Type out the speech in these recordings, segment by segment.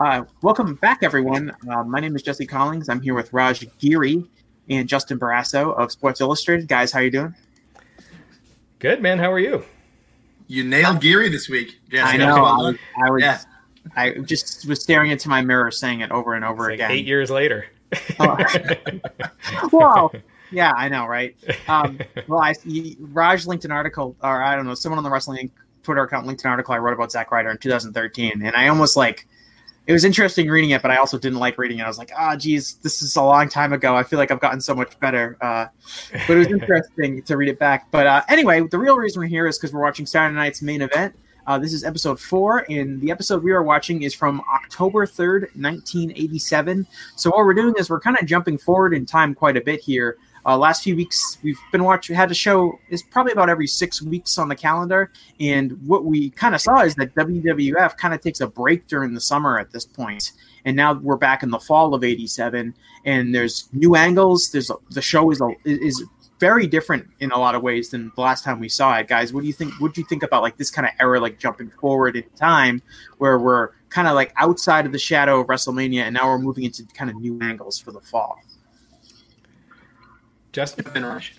Uh, welcome back, everyone. Uh, my name is Jesse Collins. I'm here with Raj Giri and Justin Barrasso of Sports Illustrated. Guys, how are you doing? Good, man. How are you? You nailed Giri this week. Jesse. I know. I, I was. Yeah. I just was staring into my mirror, saying it over and over like again. Eight years later. oh. well, yeah, I know, right? Um, well, I Raj linked an article, or I don't know, someone on the wrestling Twitter account linked an article I wrote about Zack Ryder in 2013, and I almost like it was interesting reading it, but I also didn't like reading it. I was like, ah, oh, geez, this is a long time ago. I feel like I've gotten so much better. Uh, but it was interesting to read it back. But uh, anyway, the real reason we're here is because we're watching Saturday night's main event. Uh, this is episode four, and the episode we are watching is from October 3rd, 1987. So, what we're doing is we're kind of jumping forward in time quite a bit here. Uh, last few weeks, we've been watching, had a show is probably about every six weeks on the calendar. And what we kind of saw is that WWF kind of takes a break during the summer at this point. And now we're back in the fall of 87 and there's new angles. There's a, the show is, a, is very different in a lot of ways than the last time we saw it. Guys, what do you think? What do you think about like this kind of era, like jumping forward in time where we're kind of like outside of the shadow of WrestleMania and now we're moving into kind of new angles for the fall? Justin Rush.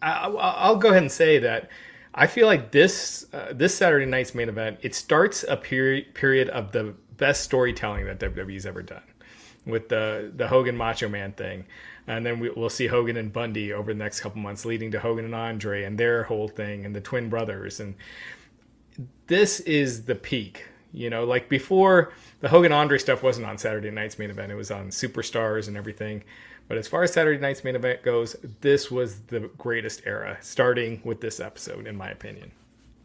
I'll go ahead and say that I feel like this uh, this Saturday night's main event it starts a period period of the best storytelling that WWE's ever done with the the Hogan Macho Man thing, and then we, will see Hogan and Bundy over the next couple months, leading to Hogan and Andre and their whole thing, and the twin brothers, and this is the peak. You know, like before the Hogan Andre stuff wasn't on Saturday night's main event; it was on Superstars and everything. But as far as Saturday night's main event goes, this was the greatest era, starting with this episode, in my opinion.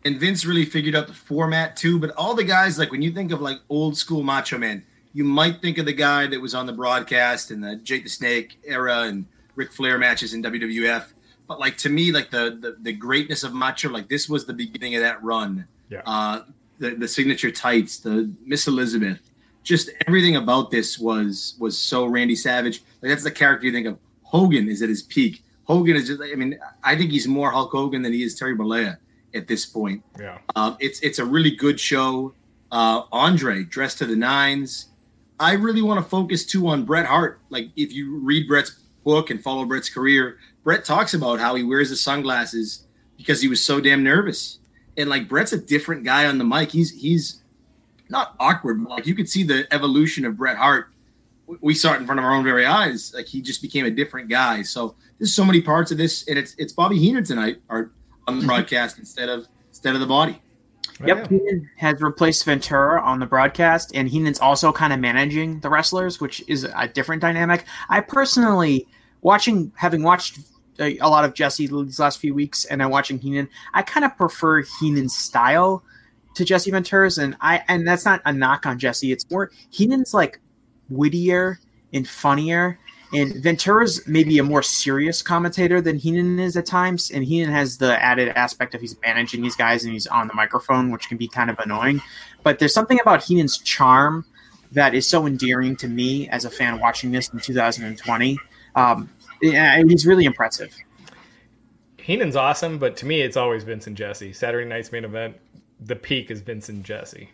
And Vince really figured out the format too. But all the guys, like when you think of like old school Macho Man, you might think of the guy that was on the broadcast in the Jake the Snake era and Ric Flair matches in WWF. But like to me, like the the, the greatness of Macho, like this was the beginning of that run. Yeah. Uh, the the signature tights, the Miss Elizabeth, just everything about this was was so Randy Savage. Like that's the character you think of. Hogan is at his peak. Hogan is just. I mean, I think he's more Hulk Hogan than he is Terry Bollea at this point. Yeah. Um, it's it's a really good show. Uh, Andre dressed to the nines. I really want to focus too on Bret Hart. Like if you read Bret's book and follow Bret's career, Bret talks about how he wears the sunglasses because he was so damn nervous. And like Bret's a different guy on the mic. He's he's not awkward, but like you could see the evolution of Bret Hart. We saw it in front of our own very eyes. Like he just became a different guy. So there's so many parts of this, and it's it's Bobby Heenan tonight or on the broadcast instead of instead of the body. Yep, Heenan has replaced Ventura on the broadcast, and Heenan's also kind of managing the wrestlers, which is a different dynamic. I personally, watching, having watched a, a lot of Jesse these last few weeks, and I'm watching Heenan, I kind of prefer Heenan's style to Jesse Ventura's, and I and that's not a knock on Jesse. It's more Heenan's like wittier and funnier, and Ventura's maybe a more serious commentator than Heenan is at times. And Heenan has the added aspect of he's managing these guys and he's on the microphone, which can be kind of annoying. But there's something about Heenan's charm that is so endearing to me as a fan watching this in 2020. Um, and he's really impressive. Heenan's awesome, but to me, it's always Vincent Jesse. Saturday night's main event the peak is Vincent Jesse.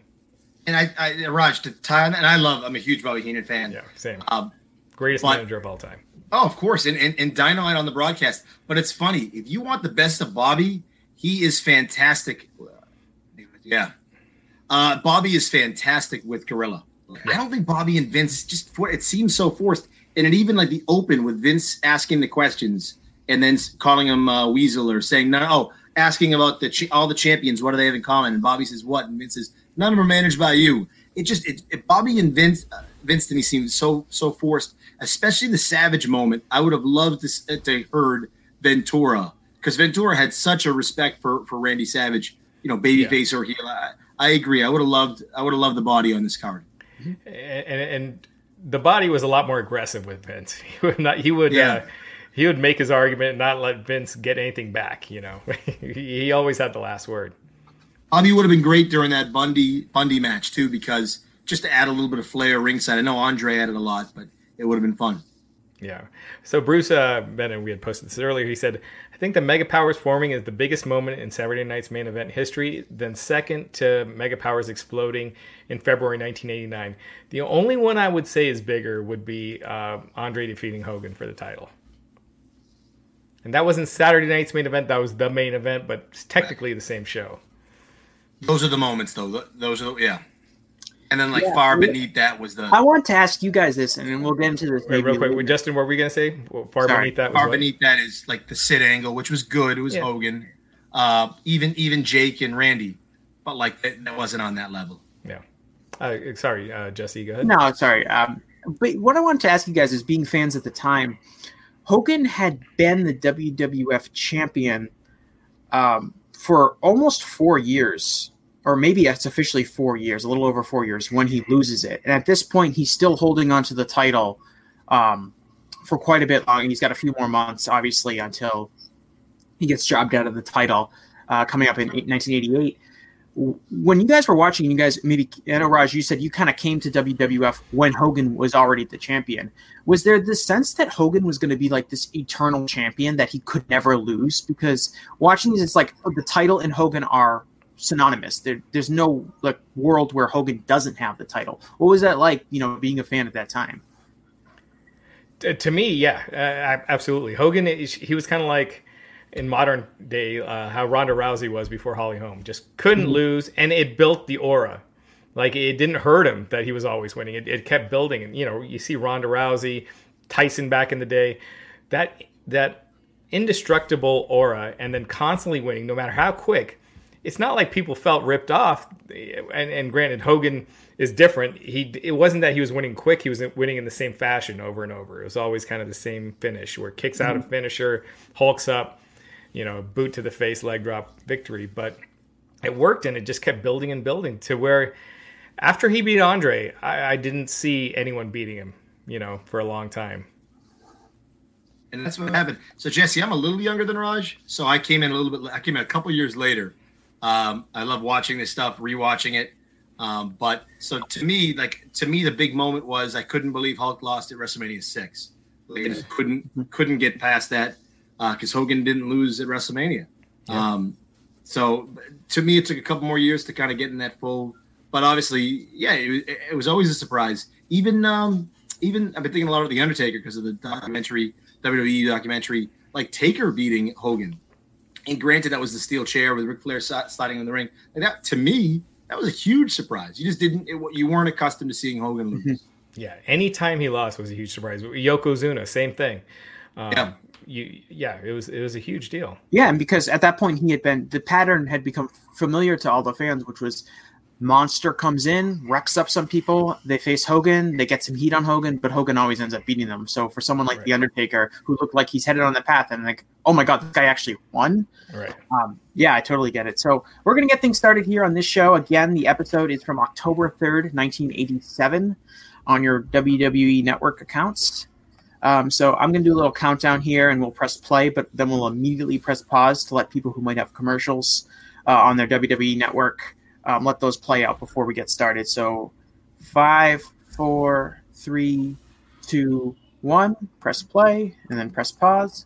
And I, I Raj to tie on, that, and I love. I'm a huge Bobby Heenan fan. Yeah, same. Um, Greatest but, manager of all time. Oh, of course, and, and and Dynamite on the broadcast. But it's funny if you want the best of Bobby, he is fantastic. Yeah, uh, Bobby is fantastic with Gorilla. I don't think Bobby and Vince just for it seems so forced, and it even like the open with Vince asking the questions and then calling him uh, Weasel or saying no, no, asking about the all the champions, what do they have in common? And Bobby says, "What?" And Vince says, "None of them are managed by you." It just it, it Bobby and Vince uh, Vince to me seemed so so forced, especially the Savage moment. I would have loved to to heard Ventura because Ventura had such a respect for for Randy Savage, you know, babyface yeah. or heel. I, I, agree. I would have loved I would have loved the body on this card. And, and, and the body was a lot more aggressive with Vince. He would not. He would. Yeah. Uh, he would make his argument and not let Vince get anything back. You know, he always had the last word. Bobby would have been great during that Bundy Bundy match too, because just to add a little bit of flair ringside. I know Andre added a lot, but it would have been fun. Yeah. So Bruce uh, Bennett, we had posted this earlier. He said, "I think the Mega Powers forming is the biggest moment in Saturday Night's main event history. Then second to Mega Powers exploding in February 1989. The only one I would say is bigger would be uh, Andre defeating Hogan for the title. And that wasn't Saturday Night's main event. That was the main event, but it's technically the same show. Those are the moments, though. Those are yeah." And then, like yeah, far beneath that was the. I want to ask you guys this, and then we'll get into this. Wait, real quick, Justin, what were we gonna say? far Sorry. beneath that. far what? beneath that is like the Sid angle, which was good. It was yeah. Hogan, uh, even even Jake and Randy, but like that, that wasn't on that level. Yeah. Uh, sorry, uh, Jesse. Go ahead. No, sorry. Um, but what I wanted to ask you guys is, being fans at the time, Hogan had been the WWF champion um, for almost four years or maybe it's officially four years, a little over four years, when he loses it. And at this point, he's still holding on to the title um, for quite a bit long. And he's got a few more months, obviously, until he gets jobbed out of the title uh, coming up in 1988. When you guys were watching, you guys maybe, I know, Raj, you said you kind of came to WWF when Hogan was already the champion. Was there the sense that Hogan was going to be like this eternal champion that he could never lose? Because watching this, it's like the title and Hogan are synonymous. There, there's no like world where Hogan doesn't have the title. What was that like? You know, being a fan at that time. To, to me, yeah, uh, absolutely. Hogan, he was kind of like in modern day uh, how Ronda Rousey was before Holly Holm. Just couldn't mm-hmm. lose, and it built the aura. Like it didn't hurt him that he was always winning. It, it kept building, and you know, you see Ronda Rousey, Tyson back in the day, that that indestructible aura, and then constantly winning, no matter how quick it's not like people felt ripped off. And, and granted, Hogan is different. He it wasn't that he was winning quick; he was winning in the same fashion over and over. It was always kind of the same finish, where kicks out mm-hmm. a finisher, hulks up, you know, boot to the face, leg drop, victory. But it worked, and it just kept building and building to where after he beat Andre, I, I didn't see anyone beating him, you know, for a long time and that's what happened. So Jesse, I'm a little younger than Raj, so I came in a little bit. I came in a couple years later, um, I love watching this stuff, rewatching it. Um, but so to me, like to me, the big moment was I couldn't believe Hulk lost at WrestleMania six. Like, I just couldn't couldn't get past that because uh, Hogan didn't lose at WrestleMania. Yeah. Um, so to me, it took a couple more years to kind of get in that full. But obviously, yeah, it, it was always a surprise. Even um, even I've been thinking a lot of the Undertaker because of the documentary WWE documentary, like Taker beating Hogan and granted, that was the steel chair with Ric Flair sliding in the ring. And that, to me, that was a huge surprise. You just didn't, it, you weren't accustomed to seeing Hogan lose. Mm-hmm. Yeah, anytime he lost was a huge surprise. Yokozuna, same thing. Um, yeah. You, yeah, it was it was a huge deal. Yeah, and because at that point he had been the pattern had become familiar to all the fans, which was Monster comes in, wrecks up some people. They face Hogan. They get some heat on Hogan, but Hogan always ends up beating them. So for someone like right. The Undertaker, who looked like he's headed on the path, and like, oh my god, this guy actually won. Right. Um, yeah, I totally get it. So we're gonna get things started here on this show. Again, the episode is from October third, nineteen eighty-seven, on your WWE Network accounts. Um, so I'm going to do a little countdown here, and we'll press play, but then we'll immediately press pause to let people who might have commercials uh, on their WWE Network um, let those play out before we get started. So, five, four, three, two, one. Press play and then press pause.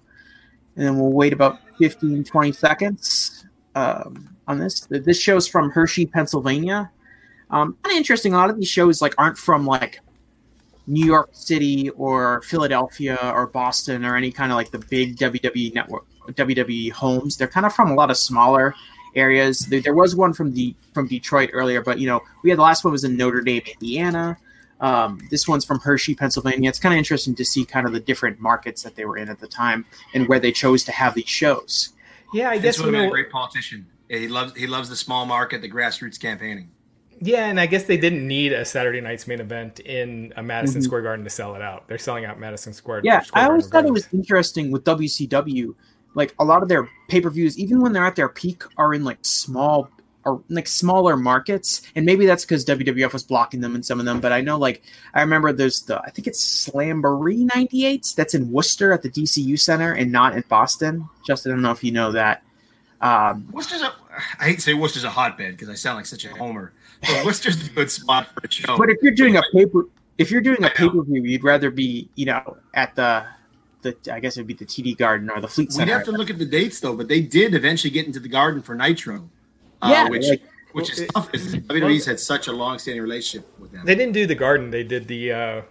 And then we'll wait about 15, 20 seconds um, on this. This show's from Hershey, Pennsylvania. Um, kind of interesting. A lot of these shows like aren't from like New York City or Philadelphia or Boston or any kind of like the big WWE network, WWE homes. They're kind of from a lot of smaller areas. There, there, was one from the from Detroit earlier, but you know we had the last one was in Notre Dame, Indiana. Um, this one's from Hershey, Pennsylvania. It's kind of interesting to see kind of the different markets that they were in at the time and where they chose to have these shows. Yeah, I guess he know, a great politician. He loves he loves the small market, the grassroots campaigning. Yeah, and I guess they didn't need a Saturday night's main event in a Madison mm-hmm. Square Garden to sell it out. They're selling out Madison Square. Yeah, Square I always thought it was interesting with WCW like a lot of their pay-per-views even when they're at their peak are in like small or like smaller markets and maybe that's because wwf was blocking them in some of them but i know like i remember there's the i think it's slamboree 98 that's in worcester at the dcu center and not in boston justin i don't know if you know that um, worcester's a i hate to say worcester's a hotbed because i sound like such a homer but worcester's a good spot for a show but if you're doing a paper if you're doing a pay per view, you'd rather be you know at the the I guess it'd be the TD Garden or the Fleet Center. We'd have to look at the dates though, but they did eventually get into the Garden for Nitro. Uh, Yeah, which like- which is Well, it- tough because WWE's had such a long-standing relationship with them. They didn't do the garden. They did the. Uh,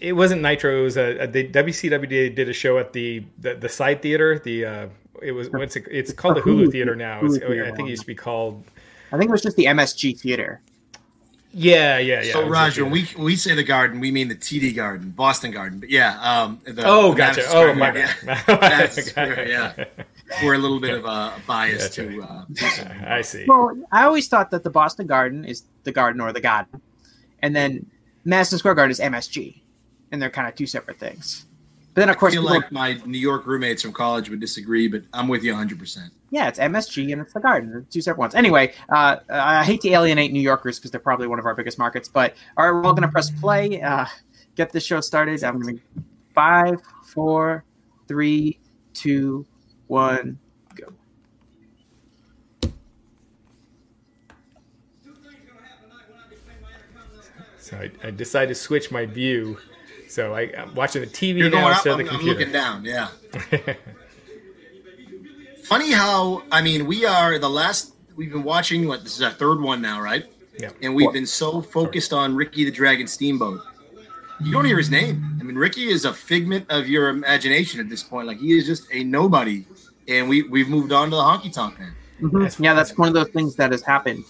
it wasn't Nitro. It was a, a the WCW did a show at the the, the side theater. The uh, it was what's it, it's called the Hulu Theater now. It's, Hulu Theater I think it used to be called. I think it was just the MSG Theater. Yeah, yeah, yeah. so it Raj, when we we say the Garden, we mean the TD Garden, Boston Garden. But yeah, um, the, Oh, the gotcha. Madison Oh, Square my Garden, bad. yeah. Yeah. We're a little bit of a bias Gotcha. to. Uh, I see. Well, I always thought that the Boston Garden is the Garden or the Garden, and then Madison Square Garden is MSG, and they're kind of two separate things. But then of I course, feel people- like my New York roommates from college would disagree, but I'm with you 100. percent yeah, it's MSG and it's the Garden. They're two separate ones. Anyway, uh, I hate to alienate New Yorkers because they're probably one of our biggest markets. But all right, we're all going to press play. Uh, get this show started. I'm going to five, four, three, two, one, go. So I, I decided to switch my view. So I, I'm watching the TV You're now going up. instead I'm, of the I'm looking down. Yeah. Funny how I mean we are the last. We've been watching. What this is our third one now, right? Yeah. And we've been so focused on Ricky the Dragon Steamboat. You don't hear his name. I mean, Ricky is a figment of your imagination at this point. Like he is just a nobody, and we we've moved on to the honky tonk man. Mhm. Yeah, that's one of those things that has happened.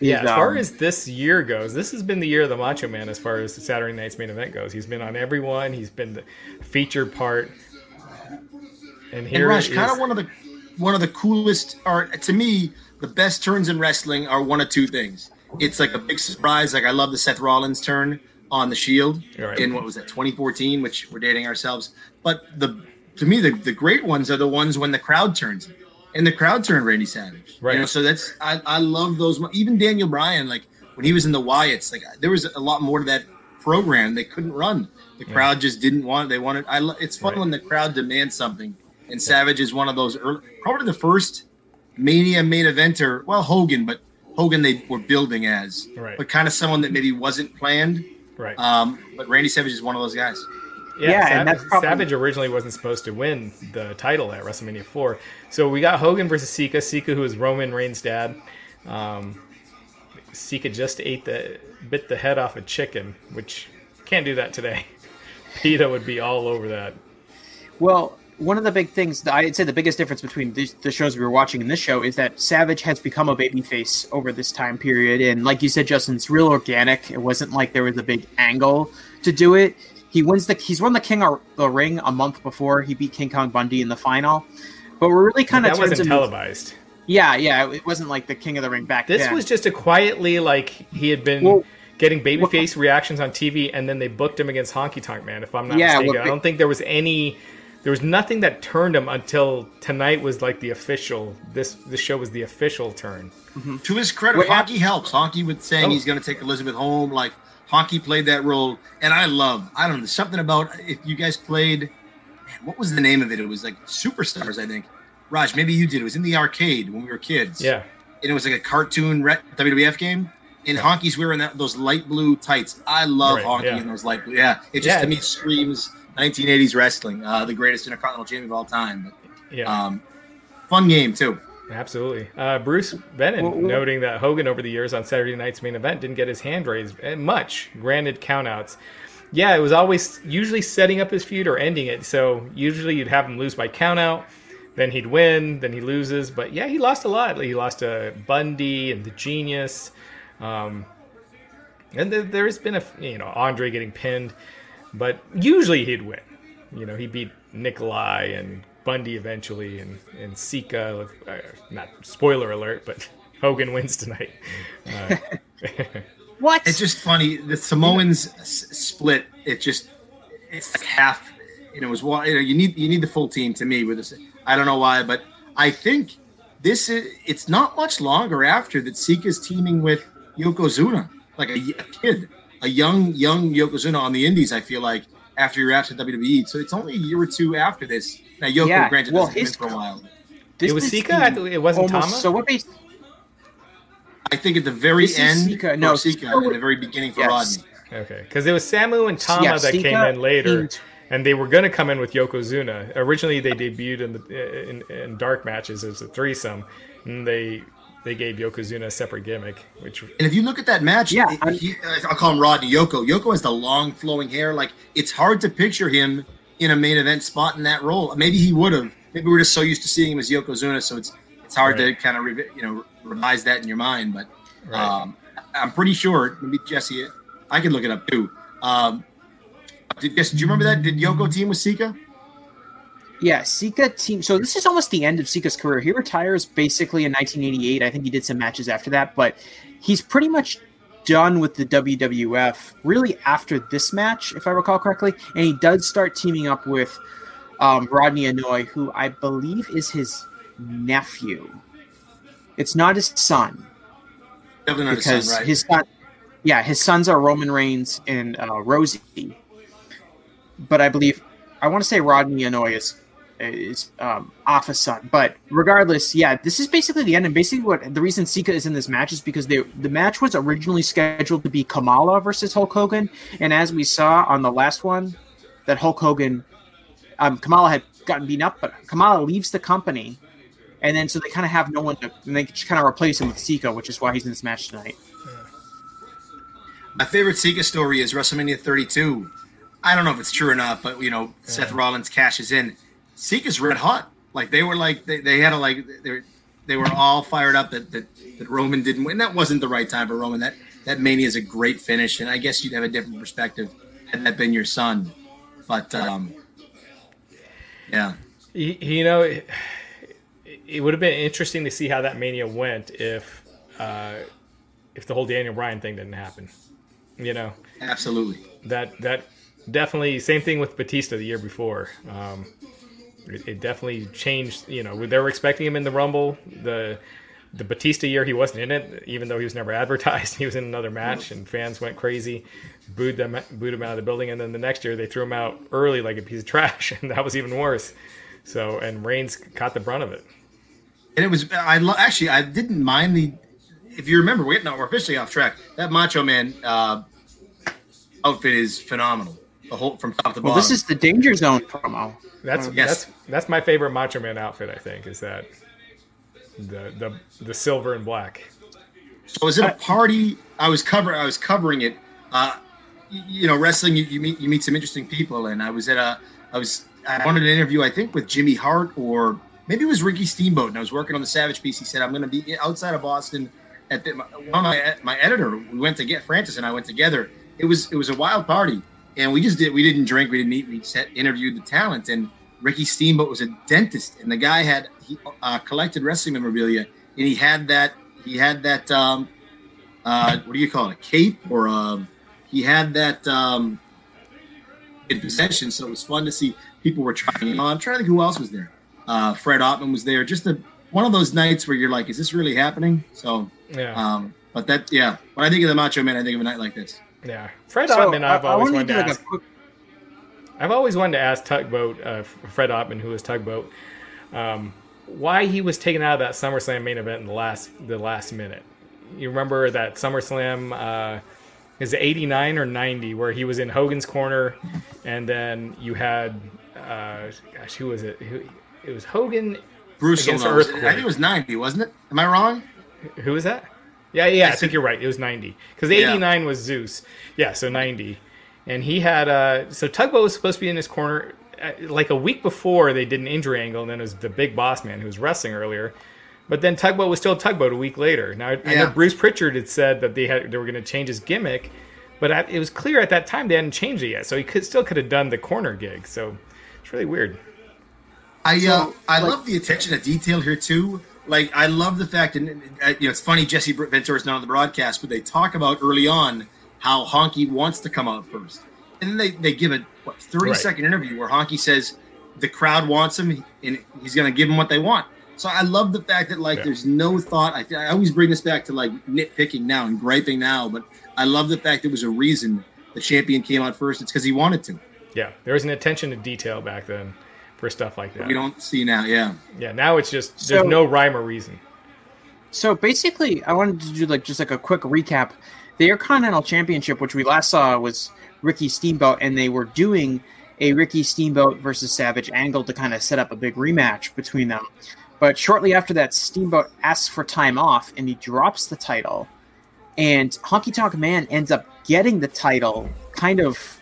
Yeah, as far um, as this year goes, this has been the year of the Macho Man as far as Saturday Night's main event goes. He's been on everyone. He's been the featured part. And And here Rush, is- kind of one of the one of the coolest, or to me, the best turns in wrestling are one of two things. It's like a big surprise. Like I love the Seth Rollins turn on the Shield Right. in what was that 2014, which we're dating ourselves. But the to me, the, the great ones are the ones when the crowd turns, and the crowd turned Randy Savage. Right. You know, so that's I, I love those. Even Daniel Bryan, like when he was in the Wyatts, like there was a lot more to that program they couldn't run. The crowd just didn't want. it. They wanted. I. It's fun Right. when the crowd demands something, and Savage is one of those. Early, probably the first Mania main eventer. Well, Hogan, but Hogan they were building as, Right. but kind of someone that maybe wasn't planned. right. Um, but Randy Savage is one of those guys. Yeah, Yeah, Sav- and that's probably- Savage originally wasn't supposed to win the title at WrestleMania 4. So we got Hogan versus Sika. Sika, who is Roman Reigns' dad. Um, Sika just ate the bit the head off a chicken, which can't do that today. PETA would be all over that. Well, one of the big things that I'd say the biggest difference between the, the shows we were watching and this show is that Savage has become a babyface over this time period, and like you said, Justin, it's real organic. It wasn't like there was a big angle to do it. He wins the he's won the King of the Ring a month before he beat King Kong Bundy in the final, but we're really kind of that wasn't televised. Yeah, yeah, it wasn't like the King of the Ring back This then. was just a quietly like he had been Well- getting babyface reactions on TV, and then they booked him against Honky Tonk Man. If I'm not Yeah, mistaken, well, I don't think there was any. There was nothing that turned him until tonight was like the official. This the show was the official turn. Mm-hmm. To his credit, What Honky helps. Honky with saying Oh. he's going to take Elizabeth home. Like Honky played that role, and I love. I don't know. There's something about if you guys played. Man, what was the name of it? It was like Superstars, I think. Raj, maybe you did. It was in the arcade when we were kids. Yeah, and it was like a cartoon WWF game. And Honky's wearing that, those light blue tights. I love Right, Honky yeah. in those light blue. Yeah, it just Yeah. to me screams 1980s wrestling. Uh, the greatest intercontinental champion of all time. yeah, Um, fun game too. absolutely. Uh, Bruce Bennett Well, well- noting that Hogan over the years on Saturday night's main event didn't get his hand raised much. Granted, countouts. Yeah, it was always usually setting up his feud or ending it. So usually you'd have him lose by countout, then he'd win, then he loses. But yeah, he lost a lot. He lost to Bundy and the Genius. Um, and there's been a you know Andre getting pinned, but usually he'd win. You know, he beat Nikolai and Bundy eventually, and and Sika. Uh, not spoiler alert, but Hogan wins tonight. Uh, what? It's just funny. The Samoans s- split. It just it's like half. You know, it was one- you know you need you need the full team to me with this. I don't know why, but I think this is it's not much longer after that Sika's teaming with Yokozuna, like a, a kid, a young young Yokozuna on the Indies. I feel like after you're after WWE, so it's only a year or two after this. Now Yoko, Yeah, granted, well, hasn't been his- for a while. This it was Sika. I thought It wasn't almost- Tama. So what they I think at the very This end, Sika. No, Sika, Sika at the very beginning for Yes. Rodney. Okay, because it was Samu and Tama Yeah, that Sika came in later, and- and they were going to come in with Yokozuna. Originally, they debuted in the in, in dark matches as a threesome, and they they gave Yokozuna a separate gimmick, which And if you look at that match, Yeah, it- I'm- he, I'll call him Rodney Yoko. Yoko has the long flowing hair. Like it's hard to picture him in a main event spot in that role. Maybe he would have. Maybe we're just so used to seeing him as Yokozuna, so it's it's hard Right. to kind of you know revise that in your mind. But Right. um, I'm pretty sure. Maybe Jesse, I can look it up too. Um, did, Jesse, do you remember that? Did Yoko team with Sika? Yeah, Sika team. So this is almost the end of Sika's career. He retires basically in 1988. I think he did some matches after that, but he's pretty much done with the WWF really after this match, if I recall correctly. And he does start teaming up with um, Rodney Anoy, who I believe is his nephew. It's not his son Definitely not his because son, right? his son, yeah, his sons are Roman Reigns and uh, Rosie. But I believe I want to say Rodney Anoy is is um, Afa's son. But regardless, yeah, this is basically the end. And basically, what the reason Sika is in this match is because they, the match was originally scheduled to be Kamala versus Hulk Hogan, and as we saw on the last one, that Hulk Hogan, um, Kamala had gotten beaten up, but Kamala leaves the company. And then, so they kind of have no one to, and they kind of replace him with Sika, which is why he's in this match tonight. My favorite Sika story is WrestleMania 32. I don't know if it's true or not, but you know, Seth Rollins cashes in. Sika's red hot. Like they were like they, they had a like they were, they were all fired up that, that that Roman didn't win. That wasn't the right time for Roman. That that Mania is a great finish, and I guess you'd have a different perspective had that been your son. But um, yeah, You, you know, it, it would have been interesting to see how that mania went if uh, if the whole Daniel Bryan thing didn't happen. You know, absolutely. that that definitely same thing with Batista the year before. Um, it, it definitely changed. You know, they were expecting him in the Rumble. The the Batista year he wasn't in it, even though he was never advertised. He was in another match, and fans went crazy, booed them, booed him out of the building. And then the next year they threw him out early like a piece of trash, and that was even worse. So and Reigns caught the brunt of it. And it was I lo- actually I didn't mind the. If you remember, we're no, we're officially off track. That Macho Man uh, outfit is phenomenal. The whole from top to bottom. Well, this is the Danger Zone promo. That's Yes. that's that's my favorite Macho Man outfit. I think is that the the the silver and black. So was it a party? I was cover. I was covering it. Uh, you know, wrestling. You, you meet you meet some interesting people, and I was at a. I was. I wanted an interview. I think with Jimmy Hart or maybe it was Ricky Steamboat, and I was working on the Savage piece. He said, "I'm going to be outside of Boston." At the, one my my editor, we went to get Francis and I went together. It was it was a wild party, and we just did. We didn't drink. We didn't eat. We just had, interviewed the talent, and Ricky Steamboat was a dentist, and the guy had he uh, collected wrestling memorabilia, and he had that he had that um, uh, what do you call it, a cape or um, he had that um, in possession. So it was fun to see people were trying it on. I'm trying to think who else was there. Uh, Fred Ottman was there. Just a, one of those nights where you're like, is this really happening? So, Yeah. um, but that yeah. When I think of the Macho Man, I think of a night like this. Yeah, Fred So, Ottman. I've I- I always wanted wanted to to do like a ask. quick- I've always wanted to ask Tugboat, uh, Fred Ottman, who was Tugboat, um, why he was taken out of that SummerSlam main event in the last the last minute. You remember that SummerSlam? Uh, is '89 or '90 where he was in Hogan's corner, and then you had, uh, gosh, who was it? Who, it was Hogan. Bruce Against Earthquake. I think it was 90, wasn't it? Am I wrong? Who was that? Yeah, yeah, I, I think you're right. It was 90 because Yeah. 89 was Zeus. Yeah, so 90, and he had uh, so Tugboat was supposed to be in his corner uh, like a week before they did an injury angle, and then it was the big boss man who was wrestling earlier. But then Tugboat was still Tugboat a week later. Now I, I know Bruce Pritchard had said that they had they were going to change his gimmick, but I, it was clear at that time they hadn't changed it yet. So he could still could have done the corner gig. So it's really weird. I uh, I like- love the attention to detail here too. Like I love the fact, and uh, you know, it's funny. Jesse Ventura is not on the broadcast, but they talk about early on how Honky wants to come out first, and then they, they give a what, thirty Right. second interview where Honky says the crowd wants him and he's going to give them what they want. So I love the fact that like Yeah. there's no thought. I, I always bring this back to like nitpicking now and griping now, but I love the fact there was a reason the champion came out first. It's because he wanted to. Yeah, there was an attention to detail back then for stuff like that. We don't see now. Yeah. Yeah, now it's just there's So- no rhyme or reason. So basically, I wanted to do like just like a quick recap. The Intercontinental Championship, which we last saw, was Ricky Steamboat, and they were doing a Ricky Steamboat versus Savage angle to kind of set up a big rematch between them. But shortly after that, Steamboat asks for time off, and he drops the title. And Honky Tonk Man ends up getting the title, kind of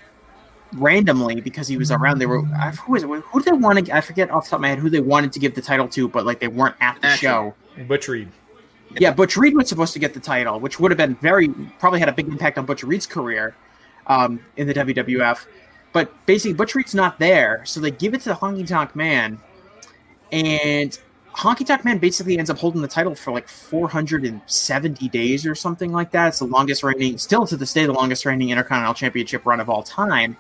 randomly because he was around. They were who was it? Who did they want to? I forget off the top of my head who they wanted to give the title to, but like they weren't at the show. Butch Reed. Yeah, Butch Reed was supposed to get the title, which would have been very probably had a big impact on Butch Reed's career um, in the WWF. But basically, Butch Reed's not there, so they give it to the Honky Tonk Man, and Honky Tonk Man basically ends up holding the title for like 470 days or something like that. It's the longest reigning, still to this day, the longest reigning Intercontinental Championship run of all time.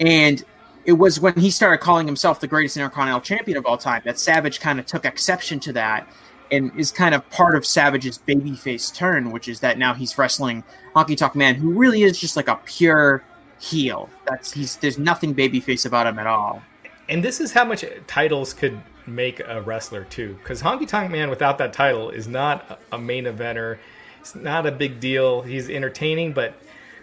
And it was when he started calling himself the greatest Intercontinental Champion of all time that Savage kind of took exception to that and is kind of part of Savage's babyface turn, which is that now he's wrestling Honky Tonk Man, who really is just like a pure heel. That's he's there's nothing babyface about him at all. And this is how much titles could make a wrestler too, because Honky Tonk Man without that title is not a main eventer. It's not a big deal. He's entertaining, but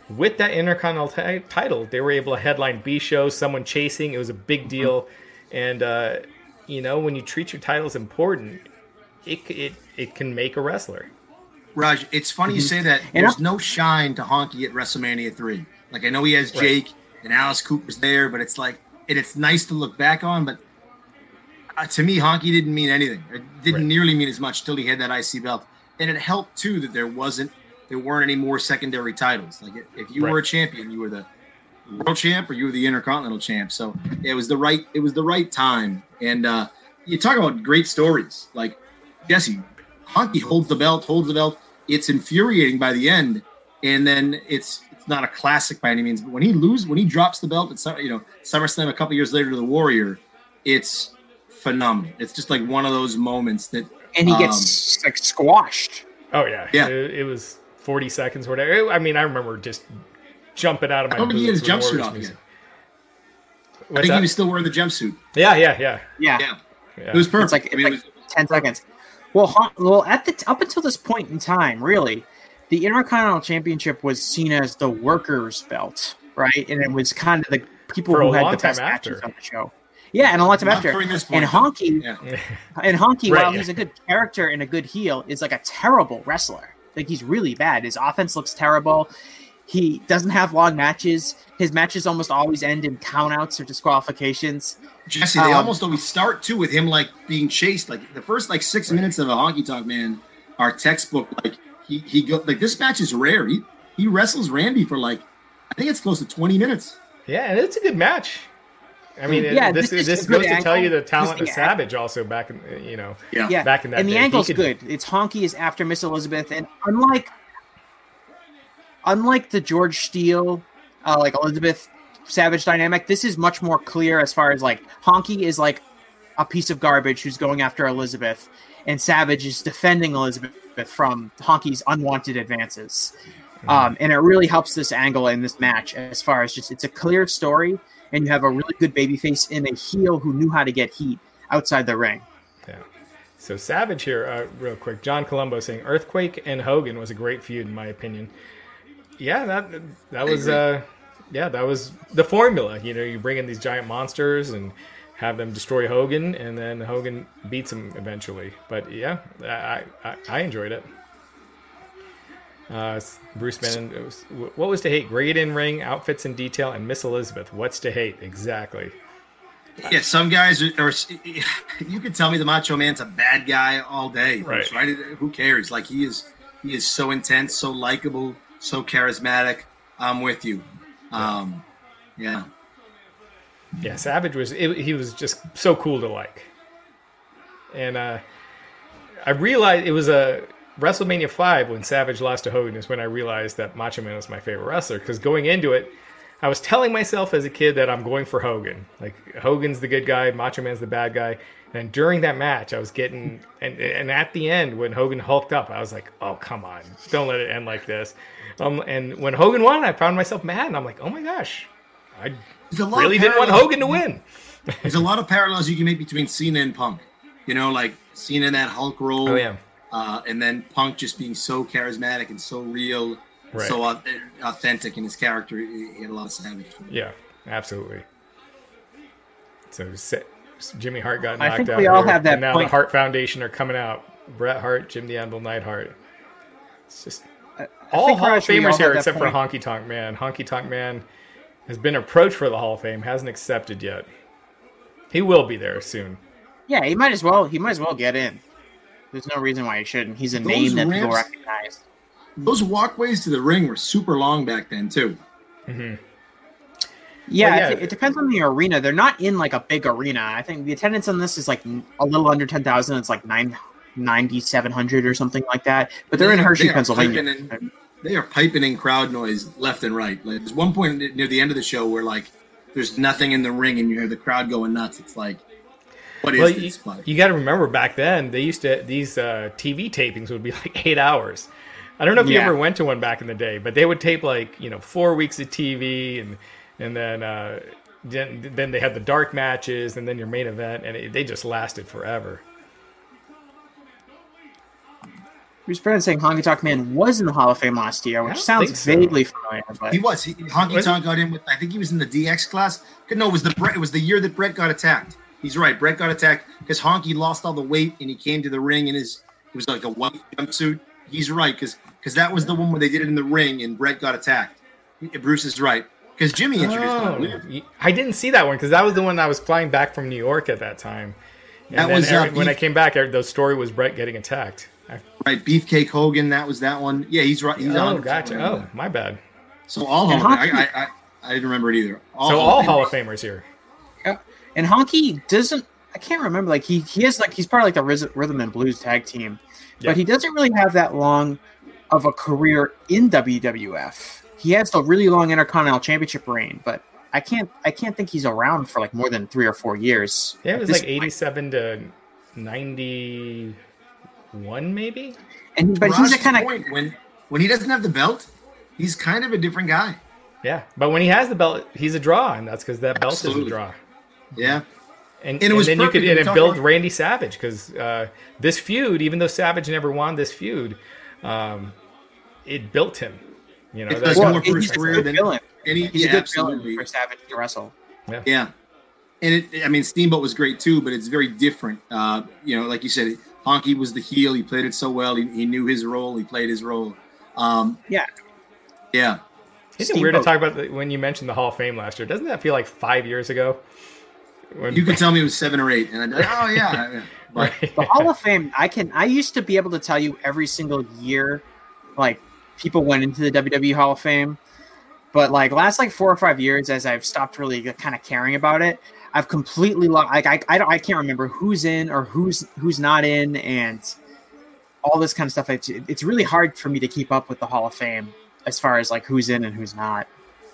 with that Intercontinental t- title, they were able to headline B shows, someone chasing. It was a big deal, and uh, you know when you treat your titles important, it it it can make a wrestler. Raj, it's funny mm-hmm. you say that. There's no shine to Honky at WrestleMania three. Like I know he has Jake right. and Alice Cooper's there, but it's like and it's nice to look back on. But uh, to me, Honky didn't mean anything. It didn't right. nearly mean as much till he had that IC belt, and it helped too that there wasn't there weren't any more secondary titles. Like if you right. were a champion, you were the world champ or you were the intercontinental champ. So it was the right it was the right time. And uh, you talk about great stories like Jesse Honky holds the belt, holds the belt. It's infuriating by the end, and then it's it's not a classic by any means. But when he loses, when he drops the belt at you know SummerSlam a couple years later to the Warrior, it's phenomenal. It's just like one of those moments that and he gets um, like squashed. Oh yeah, yeah. It, it, was forty seconds or whatever. I mean, I remember just jumping out of my. I don't think he had his jumpsuit off yet. I think that? he was still wearing the jumpsuit. Yeah, yeah, yeah, yeah. yeah. yeah. It was perfect. It's like, I mean, like it was, ten seconds. Well, well, at the up until this point in time, really, the Intercontinental Championship was seen as the workers' belt, right? And it was kind of the people For who had the best matches on the show. Yeah, and a lot of time after. And Honky, yeah. and Honky, right, while yeah. he's a good character and a good heel, is like a terrible wrestler. Like he's really bad. His offense looks terrible. He doesn't have long matches. His matches almost always end in countouts or disqualifications. Jesse, they um, almost always start too with him like being chased. Like the first like six right. minutes of a honky tonk man are textbook. Like he he go like this match is rare. He he wrestles Randy for like I think it's close to twenty minutes. Yeah, and it's a good match. I mean, yeah, this this, this goes to tell you the talent of Savage also back in you know yeah, yeah. back in that and the day. angle's could, good. It's honky is after Miss Elizabeth, and unlike unlike the George Steele, uh, like Elizabeth Savage dynamic, this is much more clear as far as like honky is like a piece of garbage who's going after Elizabeth, and Savage is defending Elizabeth from honky's unwanted advances. Mm-hmm. Um, and it really helps this angle in this match as far as just it's a clear story and you have a really good babyface and a heel who knew how to get heat outside the ring. Yeah. So Savage here, uh, real quick. John Colombo saying Earthquake and Hogan was a great feud in my opinion. Yeah, that that was uh, yeah, that was the formula. You know, you bring in these giant monsters and have them destroy Hogan, and then Hogan beats him eventually. But yeah, I I, I enjoyed it. Uh, Bruce Bannon, was, what was to hate? Great in ring, outfits in detail, and Miss Elizabeth. What's to hate? Exactly. Yeah, some guys are, are, You can tell me the Macho Man's a bad guy all day, right? right? Who cares? Like he is, he is so intense, so likable, so charismatic. I'm with you. Um, yeah. Yeah, Savage was. It, he was just so cool to like, and uh, I realized it was a WrestleMania 5, when Savage lost to Hogan, is when I realized that Macho Man was my favorite wrestler. Because going into it, I was telling myself as a kid that I'm going for Hogan. Like, Hogan's the good guy, Macho Man's the bad guy. And during that match, I was getting, and, and at the end, when Hogan hulked up, I was like, oh, come on, don't let it end like this. Um, and when Hogan won, I found myself mad, and I'm like, oh my gosh, I really didn't want Hogan to win. There's a lot of parallels you can make between Cena and Punk. You know, like Cena in that Hulk role. Oh, yeah uh, and then Punk just being so charismatic and so real, Right. so au- authentic in his character. He he had a lot of savage. Yeah, absolutely. So Jimmy Hart got knocked out. I knocked think out. we all here, have that and now point. the Hart Foundation are coming out. Bret Hart, Jim the Anvil, Neidhart. It's just I all think, Hall of Raj, we all Famers here that except for. Honky Tonk Man. Honky Tonk Man has been approached for the Hall of Fame, hasn't accepted yet. He will be there soon. Yeah, he might as well. He might as well get in. There's no reason why he shouldn't. He's a Those name that people recognize. Those walkways to the ring were super long back then too. Mm-hmm. Yeah, yeah. it, it depends on the arena. They're not in like a big arena. I think the attendance on this is like a little under ten thousand. It's like nine ninety seven hundred or something like that. But they're in Hershey, they Pennsylvania. in- They are piping in crowd noise left and right. Like there's one point near the end of the show where like there's nothing in the ring and you hear the crowd going nuts. It's like, what is Well, you, this? But you got to remember back then they used to these uh, TV tapings would be like eight hours. I don't know if you ever went to one back in the day, but they would tape like you know four weeks of TV and and then uh, then then they had the dark matches and then your main event and it, they just lasted forever. Bruce Brennan saying Honky Tonk Man was in the Hall of Fame last year, which sounds so. vaguely familiar. But he was. He, Honky Tonk got in with. I think he was in the DX class. No, it was the Bret. It was the year that Bret got attacked. He's right. Bret got attacked because Honky lost all the weight and he came to the ring in his. It was like a white jumpsuit. He's right because because that was the one where they did it in the ring and Bret got attacked. Bruce is right because Jimmy introduced Oh, him. I didn't see that one because that was the one I was flying back from New York at that time. And That then was, uh, when I came back, the story was Bret getting attacked. Right, Beefcake Hogan. That was that one. Yeah, he's right. He's oh, 100% gotcha. right. Oh, my bad. So all Hall of Honky- I, I, I, I didn't remember it either. All so Hall all of Hall of Famers. Famers here. And Honky doesn't. I can't remember. Like he he has like he's part of like the Riz- rhythm and blues tag team, Yeah. but he doesn't really have that long of a career in WWF. He has the really long Intercontinental Championship reign, but I can't I can't think he's around for like more than three or four years. Yeah, it was like 87 to 91, maybe. And but he's a Raj's kind of when when he doesn't have the belt, he's kind of a different guy. Yeah, but when he has the belt, he's a draw, and that's because that belt is Absolutely. a draw. Yeah. And, And it and was then you could and it talked build about- Randy Savage because uh, this feud, even though Savage never won this feud, um, it built him. You know, It that's does well, more for his career good than villain. any. He's yeah, a good absolutely. villain for Savage to wrestle. Yeah, and it, I mean, Steamboat was great too, but it's very different. Uh, you know, like you said, Honky was the heel. He played it so well. He, he knew his role. He played his role. Um, Yeah. yeah. Isn't it weird to talk about the, when you mentioned the Hall of Fame last year? Doesn't that feel like five years ago? When, You could tell me it was seven or eight, and I'd be like, oh yeah. yeah. But The Hall of Fame, I can I used to be able to tell you every single year, like people went into the WWE Hall of Fame, but like last like four or five years, as I've stopped really kind of caring about it, I've completely lost. Like I I, don't, I can't remember who's in or who's who's not in, and all this kind of stuff. It's it's really hard for me to keep up with the Hall of Fame as far as like who's in and who's not.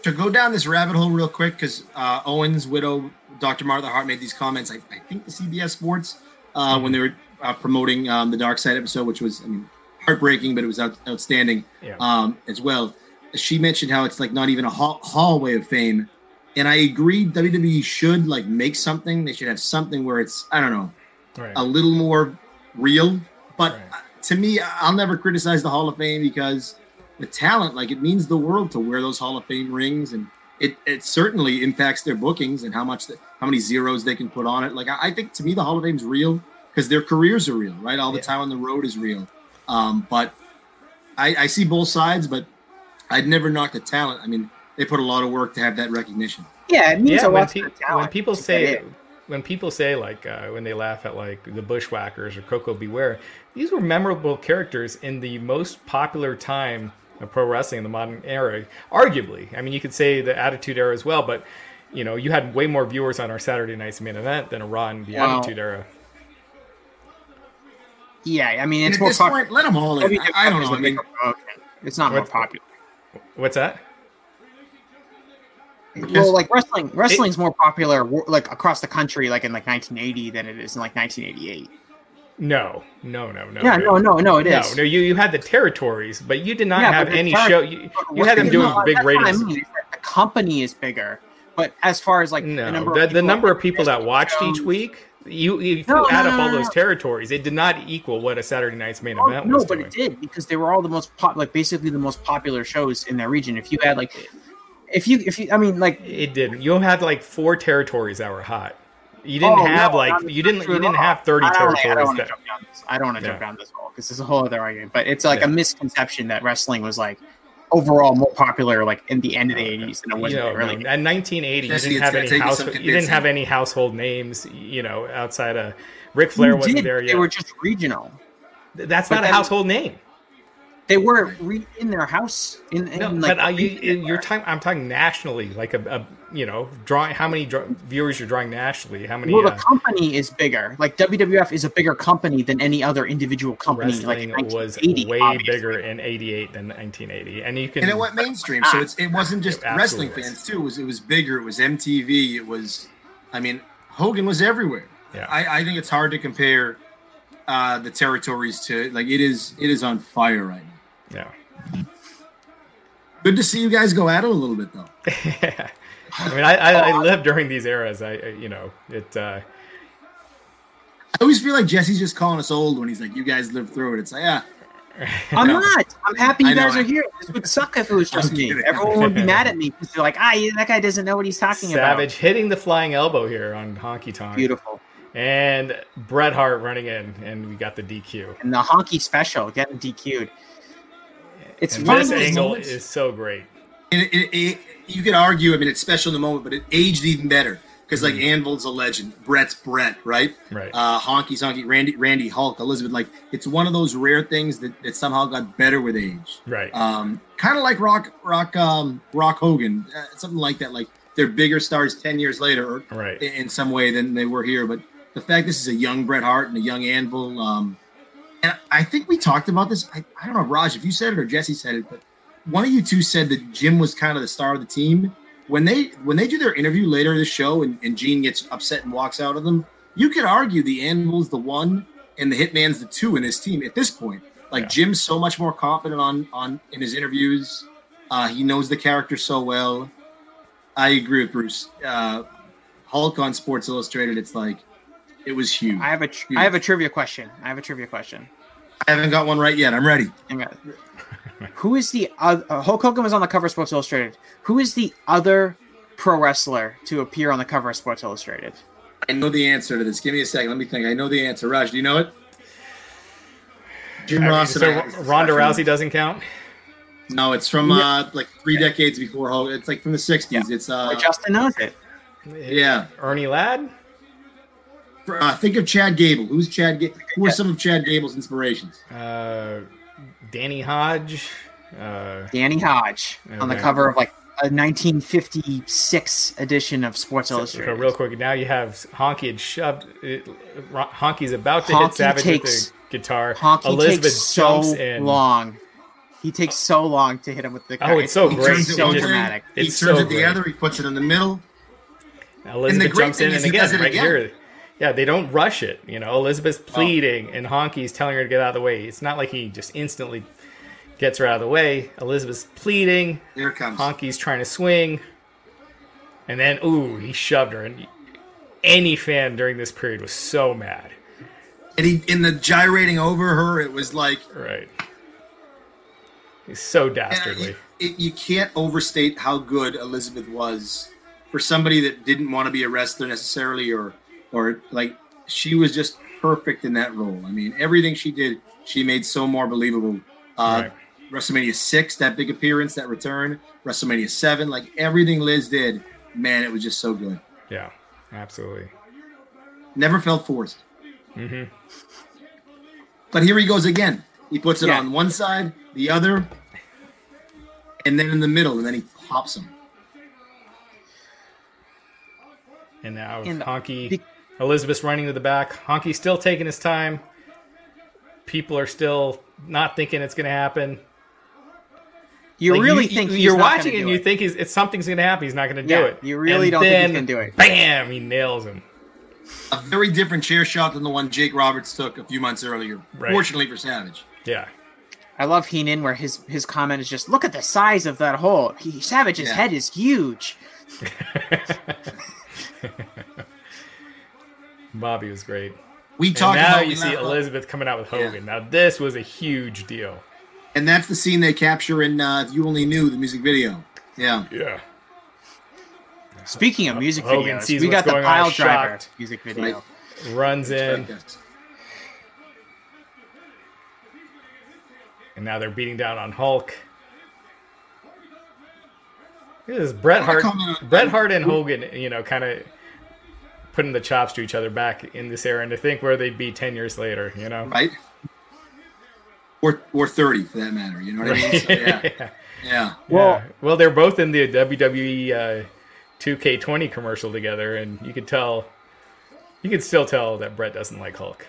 to go down this rabbit hole real quick, because uh, Owen's widow, Dr. Martha Hart, made these comments. I, I think the CBS Sports uh, when they were uh, promoting um, the Dark Side episode, which was I mean heartbreaking, but it was out, outstanding Yeah. um, as well. She mentioned how it's like not even a hall- hallway of fame, and I agree. WWE should like make something. They should have something where it's I don't know Right. a little more real. But Right. to me, I'll never criticize the Hall of Fame because the talent, like it means the world to wear those Hall of Fame rings, and it, it certainly impacts their bookings and how much the, how many zeros they can put on it. Like I, I think to me, the Hall of Fame's real because their careers are real, right? All the Yeah. time on the road is real. Um, but I, I see both sides, but I'd never knock the talent. I mean, they put a lot of work to have that recognition. Yeah, it means yeah, a when, pe- to the talent when people say when people say like uh, when they laugh at like the Bushwhackers or Koko B. Ware, these were memorable characters in the most popular time of pro wrestling in the modern era. Arguably, I mean, you could say the Attitude Era as well, but you know, you had way more viewers on our Saturday night's main event than a Raw in the Wow. Attitude Era. Yeah, I mean And it's at more this popular. point, let them all in. I, I don't know. I mean, it's not more popular. What's that? Well, like wrestling, wrestling's more popular like across the country, like in like 1980, than it is in like 1988. No, no, no, no. yeah, no, no, no, it No, is. no, you, you had the territories, but you did not Yeah, have any show. You, you had them doing no, big what I ratings. mean, the company is bigger, but as far as like No, the number, the, of the people number that of people that watched each week, You, if No, you add no, up no, all no, those no. territories, it did not equal what a Saturday night's main Oh, event no, was but doing. it did because they were all the most pop, like basically the most popular shows in that region. If you had like, if you, if you, I mean, like, It didn't. You had like four territories that were hot. You didn't Oh, have no, like you didn't you didn't have thirty I don't, wanna- I territories. don't want to jump down this. I don't want to jump Yeah. down this hole because there's a whole other argument. But it's like Yeah. a misconception that wrestling was like overall more popular like in the end of the 80s than it was you in know, the early. no, in 1980, Jesse, you didn't it's have gonna any you house. You didn't have any household names. You know, outside of Ric Flair You wasn't did, there yet. They were just regional. That's but not a then- household name. They were re- in their house. In, in No, like, but uh, you, region you're talking. I'm talking nationally, like a, a you know, drawing. How many draw, viewers you're drawing nationally? How many? Well, uh, the company is bigger. Like WWF is a bigger company than any other individual company. Like wrestling in was way obviously. bigger in '88 than 1980, and you can. and it went mainstream. So it's it wasn't just It absolutely wrestling was. fans too. It was it was bigger. It was MTV. It was, I mean, Hogan was everywhere. Yeah. I, I think it's hard to compare uh, the territories to like it is. It is on fire right now. yeah. Good to see you guys go at it a little bit though. I mean, I, I, I lived during these eras. I, I you know, it. Uh, I always feel like Jesse's just calling us old when he's like, "You guys lived through it." It's like, yeah, I'm not. I'm happy you I guys I- are here. This would suck if it was just me. Everyone would be mad at me because they're like, ah, that guy doesn't know what he's talking about. Savage hitting the flying elbow here on Honky. Tonk. Beautiful. And Bret Hart running in, and we got the DQ. And the honky special getting DQ'd. It's And one this angle moments- is so great. it, it, it, you could argue. I mean, it's special in the moment, but it aged even better because like Anvil's a legend. Bret's Bret, right? Right. Uh, Honky's Honky, Randy, Randy, Hulk, Elizabeth. Like it's one of those rare things that, that somehow got better with age. right. Um, kind of like Rock, Rock, um, Rock Hogan, uh, something like that. Like they're bigger stars ten years later, or right. in some way than they were here. But the fact this is a young Bret Hart and a young Anvil, um, and I think we talked about this. I, I don't know, Raj, if you said it or Jesse said it, but one of you two said that Jim was kind of the star of the team. When they when they do their interview later in the show and, and Gene gets upset and walks out of them, you could argue the Anvil's the one and the Hitman's the two in this team at this point. Like Yeah. Jim's so much more confident on on in his interviews. Uh, he knows the character so well. I agree with Bruce. Uh, Hulk on Sports Illustrated, it's like it was huge. I have a tr- I have a trivia question. I have a trivia question. I haven't got one right yet. I'm ready. Hang on. Who is the other? Uh, Hulk Hogan was on the cover of Sports Illustrated. Who is the other pro wrestler to appear on the cover of Sports Illustrated? I know the answer to this. Give me a second. Let me think. I know the answer. Raj, do you know it? Jim I mean, Ross. so Ronda Rousey doesn't count. No, it's from uh, like three decades before Hulk. It's like from the '60s. It's uh, Justin knows it. yeah. Ernie Ladd. Uh, think of Chad Gable. Who's Chad? Ga- Who are some of Chad Gable's inspirations? Uh, Danny Hodge. Uh, Danny Hodge on the cover of like a 1956 edition of Sports so, Illustrated. real quick, now you have Honky had shoved. It, Honky's about to Honky hit Savage takes- with the guitar. Honky Elizabeth takes so jumps in. long. He takes so long to hit him with the. Guitar. Oh, it's so He great. turns so one Just- way, dramatic. He It's turns so it the other. He puts it in the middle. Elizabeth great jumps in, and he does again, it right again. here, yeah, they don't rush it. You know, Elizabeth's pleading, and Honky's telling her to get out of the way. It's not like he just instantly gets her out of the way. Elizabeth's pleading, Here it comes. Honky's trying to swing, and then ooh, he shoved her. And any fan during this period was so mad. And he in the gyrating over her, it was like Right? He's so dastardly. it- it- you can't overstate how good Elizabeth was for somebody that didn't want to be a wrestler necessarily, or or like she was just perfect in that role. I mean, everything she did, she made so more believable. Uh, Right. WrestleMania six, that big appearance, that return, WrestleMania seven, like everything Liz did, man, it was just so good. Yeah, absolutely. Never felt forced. hmm But here he goes again. He puts it Yeah. on one side, the other, and then in the middle, and then he pops him. And now And Honky, be- Elizabeth's running to the back. Honky's still taking his time. People are still not thinking it's going to happen. You Like, really you- think you, he's you're not watching gonna and do you it. think he's, it's something's going to happen. He's not going to do Yeah, it. you really And don't think he's going to do it. Bam! He nails him. A very different chair shot than the one Jake Roberts took a few months earlier. Right. Fortunately for Savage. Yeah, I love Heenan where his his comment is just look at the size of that hole. He, Savage's Yeah. head is huge. Bobby was great. We And talked now about you see Elizabeth coming out with Hogan. Now this was a huge deal. and that's the scene they capture in uh, You Only Knew" the music video. Yeah, Yeah. Speaking of music Hogan videos, we got the going on, pile driver shocked. music video. Right. Runs in, and now they're beating down on Hulk. Look at this Bret Hart, Bret Hart and Hogan, you know, kind of putting the chops to each other back in this era, and to think where they'd be ten years later, you know. right. Or or thirty for that matter. You know what I mean? So, yeah, yeah. Well- yeah. well, they're both in the WWE uh, 2K20 commercial together, and you could tell, you could still tell that Bret doesn't like Hulk.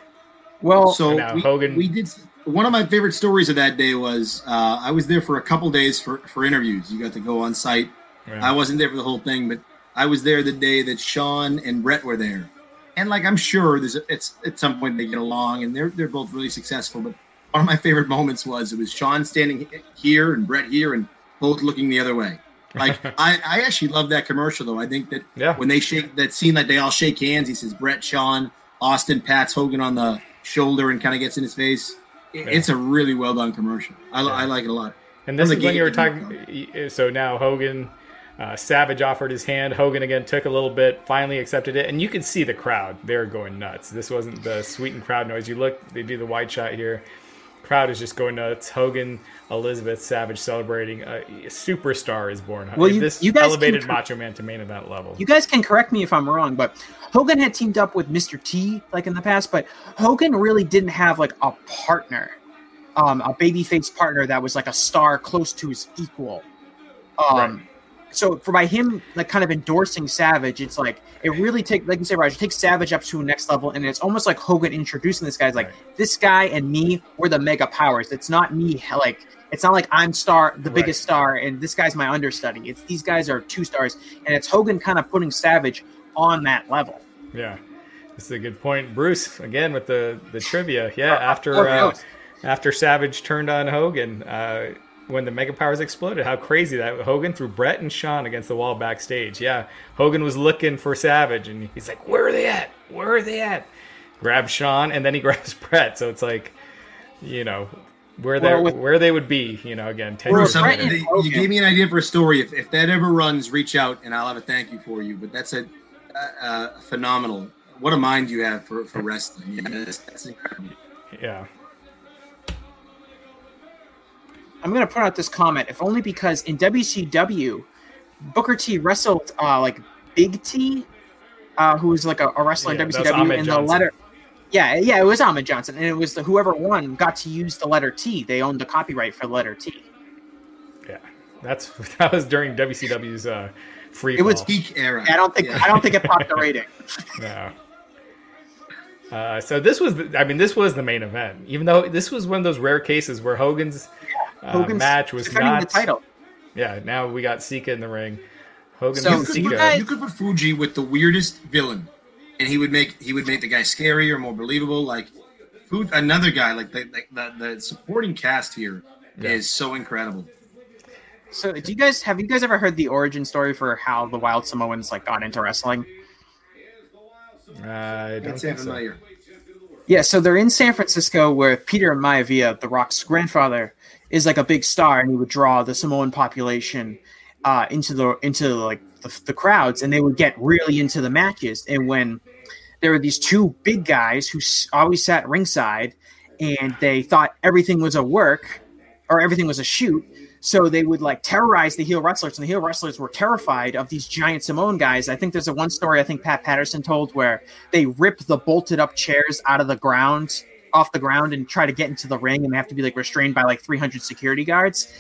Well, So now we, Hogan- we did one of my favorite stories of that day was uh, I was there for a couple days for for interviews. You got to go on site. Yeah. I wasn't there for the whole thing, but I was there the day that Shawn and Bret were there. And like I'm sure there's a, it's at some point they get along and they're they're both really successful. But one of my favorite moments was it was Shawn standing here and Bret here and both looking the other way. Like I, I actually love that commercial though. I think that Yeah. when they shake that scene that they all shake hands, he says Bret, Shawn, Austin pats Hogan on the shoulder and kind of gets in his face. It- It's a really well done commercial. I, li- I like it a lot. And this is when you were talking. So now Hogan, uh, Savage offered his hand. Hogan again took a little bit, finally accepted it, and you could see the crowd. They're going nuts. This wasn't the sweetened crowd noise. You look, they do the wide shot here. Crowd is just going nuts. Hogan, Elizabeth, Savage celebrating. A superstar is born. Well, you- this you guys elevated can- Macho Man to main event level. you guys can correct me if I'm wrong, but Hogan had teamed up with Mr. T like in the past, but Hogan really didn't have like a partner, um, a babyface partner that was like a star close to his equal. Um, Right. So for by him like kind of endorsing Savage, it's like it really take like you say, Roger, takes Savage up to a next level, and it's almost like Hogan introducing this guy. It's like Right. this guy and me, we're the mega powers. It's not me like it's not like I'm star the Right. biggest star and this guy's my understudy. It's these guys are two stars, and it's Hogan kind of putting Savage on that level. Yeah, this is a good point, Bruce. Again with the the trivia. Yeah, after Oh, uh, after Savage turned on Hogan, uh, when the Mega Powers exploded, how crazy that Hogan threw Bret and Shawn against the wall backstage. Yeah, Hogan was looking for Savage, and he's like, "Where are they at? Where are they at?" Grabs Shawn, and then he grabs Bret. So it's like, you know, where they Well, where they would be. You know, again, ten years Bruce, Brett I'm- later. and you gave me an idea for a story. If, if that ever runs, reach out and I'll have a thank you for you. But that's a, a, a phenomenal. What a mind you have for, for wrestling. Yeah, that's, that's incredible. Yeah, I'm going to put out this comment, if only because in WCW, Booker T wrestled uh, like Big T, uh, who was like a, a wrestler Yeah, in WCW, Ahmed and the letter. Yeah, yeah, it was Ahmed Johnson, and it was the whoever won got to use the letter T. They owned the copyright for the letter T. yeah. That's that was during WCW's uh, free. It was. Peak era. I don't think Yeah. I don't think it popped the rating. No. Uh, so this was, the, I mean, this was the main event. Even though this was one of those rare cases where Hogan's, Hogan's match was defending not. the title. Yeah, now we got Sika in the ring. Hogan So, and You you could, Sika. guys- you could put Fuji with the weirdest villain, and he would make he would make the guy scarier, more believable. Like, Fu- another guy like the the, the, the supporting cast here is Yeah. so incredible. So, do you guys have you guys ever heard the origin story for how the Wild Samoans like got into wrestling? Uh, I don't That sounds think so. Yeah, so they're in San Francisco where Peter Maivia, The Rock's grandfather, is like a big star, and he would draw the Samoan population uh, into the into like the, the crowds, and they would get really into the matches. And when there were these two big guys who always sat ringside, and they thought everything was a work or everything was a shoot. So they would like terrorize the heel wrestlers, and the heel wrestlers were terrified of these giant Samoan guys. I think there's a one story I think Pat Patterson told where they rip the bolted up chairs out of the ground, off the ground, and try to get into the ring, and they have to be like restrained by like 300 security guards.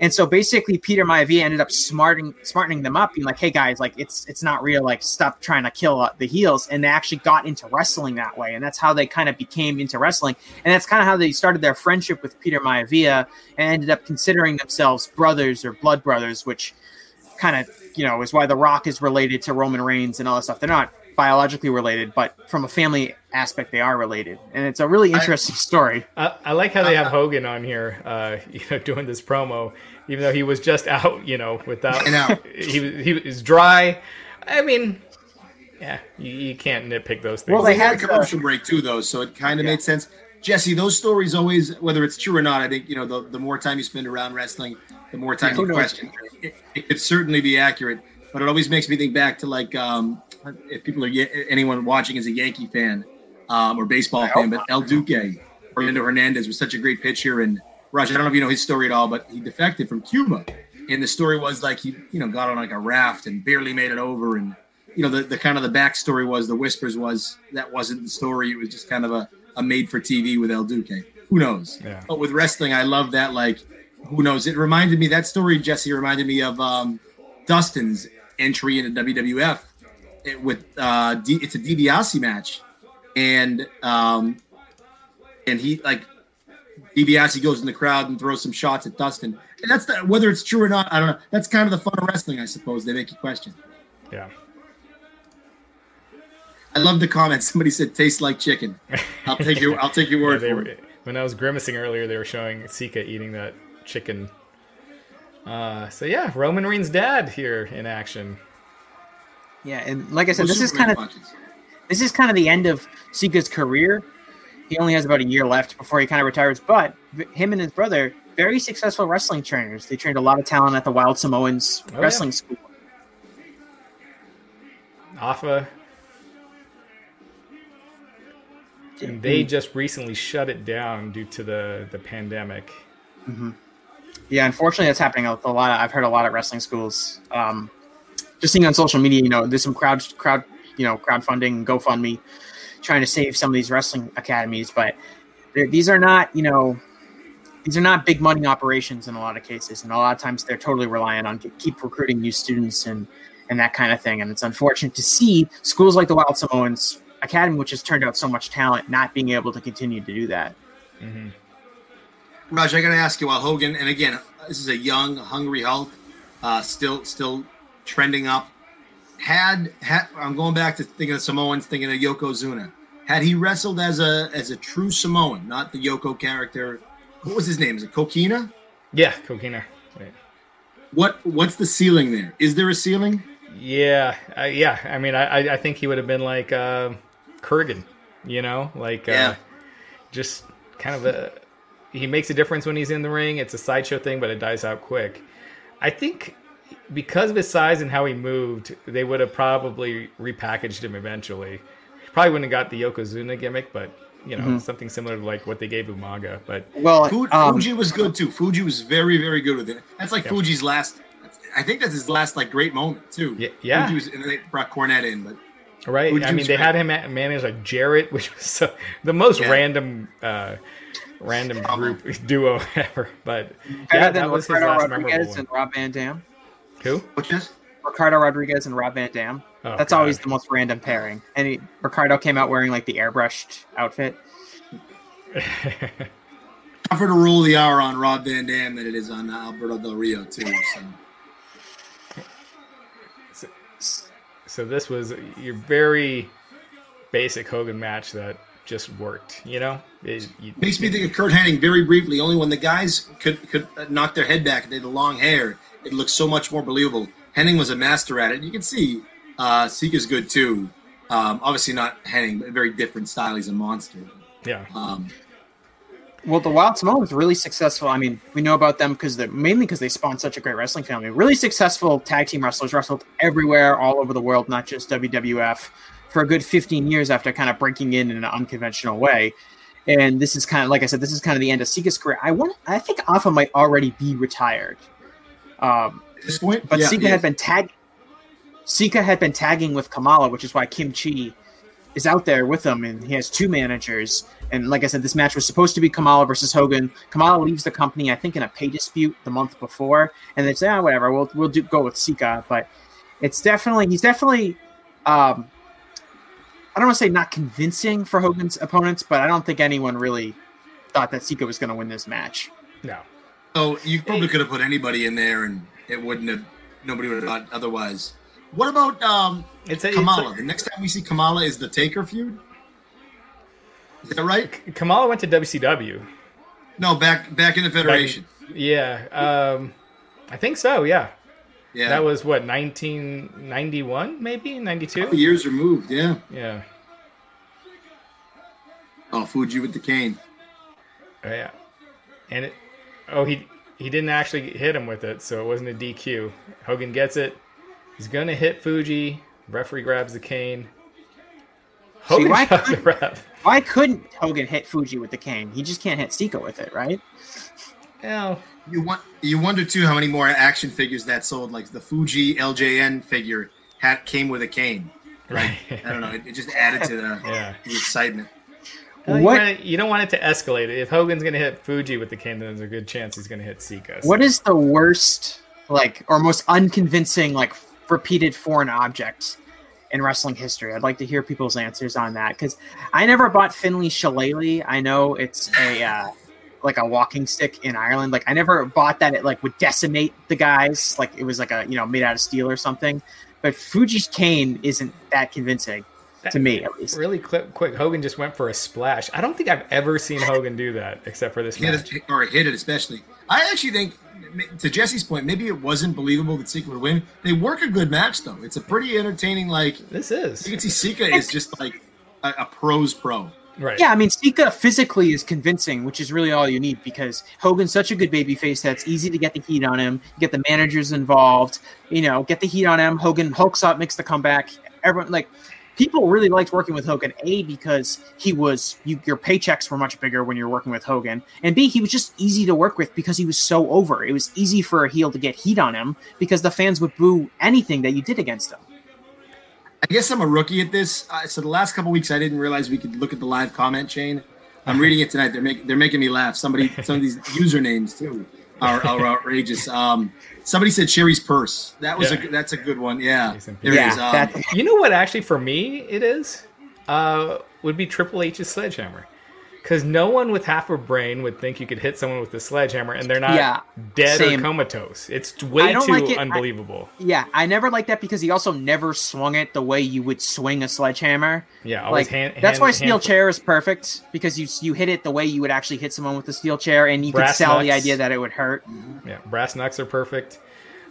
And so basically, Peter Maivia ended up smarting smartening them up, being like, "Hey guys, like it's it's not real. Like stop trying to kill uh, the heels." And they actually got into wrestling that way, and that's how they kind of became into wrestling. And that's kind of how they started their friendship with Peter Maivia, and ended up considering themselves brothers or blood brothers, which kind of you know is why The Rock is related to Roman Reigns and all that stuff. They're not biologically related, but from a family aspect, they are related, and it's a really interesting story. I, I like how they have Hogan on here, uh, you know, doing this promo, even though he was just out, you know, without. I know. He was he was dry. I mean, yeah, you, you can't nitpick those things. Well, they had a commercial break too, though, so it kind of yeah. made sense. Jesse, those stories always, whether it's true or not, I think you know the, the more time you spend around wrestling, the more time you question. It, it could certainly be accurate, but it always makes me think back to like um, if people are anyone watching is a Yankee fan um, or baseball fan, but El Duque, Orlando Hernandez was such a great pitcher, and Rush. I don't know if you know his story at all, but he defected from Cuba, and the story was like he you know got on like a raft and barely made it over, and you know the, the kind of the backstory was the whispers was that wasn't the story. It was just kind of a a made for TV with El Duque. Who knows? Yeah. But with wrestling, I love that. Like, who knows? It reminded me that story. Jesse reminded me of um, Dustin's entry into WWF it, with uh, D, it's a DiBiase match, and um, and he like DiBiase goes in the crowd and throws some shots at Dustin. And that's the, whether it's true or not. I don't know. That's kind of the fun of wrestling, I suppose. They make you question. Yeah. I love the comment. Somebody said tastes like chicken. I'll take your I'll take your word yeah, for were, it. When I was grimacing earlier, they were showing Sika eating that chicken. Uh, so yeah, Roman Reigns' dad here in action. Yeah, and like I said, this is kind of this is kind of the end of Sika's career. He only has about a year left before he kind of retires. But him and his brother, very successful wrestling trainers. They trained a lot of talent at the Wild Samoans oh, wrestling yeah. school. Afa and they just recently shut it down due to the the pandemic. Mm-hmm. Yeah, unfortunately, that's happening a lot. Of, I've heard a lot of wrestling schools. Um, just seeing on social media, you know, there's some crowd crowd, you know, crowdfunding, GoFundMe, trying to save some of these wrestling academies, but these are not, you know, these are not big money operations in a lot of cases, and a lot of times they're totally reliant on keep recruiting new students and and that kind of thing. And it's unfortunate to see schools like the Wild Samoans academy, which has turned out so much talent, not being able to continue to do that. Mm-hmm. Raj, I got to ask you while Hogan, and again, this is a young, hungry Hulk, uh, still, still trending up. Had, had I'm going back to thinking of Samoans, thinking of Yokozuna. Had he wrestled as a as a true Samoan, not the Yoko character, what was his name? Is it Kokina? Yeah, Kokina. Right. What what's the ceiling there? Is there a ceiling? Yeah, uh, yeah. I mean, I I think he would have been like. Uh, Kurgan, you know, like uh, yeah. uh, just kind of a he makes a difference when he's in the ring. It's a sideshow thing, but it dies out quick. I think because of his size and how he moved, they would have probably repackaged him eventually. Probably wouldn't have got the Yokozuna gimmick, but you know, mm-hmm. something similar to like what they gave Umaga. But well, um, Fuji was good too. Fuji was very, very good with it. That's like yeah. Fuji's last. I think that's his last like great moment too. Yeah, yeah. Fuji was, and they brought Cornette in, but Right. I mean, they had him manage like Jarrett, which was so, the most yeah. random, uh, random group duo ever. But yeah, that was his last Rodriguez and Rob Van Dam. Who? Which is Ricardo Rodriguez and Rob Van Dam. Oh, That's God. always the most random pairing. And he, Ricardo came out wearing like the airbrushed outfit. Tougher to rule the hour on Rob Van Dam than it is on Alberto Del Rio too. So. So this was your very basic Hogan match that just worked. You know, it, you, makes me think of Curt Hennig very briefly. Only when the guys could could knock their head back, they had the long hair. It looks so much more believable. Hennig was a master at it. You can see uh, Sika's good too. Um, obviously not Hennig, but a very different style. He's a monster. Yeah. Um, well, the Wild Samoans really successful. I mean, we know about them because they're mainly because they spawned such a great wrestling family. Really successful tag team wrestlers, wrestled everywhere, all over the world, not just WWF, for a good 15 years after kind of breaking in in an unconventional way. And this is kind of, like I said, this is kind of the end of Sika's career. I want, I think Afa might already be retired. Um, this point, but yeah, Sika had been tagged. Sika had been tagging with Kamala, which is why Kim Chee is out there with him, and he has two managers. And like I said, this match was supposed to be Kamala versus Hogan. Kamala leaves the company, I think, in a pay dispute the month before, and they say, "Ah, whatever, we'll we'll do, go with Sika." But it's definitely he's definitely. Um, I don't want to say not convincing for Hogan's opponents, but I don't think anyone really thought that Sika was going to win this match. No. So you probably could have put anybody in there, and it wouldn't have. Nobody would have thought otherwise. What about um, it's a, Kamala? It's a, the next time we see Kamala is the Taker feud. Is that right? Kamala went to WCW. No, back back in the Federation. Back, yeah, um, I think so. Yeah. Yeah, That was what 1991, maybe 92. years removed. Yeah. Yeah, Oh, Fuji with the cane. oh, yeah, and it. Oh, he he didn't actually hit him with it, so it wasn't a DQ. Hogan gets it. He's gonna hit Fuji. Referee grabs the cane. Hogan why shoves the couldn't- ref. Why couldn't Hogan hit Fuji with the cane? He just can't hit Sika with it, right? Yeah, You want you wonder too how many more action figures that sold, like the Fuji LJN figure had came with a cane. right. I don't know. It, it just added to the, Yeah. the excitement. Well, you, What- want it- you don't want it to escalate. If Hogan's going to hit Fuji with the cane, then there's a good chance he's going to hit Sika. What is the worst, like, or most unconvincing, like, repeated foreign object in wrestling history? I'd like to hear people's answers on that because I never bought Finlay Shillelagh. I know it's a uh, like a walking stick in Ireland. Like, I never bought that. It like would decimate the guys. Like, it was like a you know made out of steel or something. But Fuji's cane isn't that convincing to me, at least. Really quick, quick, Hogan just went for a splash. I don't think I've ever seen Hogan do that except for this Hit match. it, or hit it especially. I actually think, to Jesse's point, maybe it wasn't believable that Sika would win. They work a good match though. It's a pretty entertaining. Like This is you can see, Sika is just like a, a pro's pro. right. Yeah, I mean, Sika physically is convincing, which is really all you need because Hogan's such a good babyface that's easy to get the heat on him, get the managers involved, you know, get the heat on him. Hogan hulks up, makes the comeback. Everyone like people really liked working with Hogan. A because he was you, your paychecks were much bigger when you're working with Hogan, and B he was just easy to work with because he was so over. It was easy for a heel to get heat on him because the fans would boo anything that you did against him. I guess I'm a rookie at this. Uh, so the last couple weeks, I didn't realize we could look at the live comment chain. I'm reading it tonight. They're making they're making me laugh. Somebody, some of these usernames too are, are outrageous. Um, somebody said Sherry's purse. That was Yeah. a that's a good one. Yeah, Decent. there yeah, it is. Um, that You know what? Actually, for me, it is uh, would be Triple H's sledgehammer. Because no one with half a brain would think you could hit someone with a sledgehammer and they're not Yeah, dead same. or comatose. It's I way don't too like it. I- unbelievable. Yeah, I never liked that because he also never swung it the way you would swing a sledgehammer. yeah, always Like hand, that's hand- why steel hand- chair is perfect because you you hit it the way you would actually hit someone with a steel chair, and you could Brass sell the idea that it would hurt. Yeah, brass knucks are perfect.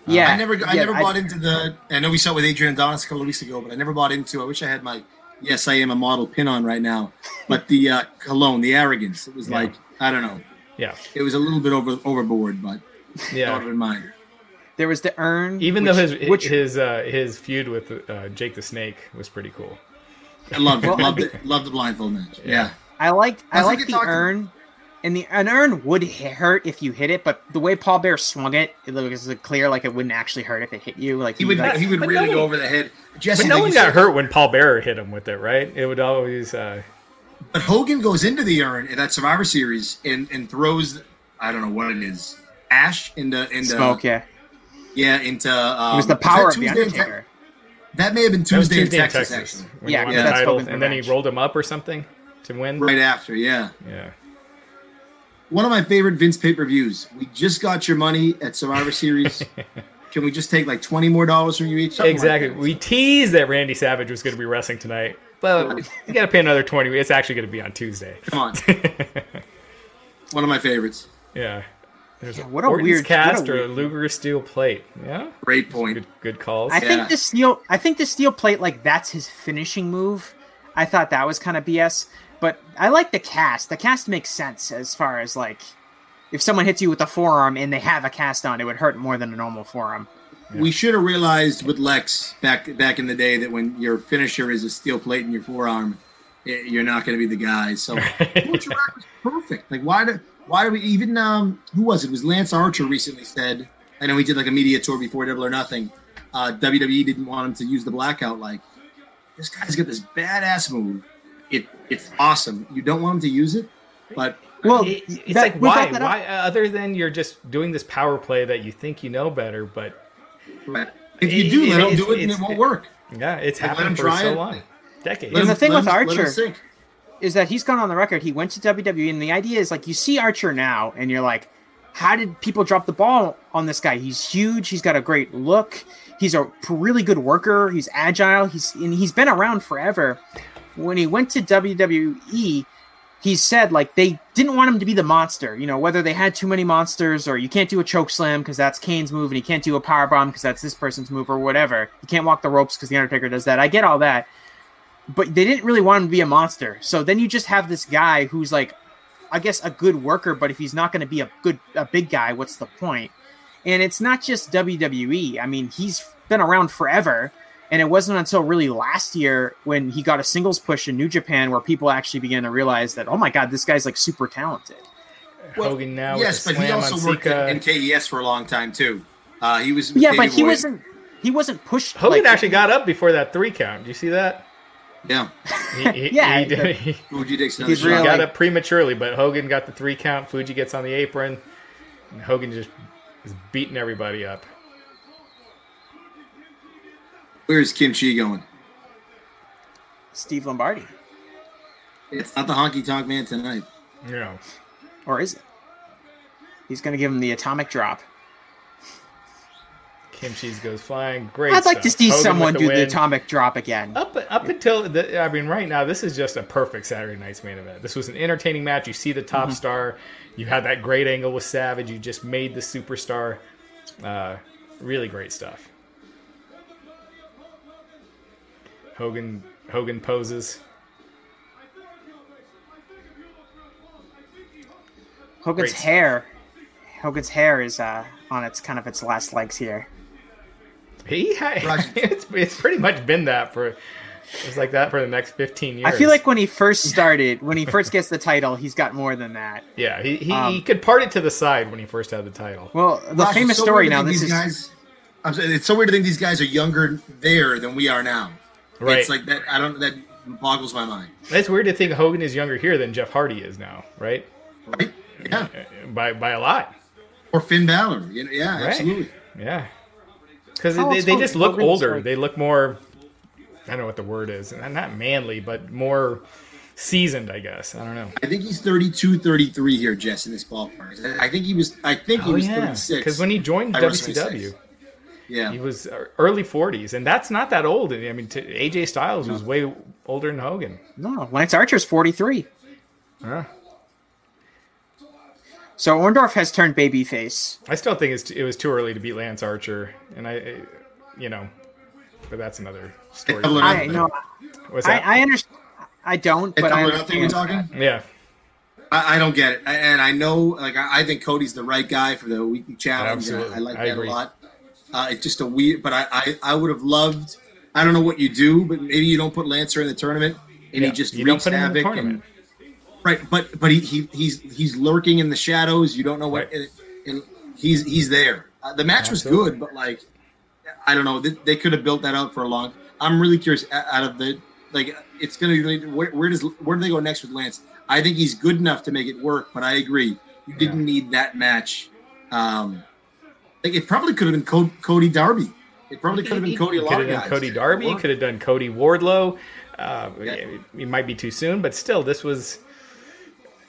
Yeah, I never I yeah, never bought into the. I know we saw it with Adrian Adonis a couple of weeks ago, but I never bought into. I wish I had my yes, I am a model pin on right now. But the uh, cologne, the arrogance, it was Yeah. like I don't know. Yeah, It was a little bit over overboard, but yeah. never mind. There was the urn, Even which- though his which his uh, his feud with uh, Jake the Snake was pretty cool. I loved it. Well, loved it. Loved the blindfold match. Yeah. I liked I How's liked the talked about? urn, and the an urn would hit- hurt if you hit it, but the way Paul Bearer swung it, it was clear like it wouldn't actually hurt if it hit you. Like He would like, he would really no go one- over the head. Jesse, But no one got said, hurt when Paul Bearer hit him with it, right? It would always. Uh, But Hogan goes into the urn in that Survivor Series and, and throws I don't know what it is ash into into smoke. Yeah, yeah into um, it was the was power that of the Tuesday in Te- Undertaker. that may have been Tuesday, Tuesday in in Texas, Texas. actually. Yeah, yeah, the that's title, Hogan's and then he rolled him up or something to win. Right after, yeah. Yeah. One of my favorite Vince pay per views. We just got your money at Survivor Series. Can we just take like twenty more dollars from you each? Something Exactly. that. we teased that Randy Savage was going to be wrestling tonight, but you got to pay another twenty. It's actually going to be on Tuesday. Come on. One of my favorites. yeah. There's Yeah, what a Orton's weird- cast what a or weird- Luger steel plate. Yeah. Great point. Good, good calls. I Yeah. think the steel. I think the steel plate, like that's his finishing move. I thought that was kind of BS, but I like the cast. The cast makes sense as far as like if someone hits you with a forearm and they have a cast on, it would hurt more than a normal forearm. We should have realized with Lex back back in the day that when your finisher is a steel plate in your forearm, eh, you're not going to be the guy. So Coach was perfect. Like why do why do we even um who was it? It was Lance Archer recently said. I know he did like a media tour before Double or Nothing. Uh, WWE didn't want him to use the blackout. Like this guy's got this badass move. It it's awesome. You don't want him to use it, but Well, It- it's that- like why? brought that up. Why? uh, Other than you're just doing this power play that you think you know better, but but if you do, It- let him it's- do it, and it won't work. yeah, it's Like, let happened for try so it. long, decades. Let And him- the thing with him- let him Archer- is that he's gone on the record. He went to WWE, and the idea is like you see Archer now, and you're like, how did people drop the ball on this guy? He's huge. He's got a great look. He's a really good worker. He's agile. He's and he's been around forever. When he went to WWE, he said like they didn't want him to be the monster. You know, whether they had too many monsters or you can't do a choke slam because that's Kane's move, and he can't do a power bomb because that's this person's move or whatever. You can't walk the ropes because the Undertaker does that. I get all that, but they didn't really want him to be a monster. So then you just have this guy who's like, I guess a good worker, but if he's not going to be a good a big guy, what's the point? And it's not just WWE. I mean, he's been around forever. And it wasn't until really last year when he got a singles push in New Japan where people actually began to realize that, oh my God, this guy's like super talented. Well, Hogan now. yes, but he also worked in, in KES for a long time too. Uh, he was yeah, but he Boy. wasn't he wasn't pushed. Hogan like- actually got up before that three count. Do you see that? Yeah, He, he, Yeah, he, did, but- he, Fuji takes another He's shot. really- got up prematurely, but Hogan got the three count. Fuji gets on the apron. And Hogan just is beating everybody up. Where's Kim Chee going? Steve Lombardi, It's not the honky tonk man tonight. You know, or is it? He's going to give him the atomic drop. Kim Cheese goes flying. Great. I'd like to see Hogan someone with do the atomic drop again. Up up until the, I mean, right now this is just a perfect Saturday Night's main event. This was an entertaining match. You see the top Mm-hmm. star. You had that great angle with Savage. You just made the superstar. Uh, really great stuff. Hogan Hogan poses. Hogan's Great. hair, Hogan's hair is uh, on its kind of its last legs here. He had, it's it's pretty much been that for it's like that for the next fifteen years. I feel like when he first started, when he first gets the title, he's got more than that. yeah, he he, Um, he could part it to the side when he first had the title. Well, the Gosh, famous so story now. think This these is guys. I'm saying it's so weird to think these guys are younger there than we are now. Right. It's like that. I don't. That boggles my mind. That's weird to think Hogan is younger here than Jeff Hardy is now, right? Right? Yeah. Uh, By by a lot. Or Finn Balor. You know, yeah, Right. absolutely. Yeah. Because How they, they just look Hogan's older. like- They look more. I don't know what the word is. Not manly, but more seasoned. I guess. I don't know. I think he's 32, 33 here, Jess, in this ballpark. I think he was. I think he Oh was yeah. 36. Because when he joined I WCW, 26. Yeah, he was uh, early 40s, and that's not that old. I mean, t- AJ Styles was way older than Hogan. no Lance Archer's forty three. Huh. So Orndorff has turned babyface. I still think it's it was too early to beat Lance Archer, and I, I- you know, but that's another story. I nothing. know. What's I, that? I understand. I don't, It's but I double or nothing. We're talking. yeah, I, I don't get it, I- and I know, like, I, I think Cody's the right guy for the weekly challenge. and I, I like I that agree. a lot. Uh, it's just a weird, but I, I, I would have loved. I don't know what you do, but maybe you don't put Lancer in the tournament, and Yeah, he just wreaks put him in the havoc. and, right, but but he, he he's he's lurking in the shadows. You don't know what, Right. and, and he's he's there. Uh, the match was good, but like, I don't know. They, they could have built that out for a long. I'm really curious. Out of the like, it's gonna be really, where, where does where do they go next with Lance? I think he's good enough to make it work, but I agree. You didn't need that match. Um, like it probably could have been Co- Cody Darby. It probably could have been Cody. A lot Could of have done guys. Cody Darby. Could have done Cody Wardlow. Uh, Yeah. it, it might be too soon, but still, this was.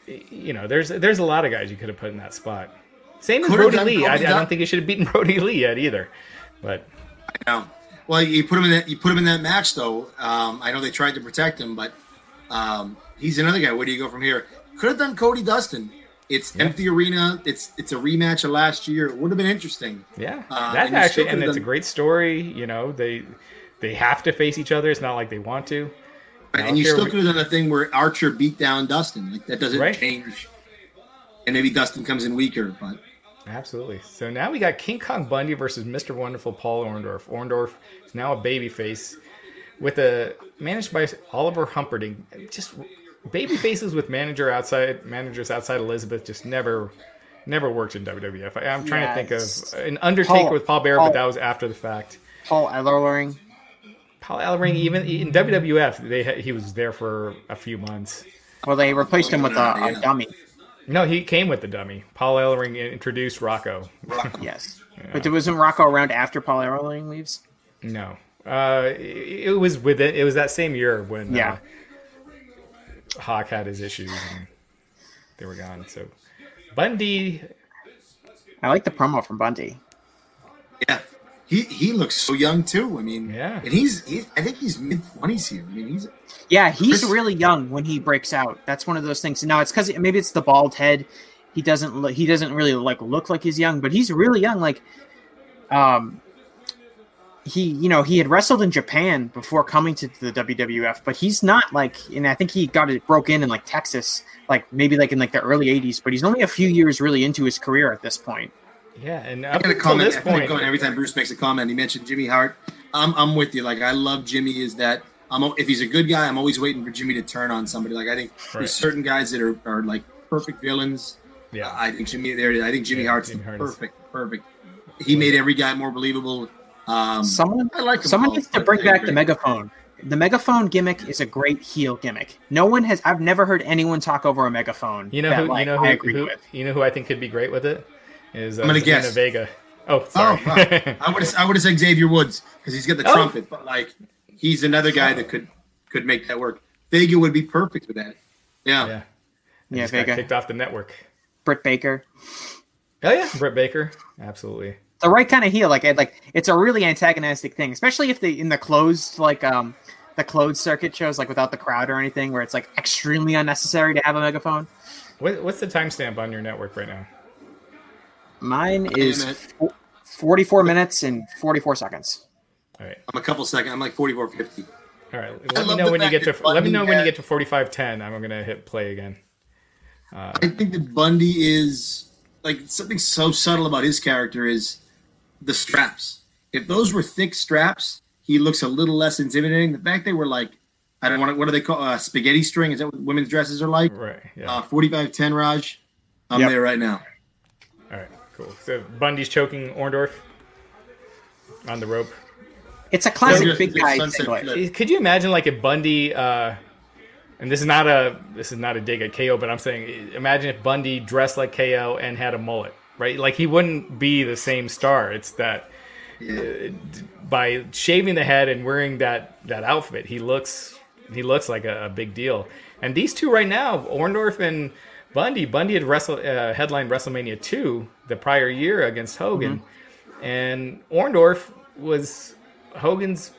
You know, there's there's a lot of guys you could have put in that spot. Same as Brodie Lee. I, I don't think you should have beaten Brodie Lee yet either. But No. Well, you put him in that. You put him in that match, though. Um, I know they tried to protect him, but um, he's another guy. Where do you go from here? Could have done Cody Dustin. It's Yeah. empty arena. It's it's a rematch of last year. It would have been interesting. yeah, Uh, that actually, and it's a great story. You know, they they have to face each other. It's not like they want to. Right? And you still could have done a thing where Archer beat down Dustin. Like that doesn't Right. change. And maybe Dustin comes in weaker, but Absolutely. So now we got King Kong Bundy versus Mr. Wonderful Paul Orndorff. Orndorff is now a babyface with a managed by Oliver Humperdink. Just baby faces with manager outside managers outside Elizabeth just never never worked in WWF. I, am trying Yeah, to think of an Undertaker Paul- with Paul Bearer, Paul- but that was after the fact. Paul Ellering. Paul Ellering, even in WWF, they he was there for a few months. Well, they replaced him with a, a dummy. No, he came with the dummy. Paul Ellering introduced Rocco. Rocco. Yes, but there wasn't Rocco around after Paul Ellering leaves? No, uh, it, it was within. It was that same year when Yeah. uh, Hawk had his issues and they were gone. So Bundy, I like the promo from Bundy. yeah, he he looks so young too. I mean, Yeah. and he's, he's I think he's mid twenties here. I mean, he's Yeah, he's Chris- really young when he breaks out. That's one of those things. Now it's because maybe it's the bald head. He doesn't. lo- He doesn't really like look like he's young, but he's really young. Like, um, he you know he had wrestled in Japan before coming to the WWF, but he's not like. And I think he got it broke in in like Texas, like maybe like in like the early '80s. But he's only a few years really into his career at this point. Yeah, and I up got a uh, comment. this point, going every time Bruce makes a comment, he mentioned Jimmy Hart. I'm I'm with you. Like I love Jimmy. Is that I'm if he's a good guy, I'm always waiting for Jimmy to turn on somebody. Like I think Right. there's certain guys that are, are like perfect villains. yeah, I think Jimmy there. I think Jimmy Yeah, Hart's Jimmy the Hart is- perfect, perfect. He made every guy more believable. Um, Someone I like Someone needs to bring back the megaphone. The megaphone gimmick is a great heel gimmick. No one has. I've never heard anyone talk over a megaphone. you know that, who like, you know I who, agree who with. you know who I think could be great with it is uh, I'm gonna Zelina guess. Vega. Oh, Oh, sorry. wow. I would have I would have said Xavier Woods because he's got the Oh. trumpet, but like he's another guy that could could make that work. Vega would be perfect for that. Yeah. yeah, Yeah, Just got Vega, kicked off the network. Britt Baker, Oh yeah, Britt Baker, absolutely. The right kind of heel. Like, it- like it's a really antagonistic thing, especially if they in the closed like um the closed circuit shows like without the crowd or anything, where it's like extremely unnecessary to have a megaphone. What, what's the timestamp on your network right now? Mine is minute. fo- 44 minutes and 44 seconds. All right, I'm a couple seconds. I'm like 44, 50. all right. I Let me know when you get to that let me Bundy know when you get to forty five ten. I'm gonna hit play again. Uh, I think that Bundy is like something so subtle about his character is the straps. If those were thick straps, he looks a little less intimidating. The fact they were like, I don't want to, what do they call uh, spaghetti string? Is that what women's dresses are like? right. Yeah. Uh, 45 10 Raj. I'm Yep. there right now. all right. Cool. So Bundy's choking Orndorff on the rope. It's a classic Sunset big guy flip. Could you imagine like if Bundy, uh, and this is not a this is not a dig at KO, but I'm saying imagine if Bundy dressed like KO and had a mullet, right? Like he wouldn't be the same star. It's that Yeah. by shaving the head and wearing that that outfit, he looks he looks like a, a big deal. And these two right now, Orndorff and Bundy, Bundy had wrestled uh, headlined WrestleMania two the prior year against Hogan, and Orndorff was Hogan's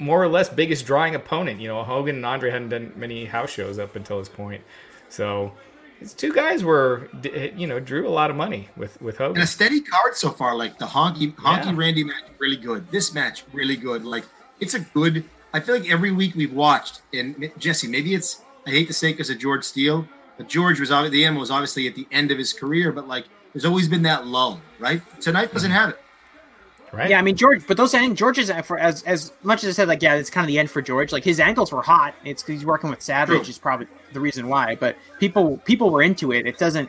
more or less biggest drawing opponent. You know, Hogan and Andre hadn't done many house shows up until this point, so. These two guys were, you know, drew a lot of money with with Hogan. And a steady card so far. Like the honky honky Yeah. Randy match, really good. This match, really good. Like it's a good. I feel like every week we've watched, and Jesse, maybe it's I hate to say because of George Steele, but George was the end was obviously at the end of his career, but like there's always been that lull, right? Tonight doesn't mm-hmm. have it. Right? Yeah, I mean George, but those and George's for as as much as I said like yeah, it's kind of the end for George. Like his ankles were hot. It's because he's working with Savage True. is probably the reason why. But people people were into it. It doesn't.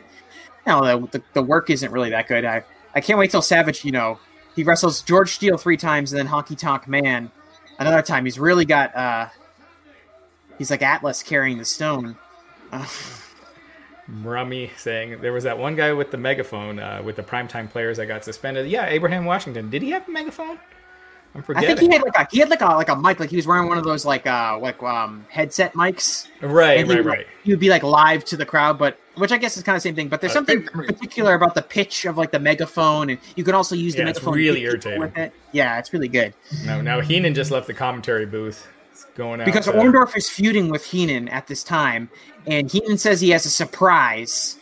You know, the, the, the work isn't really that good. I I can't wait till Savage. You know, he wrestles George Steele three times and then Honky Tonk Man another time. He's really got. uh He's like Atlas carrying the stone. Uh, Rummy saying there was that one guy with the megaphone uh, with the primetime players that got suspended. Yeah, Abraham Washington. Did he have a megaphone? I'm forgetting. I think he had like a he had like a like a mic like he was wearing one of those like uh like um headset mics. right, and he right, would, right. He would be like live to the crowd, but which I guess is kind of the same thing. But there's Uh, something particular about the pitch of like the megaphone, and you can also use the Yeah, it's megaphone. to really irritating. With it. Yeah, it's really good No, now Heenan just left the commentary booth. It's going out because to- Orndorff is feuding with Heenan at this time, and Heenan says he has a surprise.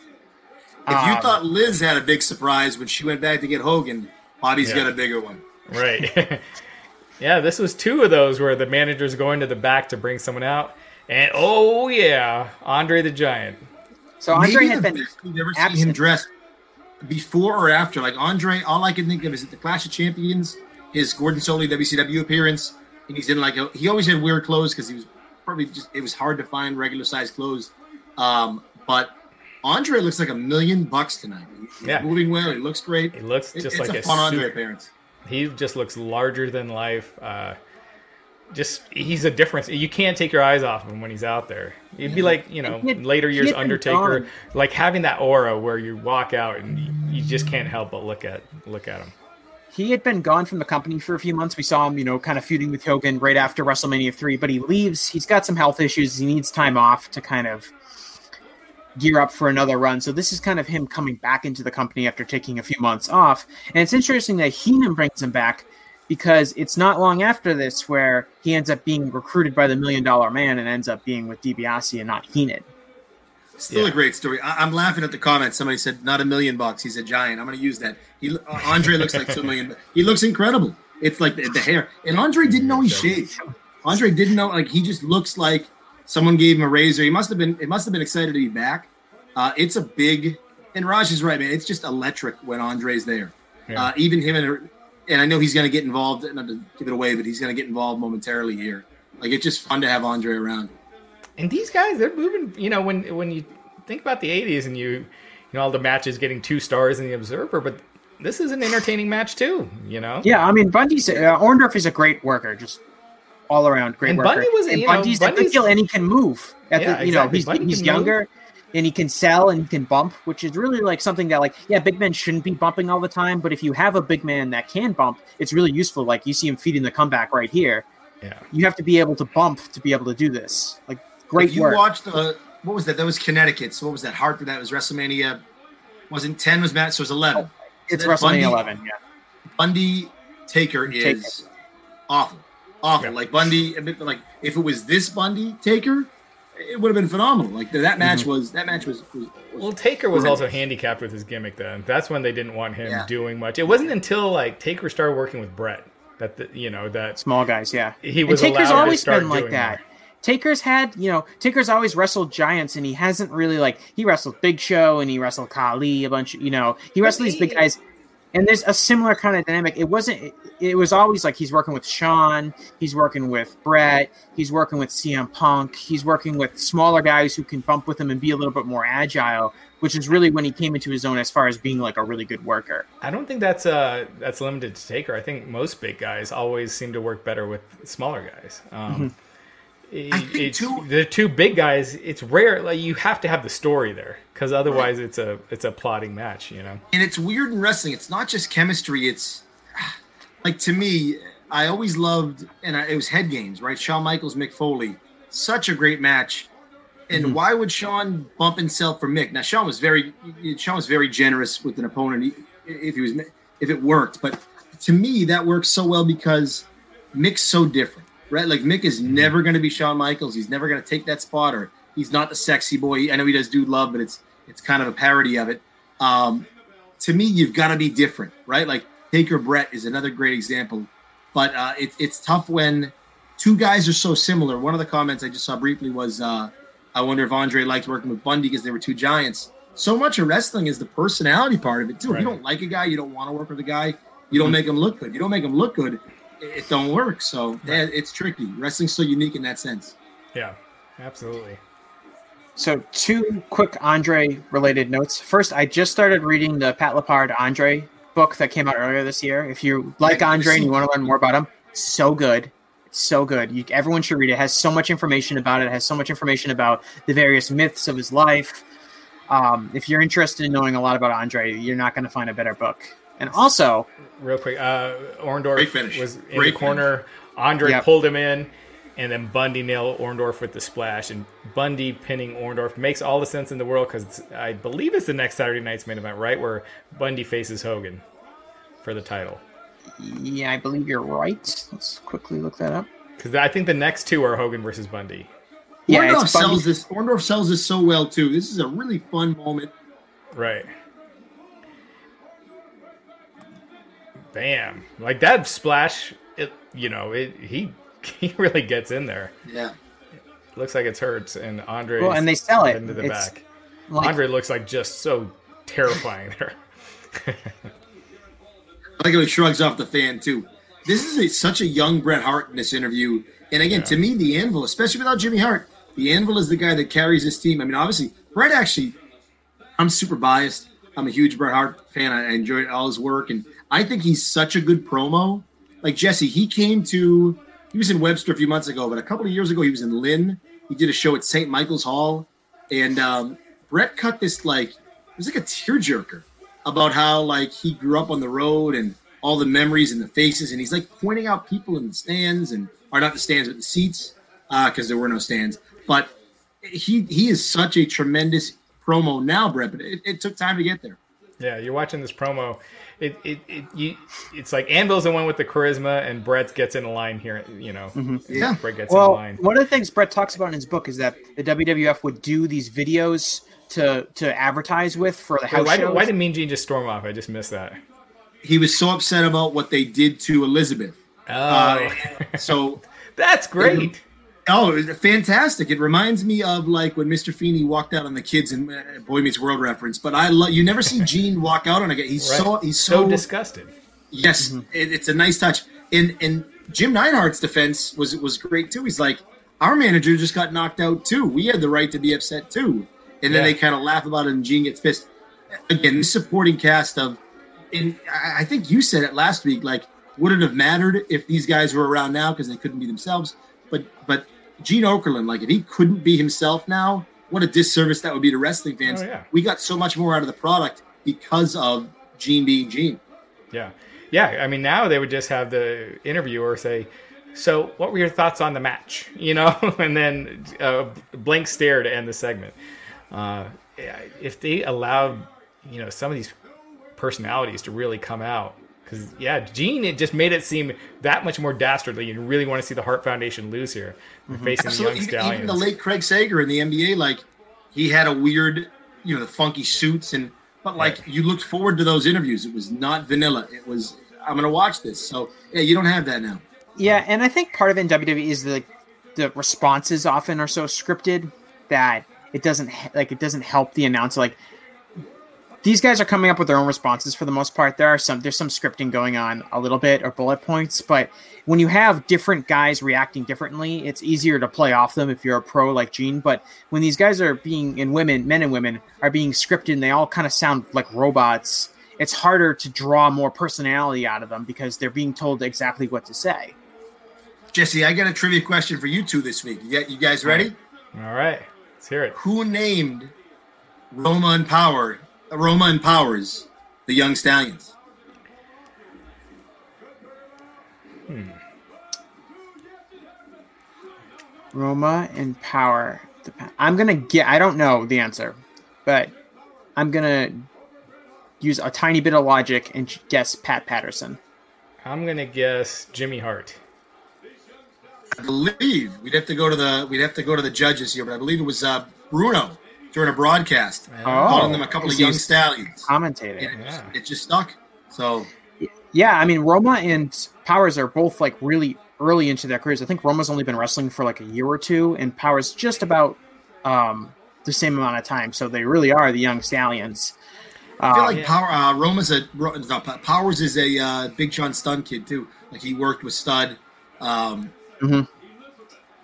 If you Um, thought Liz had a big surprise when she went back to get Hogan, Bobby's Yeah. got a bigger one. right. yeah, this was two of those where the manager's going to the back to bring someone out, and oh yeah, Andre the Giant. so Andre Maybe had the been best we've ever seen him dressed before or after. Like Andre, all I can think of is at the Clash of Champions, his Gordon Solie WCW appearance, and he's in like a, he always had weird clothes because he was probably just it was hard to find regular size clothes. Um, but Andre looks like a million bucks tonight. He's Yeah. moving well. He looks great. He looks It- just it's like a a fun Andre appearance. he just looks larger than life. Uh, just he's a difference. You can't take your eyes off him when he's out there. It'd be like you know later years Undertaker, like having that aura where you walk out and you, you just can't help but look at look at him. He had been gone from the company for a few months. We saw him, you know, kind of feuding with Hogan right after WrestleMania 3, but he leaves. He's got some health issues. He needs time off to kind of gear up for another run. So this is kind of him coming back into the company after taking a few months off. And it's interesting that Heenan brings him back because it's not long after this where he ends up being recruited by the Million Dollar Man and ends up being with DiBiase and not Heenan. Still Yeah. a great story. I, I'm laughing at the comments. Somebody said not a million bucks. He's a giant. I'm going to use that. He uh, Andre looks like two million. He looks incredible. It's like the, the hair. And Andre didn't know he shaved. Andre didn't know. Like he just looks like someone gave him a razor. He must have been. It must have been excited to be back. Uh, it's a big. And Raj is right, man. It's just electric when Andre's there. Yeah. Uh, even him and and I know he's going to get involved. Not to give it away, but he's going to get involved momentarily here. Like it's just fun to have Andre around. And these guys, they're moving. You know, when when you think about the '80s and you, you know, all the matches getting two stars in the Observer, but this is an entertaining match too. You know. Yeah, I mean Bundy's uh, Orndorff is a great worker, just all around great And worker. Bundy was, and you know, Bundy's a good Bundy's- deal, and he can move. At Yeah, the, you know, exactly. he's he's can younger, and he can sell and he can bump, which is really like something that like yeah, big men shouldn't be bumping all the time, but if you have a big man that can bump, it's really useful. Like you see him feeding the comeback right here. Yeah. You have to be able to bump to be able to do this. Like great if you work. watched the what was that? That was Connecticut. So what was that? Hartford. That was WrestleMania. Wasn't ten? Was Matt? So it was eleven. it's Bundy- WrestleMania 11. Yeah. Bundy Taker Taker. is awful, awful. Yeah. Like Bundy. Like if it was this Bundy Taker, it would have been phenomenal. Like that match Mm-hmm. was. That match was. was, was Well, Taker was also handicapped with his gimmick. Then that's when they didn't want him Yeah. doing much. It wasn't until like Taker started working with Bret that the, you know that Small guys, yeah. he was and Taker's allowed to always start been like that. more. Taker's had, you know, Taker's always wrestled giants, and he hasn't really like he wrestled Big Show and he wrestled Khali a bunch. Of, you know, he wrestled these big guys, and there's a similar kind of dynamic. It wasn't. It, it was always like he's working with Shawn, he's working with Bret, he's working with CM Punk, he's working with smaller guys who can bump with him and be a little bit more agile. Which is really when he came into his own as far as being like a really good worker. I don't think that's uh that's limited to Taker. I think most big guys always seem to work better with smaller guys. Um, it- I think it's- too- the two big guys. It's rare. Like you have to have the story there because otherwise it's a it's a plotting match. You know. and it's weird in wrestling. It's not just chemistry. It's like to me, I always loved, and I, it was head games, right? Shawn Michaels, Mick Foley, such a great match. And mm-hmm. why would Shawn bump himself for Mick? Now Shawn was very, Shawn was very generous with an opponent if he was if it worked. But to me, that works so well because Mick's so different, right? Like Mick is never going to be Shawn Michaels. He's never going to take that spot, or he's not the sexy boy. I know he does Dude Love, but it's it's kind of a parody of it. Um, to me, you've got to be different, right? Like Taker Brett is another great example, but uh, it, it's tough when two guys are so similar. One of the comments I just saw briefly was, uh, "I wonder if Andre liked working with Bundy because they were two giants." So much of wrestling is the personality part of it too. If Right. you don't like a guy, you don't want to work with a guy. You don't make him look good. You don't make him look good, it, it don't work. So yeah, it's tricky. Wrestling's so unique in that sense. Yeah. Absolutely. So, two quick Andre related notes. First, I just started reading the Pat Laprade Andre book that came out earlier this year. If you like I've Andre and you want to learn more about him, so good. It's so good. You, everyone should read it. It has so much information about it. It has so much information about the various myths of his life. Um, if you're interested in knowing a lot about Andre, you're not going to find a better book. And also, Real quick, uh, Orndorff was in Great the corner. Andre Yep. pulled him in, and then Bundy nailed Orndorff with the splash. And Bundy pinning Orndorff makes all the sense in the world because I believe it's the next Saturday night's main event, right? Where Bundy faces Hogan for the title. yeah, I believe you're right. Let's quickly look that up. Because I think the next two are Hogan versus Bundy. Yeah, Orndorff it's Bundy- sells this. Orndorff sells this so well too. This is a really fun moment. Right. Bam! Like that splash, it you know it he he really gets in there. Yeah. Looks like it's hurts, and Andre. Well, and they sell it. into the It's back. Like, Andre looks like just so terrifying there. I like how he shrugs off the fan too. This is a, such a young Bret Hart in this interview. And again, to me, the Anvil, especially without Jimmy Hart, the Anvil is the guy that carries this team. I mean, obviously, Bret actually, I'm super biased. I'm a huge Bret Hart fan. I enjoyed all his work, and I think he's such a good promo. Like Jesse, he came to, he was in Webster a few months ago, but a couple of years ago, he was in Lynn. He did a show at St. Michael's Hall, and um, Bret cut this like, it was like a tearjerker about how like he grew up on the road and all the memories and the faces, and he's like pointing out people in the stands and are not the stands but the seats because there were no stands. But he he is such a tremendous promo now, Bret. But it, it took time to get there. Yeah, you're watching this promo. It it, it you, it's like Anvil's the one with the charisma, and Bret gets in a line here. You know, Mm-hmm. Yeah. Bret gets Well, in line. one of the things Bret talks about in his book is that the WWF would do these videos to to advertise with for the Wait, house why, did, shows. why did Mean Gene just storm off? I just missed that. He was so upset about what they did to Elizabeth. Oh, Uh, so that's great. Oh, it was fantastic! It reminds me of like when Mr. Feeney walked out on the kids in uh, Boy Meets World reference. But I love you never see Gene walk out on a guy. He's Right. so he's so so, disgusted. yes. It, it's a nice touch. And and Jim Neidhart's defense was was great too. He's like, our manager just got knocked out too. We had the right to be upset too. And then Yeah. they kind of laugh about it, and Gene gets pissed. Again, the supporting cast of, and I I think you said it last week. Like, would it have mattered if these guys were around now because they couldn't be themselves? But but Gene Okerlund, like if he couldn't be himself now, what a disservice that would be to wrestling fans. Oh, yeah. We got so much more out of the product because of Gene being Gene. Yeah, yeah. I mean, now they would just have the interviewer say, "So, what were your thoughts on the match?" You know, and then a blank stare to end the segment. Uh, if they allowed, you know, some of these personalities to really come out, because yeah, Gene it just made it seem that much more dastardly. You really want to see the Hart Foundation lose here, mm-hmm. facing the young Absolutely. Even, stallions. even the late Craig Sager in the NBA, like he had a weird, you know, the funky suits and but like you looked forward to those interviews. It was not vanilla. It was I'm gonna watch this. So yeah, you don't have that now. Yeah, and I think part of it in WWE is the the responses often are so scripted that it doesn't like it doesn't help the announcer. Like these guys are coming up with their own responses for the most part. There are some there's some scripting going on a little bit or bullet points, but when you have different guys reacting differently, it's easier to play off them if you're a pro like Gene. But when these guys are being and women, men and women are being scripted and they all kind of sound like robots, it's harder to draw more personality out of them because they're being told exactly what to say. Jesse, I got a trivia question for you two this week. You, got, you guys ready? All right, let's hear it. Who named Roman Power Roma and Powers the Young Stallions? Roma and Power. I'm gonna get. I don't know the answer, but I'm gonna use a tiny bit of logic and guess Pat Patterson. I'm gonna guess Jimmy Hart. I believe we'd have to go to the we'd have to go to the judges here, but I believe it was uh, Bruno during a broadcast Oh, calling them a couple of young stallions. Commentating. It, just, Yeah. it just stuck. So Yeah, I mean Roma and Powers are both like really early into their careers. I think Roma's only been wrestling for like a year or two, and Powers just about um, the same amount of time. So they really are the young stallions. I feel like yeah. Power uh, Roma's a no, Powers is a uh, Big John Studd kid too. Like he worked with Studd. Um, Mhm.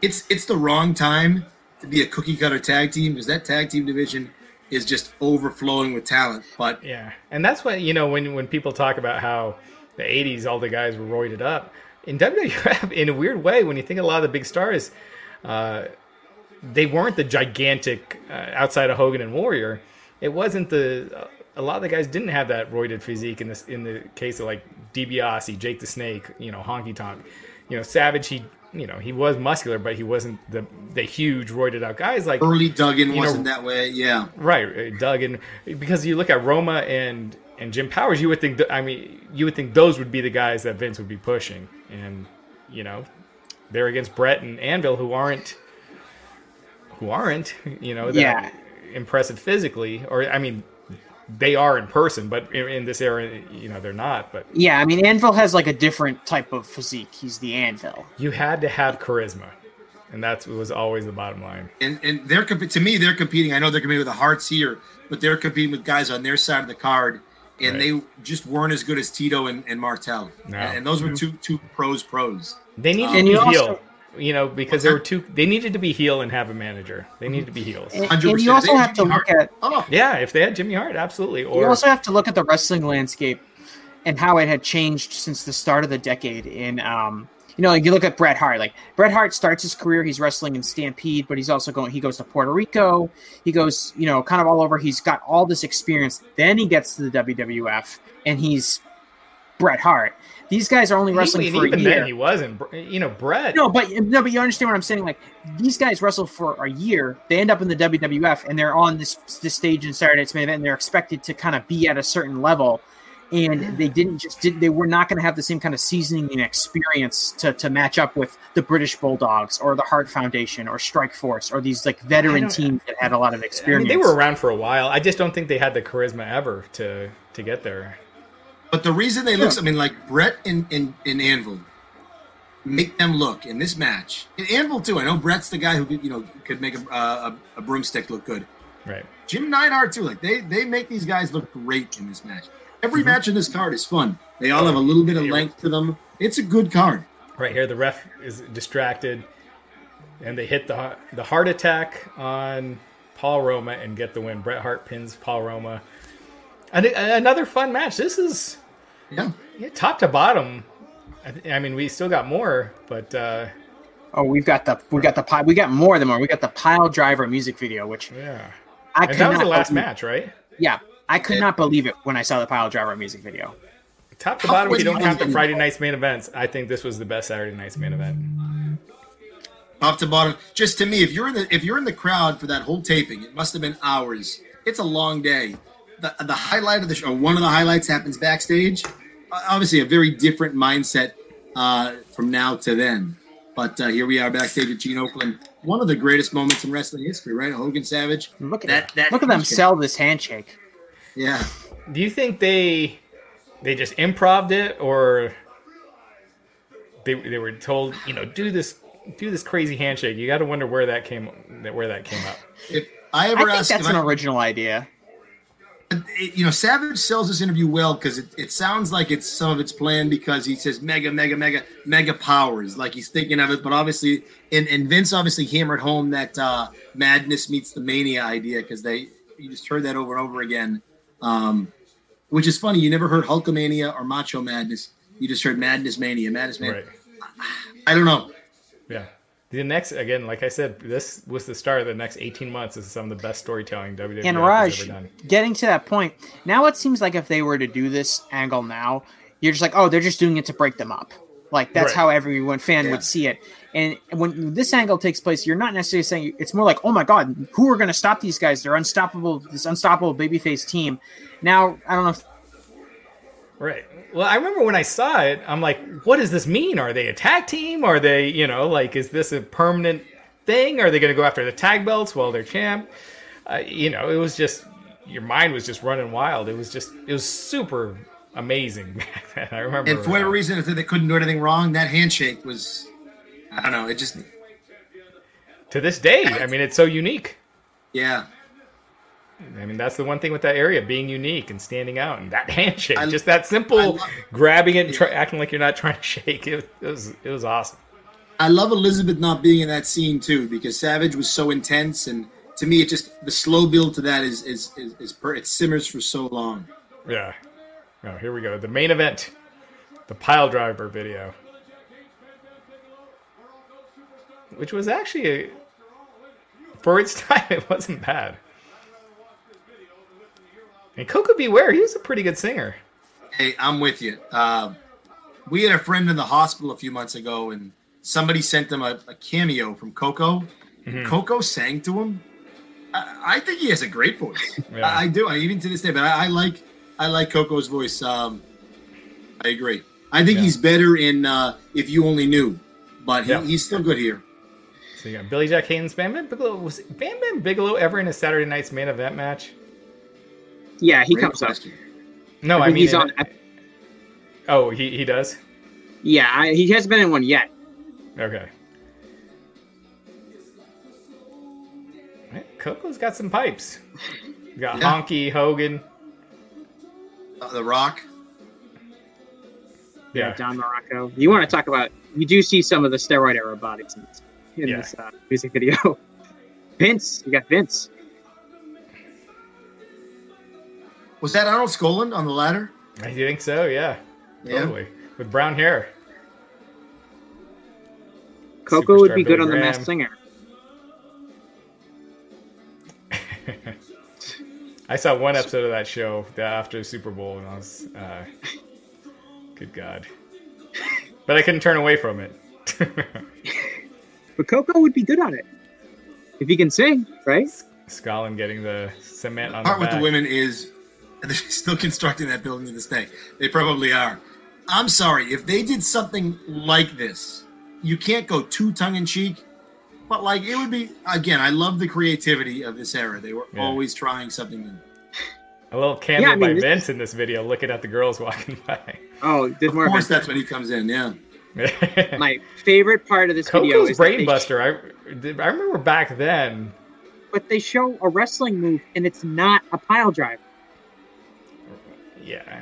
It's it's the wrong time to be a cookie cutter tag team because that tag team division is just overflowing with talent. But Yeah, and that's what you know when when people talk about how the '80s all the guys were roided up in WWF in a weird way. When you think a lot of the big stars, uh, they weren't the gigantic uh, outside of Hogan and Warrior. It wasn't the a lot of the guys didn't have that roided physique in this in the case of like DiBiase, Jake the Snake, you know Honky Tonk, you know Savage. He you know he was muscular, but he wasn't the the huge roided out guys like early Duggan wasn't that way. Yeah. Right, uh, Doug, and because you look at Roma and and Jim Powers, you would think. th- I mean, you would think those would be the guys that Vince would be pushing, and you know, they're against Bret and Anvil, who aren't, who aren't, you know, that Yeah. impressive physically, or I mean, they are in person, but in, in this era, you know, they're not. But yeah, I mean Anvil has like a different type of physique. He's the Anvil. you had to have charisma, and that was always the bottom line. and and they're comp- to me they're competing. I know they're competing with the Harts here, but they're competing with guys on their side of the card, and Right. they just weren't as good as Tito and, and Martel. No. And those were mm-hmm. two two pros pros. They needed And to you be also- heel. You know, because they were two. They needed to be heel and have a manager. They needed to be heels. And, and you also They- have to look at Oh, Yeah, if they had Jimmy Hart, absolutely. Or you also have to look at the wrestling landscape and how it had changed since the start of the decade. In um, you know, like you look at Bret Hart. Like Bret Hart starts his career, he's wrestling in Stampede, but he's also going. He goes to Puerto Rico. He goes, you know, kind of all over. He's got all this experience. Then he gets to the WWF, and he's Bret Hart. These guys are only wrestling He- for a even year. then, he wasn't. You know, Bret. No, but no, but you understand what I'm saying. Like these guys wrestle for a year, they end up in the WWF, and they're on this this stage in Saturday Night's Main Event, and they're expected to kind of be at a certain level, and they didn't just did they were not going to have the same kind of seasoning and experience to to match up with the British Bulldogs or the Hart Foundation or Strike Force or these like veteran teams that had a lot of I mean, experience. they were around for a while. I just don't think they had the charisma ever to to get there. But the reason they look, I mean, like Bret and, and, and Anvil make them look in this match. And Anvil too. I know Bret's the guy who could, you know could make a, a, a broomstick look good. Right. Jim Neidhart too. Like they they make these guys look great in this match. Every mm-hmm. match in this card is fun. They all have a little bit of length to them. It's a good card. Right here, the ref is distracted, and they hit the the heart attack on Paul Roma and get the win. Bret Hart pins Paul Roma. And another fun match. This is Yeah. yeah, top to bottom. I, th- I mean, we still got more, but uh, Oh, we've got the we got the pi- we got more than more. We got the pile driver music video, which yeah. I And could that was not the last believe- match, right? Yeah, I could not believe it when I saw the pile driver music video. Top to How bottom, if you don't count the Friday night's main events, I think this was the best Saturday night's main event. Top to bottom, just to me, if you're in the if you're in the crowd for that whole taping, it must have been hours. It's a long day. The the highlight of the show, one of the highlights happens backstage. Obviously, a very different mindset uh, from now to then. But uh, here we are backstage at Gene Okerlund. One of the greatest moments in wrestling history, right? Hogan Savage. Look at That- that look at them sell this handshake. Yeah. Do you think they they just improved it, or they they were told, you know, do this do this crazy handshake? You got to wonder where that came where that came up. If I I ever think asked, that's if an I- original idea. You know, Savage sells this interview well because it, it sounds like it's some of it's planned because he says mega, mega, mega, mega powers, like he's thinking of it. But obviously, and, and Vince obviously hammered home that uh, madness meets the mania idea because they you just heard that over and over again, um, which is funny. You never heard Hulkamania or Macho Madness. You just heard Madness Mania, Madness Mania. Right. I don't know. Yeah. The next again, like I said, this was the start of the next eighteen months. This is some of the best storytelling WWE And has Raj, ever done. getting to that point, now it seems like if they were to do this angle now, you're just like, oh, they're just doing it to break them up. Like that's Right. how everyone fan Yeah. would see it. And when this angle takes place, you're not necessarily saying it's more like, oh my god, who are going to stop these guys? They're unstoppable. This unstoppable babyface team. Now I don't know. if Right. Well, I remember when I saw it, I'm like, what does this mean? Are they a tag team? Are they, you know, like, is this a permanent thing? Are they going to go after the tag belts while they're champ? Uh, you know, it was just, your mind was just running wild. It was just, it was super amazing back then. I remember. And for whatever reason, if they couldn't do anything wrong, that handshake was, I don't know. It just, to this day, I mean, it's so unique. yeah. I mean, that's the one thing with that area being unique and standing out, and that handshake, I- just that simple grabbing it, and try, acting like you're not trying to shake. It, it was, it was awesome. I love Elizabeth not being in that scene too because Savage was so intense, and to me, it just the slow build to that is is is, is per, it simmers for so long. Yeah. Oh, here we go. The main event, the pile driver video, which was actually a, for its time, it wasn't bad. And Koko B. Ware, he was a pretty good singer. Hey, I'm with you. Uh, we had a friend in the hospital a few months ago, and somebody sent him a, a cameo from Koko. Mm-hmm. Koko sang to him. I, I think he has a great voice. Yeah. I, I do. I, even to this day, but I, I like I like Koko's voice. Um, I agree. I think Yeah. he's better in uh, If You Only Knew, but he, Yeah. he's still good here. So you got Billy Jack Haynes, Bam Bam Bigelow. Was Bam Bam Bigelow ever in a Saturday night's main event match? Yeah, he Great comes up. question. No, I I, mean, he's on. oh, he, he does? Yeah, I, he hasn't been in one yet. Okay. Koko's got some pipes. You got Yeah. Honky, Hogan. Uh, the Rock. Yeah. Don Muraco. You want to talk about? You do see some of the steroid era bodies in this, in Yeah. this uh, music video. Vince, you got Vince. Was that Arnold Skaaland on the ladder? I think so, yeah. Yeah. Totally. With brown hair. Koko would Superstar be good Billy on the Masked Singer. I saw one episode of that show after the Super Bowl, and I was uh, Good God. But I couldn't turn away from it. but Koko would be good on it if he can sing, right? Skaaland getting the cement on the part the with the women is they're still constructing that building to this day. They probably are. I'm sorry if they did something like this. You can't go too tongue in cheek, but like it would be again. I love the creativity of this era. They were yeah. always trying something new. A little cameo yeah, I mean, by Vince in this video, looking at the girls walking by. Oh, of course, that's when he comes in. Yeah. My favorite part of this Koko's video is Brainbuster. I I remember back then. But they show a wrestling move, and it's not a pile driver. Yeah. yeah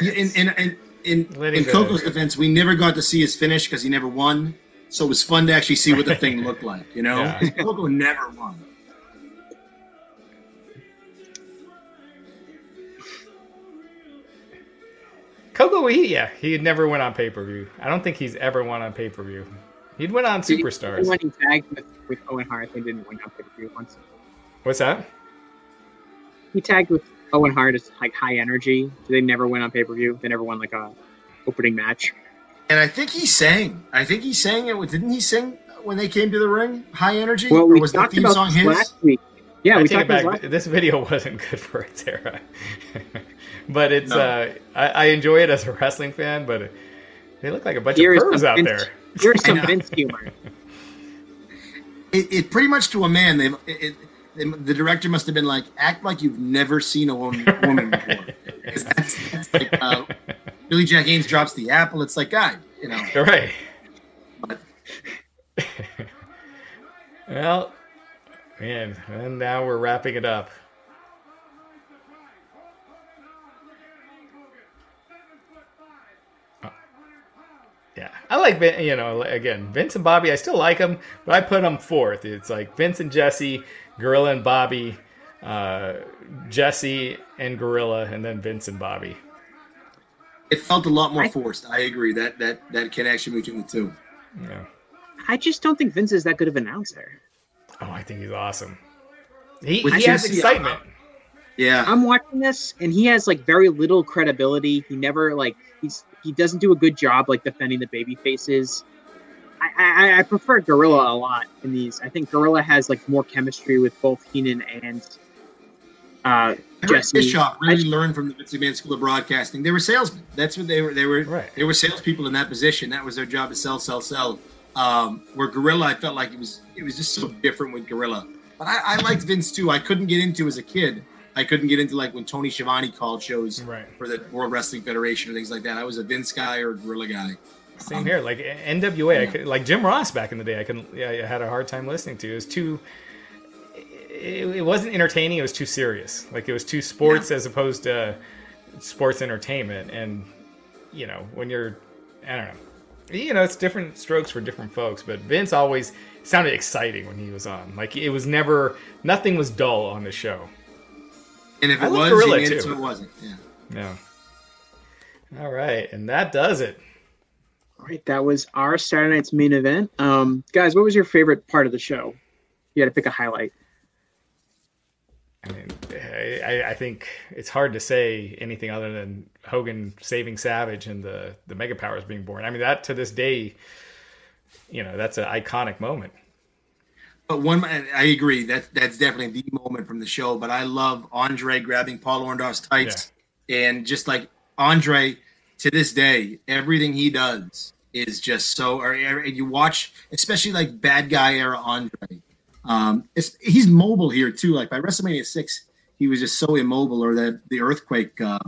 in in in, in, in Koko's defense, we never got to see his finish because he never won. So it was fun to actually see what the thing looked like. You know, yeah. Koko never won. Koko, he yeah, he had never went on pay per view. I don't think he's ever won on pay per view. He'd went on Superstars. When he tagged with, with Owen Hart, they didn't win on pay per view once. What's that? He tagged with Owen Hart as like high energy. They never went on pay per view. They never won like a opening match. And I think he sang. I think he sang it. Didn't he sing when they came to the ring? High energy. Well, we was talked about song his? last week. Yeah, I we talked about this video wasn't good for its era. but it's no. uh, I, I, enjoy it as a wrestling fan. But they look like a bunch Here's of pervs out there. Here's some Vince humor. It, it, pretty much to a man. They it, the director must have been like, act like you've never seen a woman, woman before. That's, that's, like uh, Billy Jack Haynes drops the apple. It's like, God, you know. Right. But. well, man, and now we're wrapping it up. Yeah, I like you know again Vince and Bobby. I still like them, but I put them fourth. It's like Vince and Jesse, Gorilla and Bobby, uh, Jesse and Gorilla, and then Vince and Bobby. It felt a lot more forced. I agree that that that connection between the two. Yeah, I just don't think Vince is that good of an announcer. Oh, I think he's awesome. He, he has excitement. Yeah, I'm watching this, and he has like very little credibility. He never like he's he doesn't do a good job like defending the baby faces. I, I, I prefer Gorilla a lot in these. I think Gorilla has like more chemistry with both Heenan and uh, Jesse. Bischoff really I, learned from the Vince McMahon School of Broadcasting. They were salesmen. That's what they were. They were. Right. They were salespeople in that position. That was their job to sell, sell, sell. Um, where Gorilla, I felt like it was it was just so different with Gorilla. But I, I liked Vince too. I couldn't get into as a kid I couldn't get into like when Tony Schiavone called shows right. for the World Wrestling Federation or things like that. I was a Vince guy or a Gorilla guy. Same um, here. Like NWA, yeah. I could, like Jim Ross back in the day. I couldn't. Yeah, I had a hard time listening to. It was too. It, it wasn't entertaining. It was too serious. Like it was too sports yeah. as opposed to sports entertainment. And you know, when you're, I don't know. You know, it's different strokes for different folks. But Vince always sounded exciting when he was on. Like it was never nothing was dull on the show. And if it was, Gorilla he too. it wasn't. Yeah. Yeah. All right, and that does it. All right, that was our Saturday night's main event. Um, guys, what was your favorite part of the show? You had to pick a highlight. I mean, I, I think it's hard to say anything other than Hogan saving Savage and the the Mega Powers being born. I mean, that to this day, you know, that's an iconic moment. But one, I agree that that's definitely the moment from the show. But I love Andre grabbing Paul Orndorff's tights, yeah. and just like Andre, to this day, everything he does is just so. Or, you watch, especially like bad guy era Andre. Um, he's mobile here too. Like by WrestleMania six, he was just so immobile. Or that the earthquake, uh,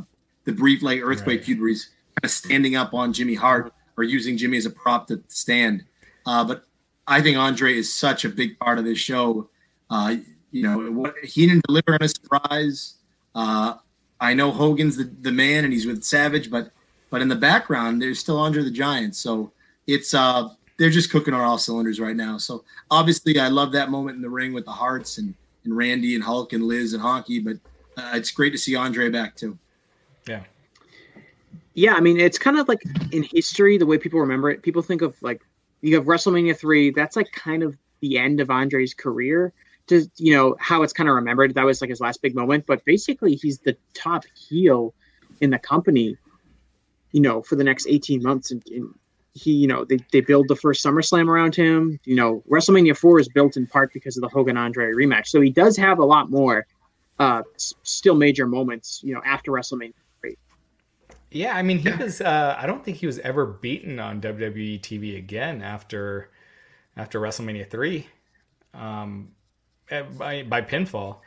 the brief like earthquake right. feud where he's kind of standing up on Jimmy Hart or using Jimmy as a prop to stand. Uh, but I think Andre is such a big part of this show. Uh, you know, what, he didn't deliver on a surprise. Uh, I know Hogan's the, the man and he's with Savage, but but in the background they're still under the Giants. So it's uh they're just cooking on all cylinders right now. So obviously I love that moment in the ring with the Harts and, and Randy and Hulk and Liz and Honky, but uh, it's great to see Andre back too. Yeah. Yeah, I mean it's kind of like in history the way people remember it. People think of like you have WrestleMania three. That's like kind of the end of Andre's career. To you know how it's kind of remembered. That was like his last big moment. But basically, he's the top heel in the company you know, for the next 18 months. And, and he, you know, they, they build the first SummerSlam around him. You know, WrestleMania 4 is built in part because of the Hogan Andre rematch. So he does have a lot more uh, still major moments, you know, after WrestleMania. 3. Yeah, I mean, he was. Uh, I don't think he was ever beaten on WWE TV again after after WrestleMania three, um, by by pinfall.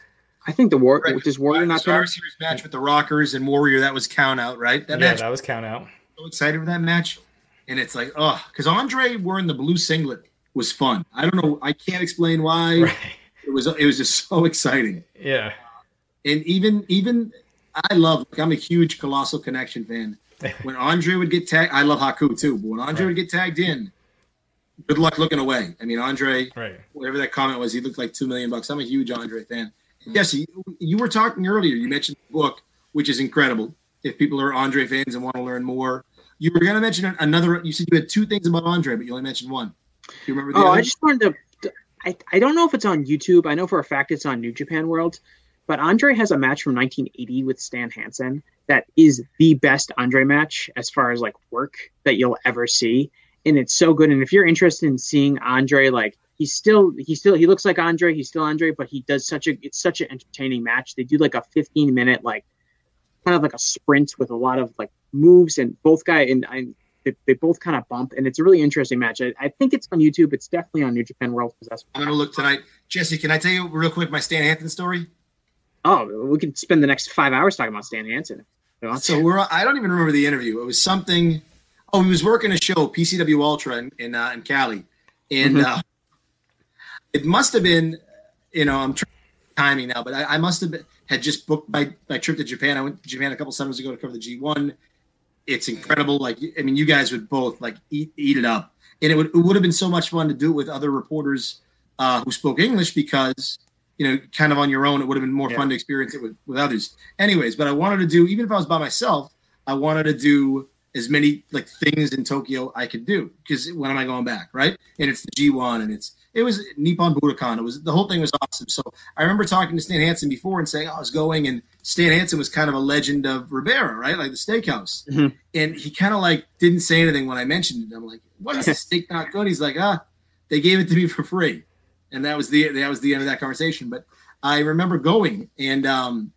I think the War right. does Warrior not Star Series match with the Rockers and Warrior that was count out, right? That yeah, match, that was count out. So excited for that match, and it's like, oh, because Andre wearing the blue singlet was fun. I don't know, I can't explain why. Right. It was it was just so exciting. Yeah, and even even I love. Like, I'm a huge Colossal Connection fan. When Andre would get tagged, I love Haku too. But when Andre right. would get tagged in, good luck looking away. I mean, Andre, right. whatever that comment was, he looked like two million bucks. I'm a huge Andre fan. Jesse, you were talking earlier. You mentioned the book, which is incredible. If people are Andre fans and want to learn more, you were going to mention another. You said you had two things about Andre, but you only mentioned one. Do you remember? oh, other? I just wanted to. I, I don't know if it's on YouTube. I know for a fact it's on New Japan World. But Andre has a match from 1980 with Stan Hansen that is the best Andre match as far as like work that you'll ever see. And it's so good. And if you're interested in seeing Andre like he's still he still he looks like Andre. He's still Andre, but he does such a it's such an entertaining match. They do like a 15 minute like kind of like a sprint with a lot of like moves, and both guy and I, they, they both kind of bump, and it's a really interesting match. I, I think it's on YouTube. It's definitely on New Japan World. That's I'm gonna look tonight. Jesse, can I tell you real quick my Stan Hansen story? Oh, we could spend the next five hours talking about Stan Hansen. So we're I don't even remember the interview. It was something. Oh, he was working a show, PCW Ultra in in, uh, in Cali, and mm-hmm. uh, it must have been, you know, I'm trying timing now, but I, I, must have been, had just booked my, my trip to Japan. I went to Japan a couple summers ago to cover the G1. It's incredible. Like, I mean, you guys would both like eat, eat it up. And it would, it would have been so much fun to do it with other reporters uh, who spoke English because, you know, kind of on your own, it would have been more yeah. fun to experience it with, with others. Anyways, but I wanted to do, even if I was by myself, I wanted to do as many like things in Tokyo I could do because when am I going back, right? And it's the G1 and it's it was Nippon Budokan. It was the whole thing was awesome. So I remember talking to Stan Hansen before and saying oh, I was going, and Stan Hansen was kind of a legend of Ribera, right? Like the steakhouse. Mm-hmm. And he kind of like didn't say anything when I mentioned it. I'm like, what is the steak not good? He's like, ah, they gave it to me for free, and that was the that was the end of that conversation. But I remember going and um,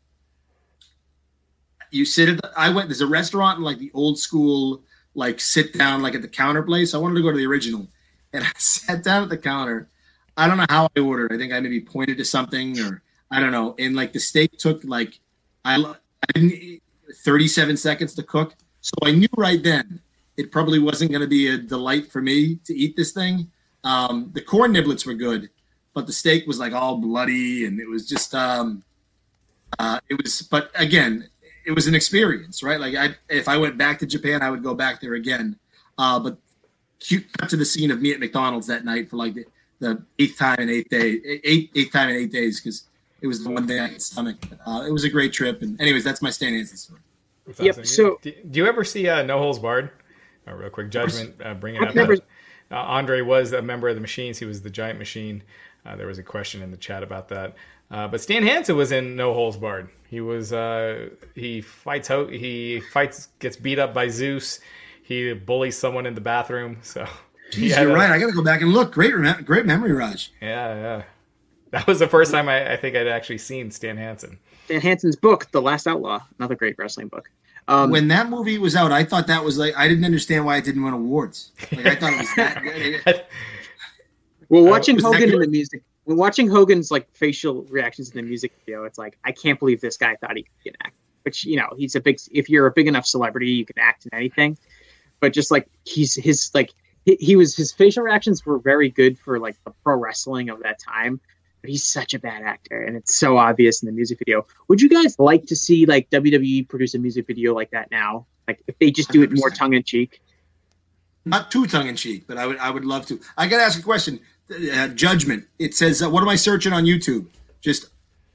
you sit at the, I went there's a restaurant in like the old school like sit down like at the counter place. I wanted to go to the original and I sat down at the counter. I don't know how I ordered. I think I maybe pointed to something or I don't know. And like the steak took like I, I didn't 37 seconds to cook. So I knew right then it probably wasn't going to be a delight for me to eat this thing. Um, the corn niblets were good, but the steak was like all bloody and it was just um, uh, it was. But again, it was an experience, right? Like I, if I went back to Japan, I would go back there again. Uh, but cut to the scene of me at McDonald's that night for like the, the eighth time in eight day, eight eighth time in eight days because it was the one day I could stomach. Uh, it was a great trip, and anyways, that's my Stan Hansen story. Yep. So, do, do, you ever see uh, No Holds Barred? A real quick judgment, uh, bring it up. Never... Uh, Andre was a member of the Machines. He was the Giant Machine. Uh, there was a question in the chat about that. Uh, but Stan Hansen was in No Holds Barred. He was uh, he fights out. he fights gets beat up by Zeus he bullies someone in the bathroom. So Jeez, you're a, right. I got to go back and look. Great, great memory, Raj. Yeah, yeah. That was the first time I, I think I'd actually seen Stan Hansen. Stan Hansen's book, The Last Outlaw, another great wrestling book. Um, when that movie was out, I thought that was like I didn't understand why it didn't win awards. Like I thought it was that good. well, watching uh, Hogan in the music, when watching Hogan's like facial reactions in the music video, it's like I can't believe this guy thought he could act. Which you know, he's a big. If you're a big enough celebrity, you can act in anything but just like he's his like he, he was his facial reactions were very good for like the pro wrestling of that time but he's such a bad actor and it's so obvious in the music video. Would you guys like to see like wwe produce a music video like that now? Like if they just do it more tongue-in-cheek? Not too tongue-in-cheek but i would i would love to. I gotta ask a question. Uh, judgment. It says uh, what am i searching on youtube? Just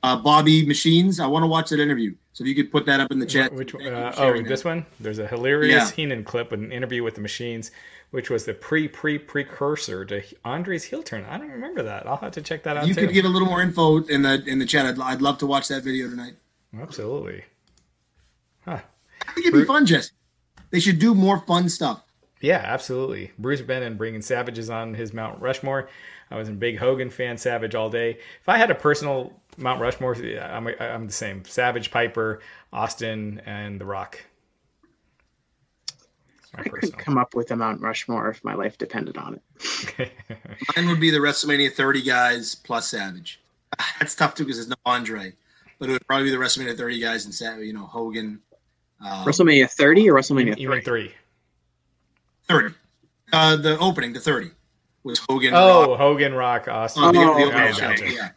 uh, bobby machines i want to watch that interview so if you could put that up in the chat. Which uh, oh, that. this one? There's a hilarious yeah. Heenan clip, an interview with the Machines, which was the pre pre precursor to Andre's heel turn. I don't remember that. I'll have to check that out. You too. could give a little more info in the in the chat. I'd, I'd love to watch that video tonight. Absolutely. Huh. I think it'd be fun, Jess. They should do more fun stuff. Yeah, absolutely. Bruce Bannon bringing Savages on his Mount Rushmore. I was a big Hogan fan, Savage all day. If I had a personal Mount Rushmore, I'm, I'm the same. Savage, Piper, Austin, and The Rock. I could come up with a Mount Rushmore if my life depended on it. Mine would be the WrestleMania 30 guys plus Savage. That's tough too because there's no Andre, but it would probably be the WrestleMania 30 guys and Savage. You know, Hogan. Um, WrestleMania 30 or WrestleMania even 3? 30. Uh, the opening, the 30 was Hogan. Oh, Rock. Hogan, Rock, Austin. Oh, the, the, okay, okay. Yeah.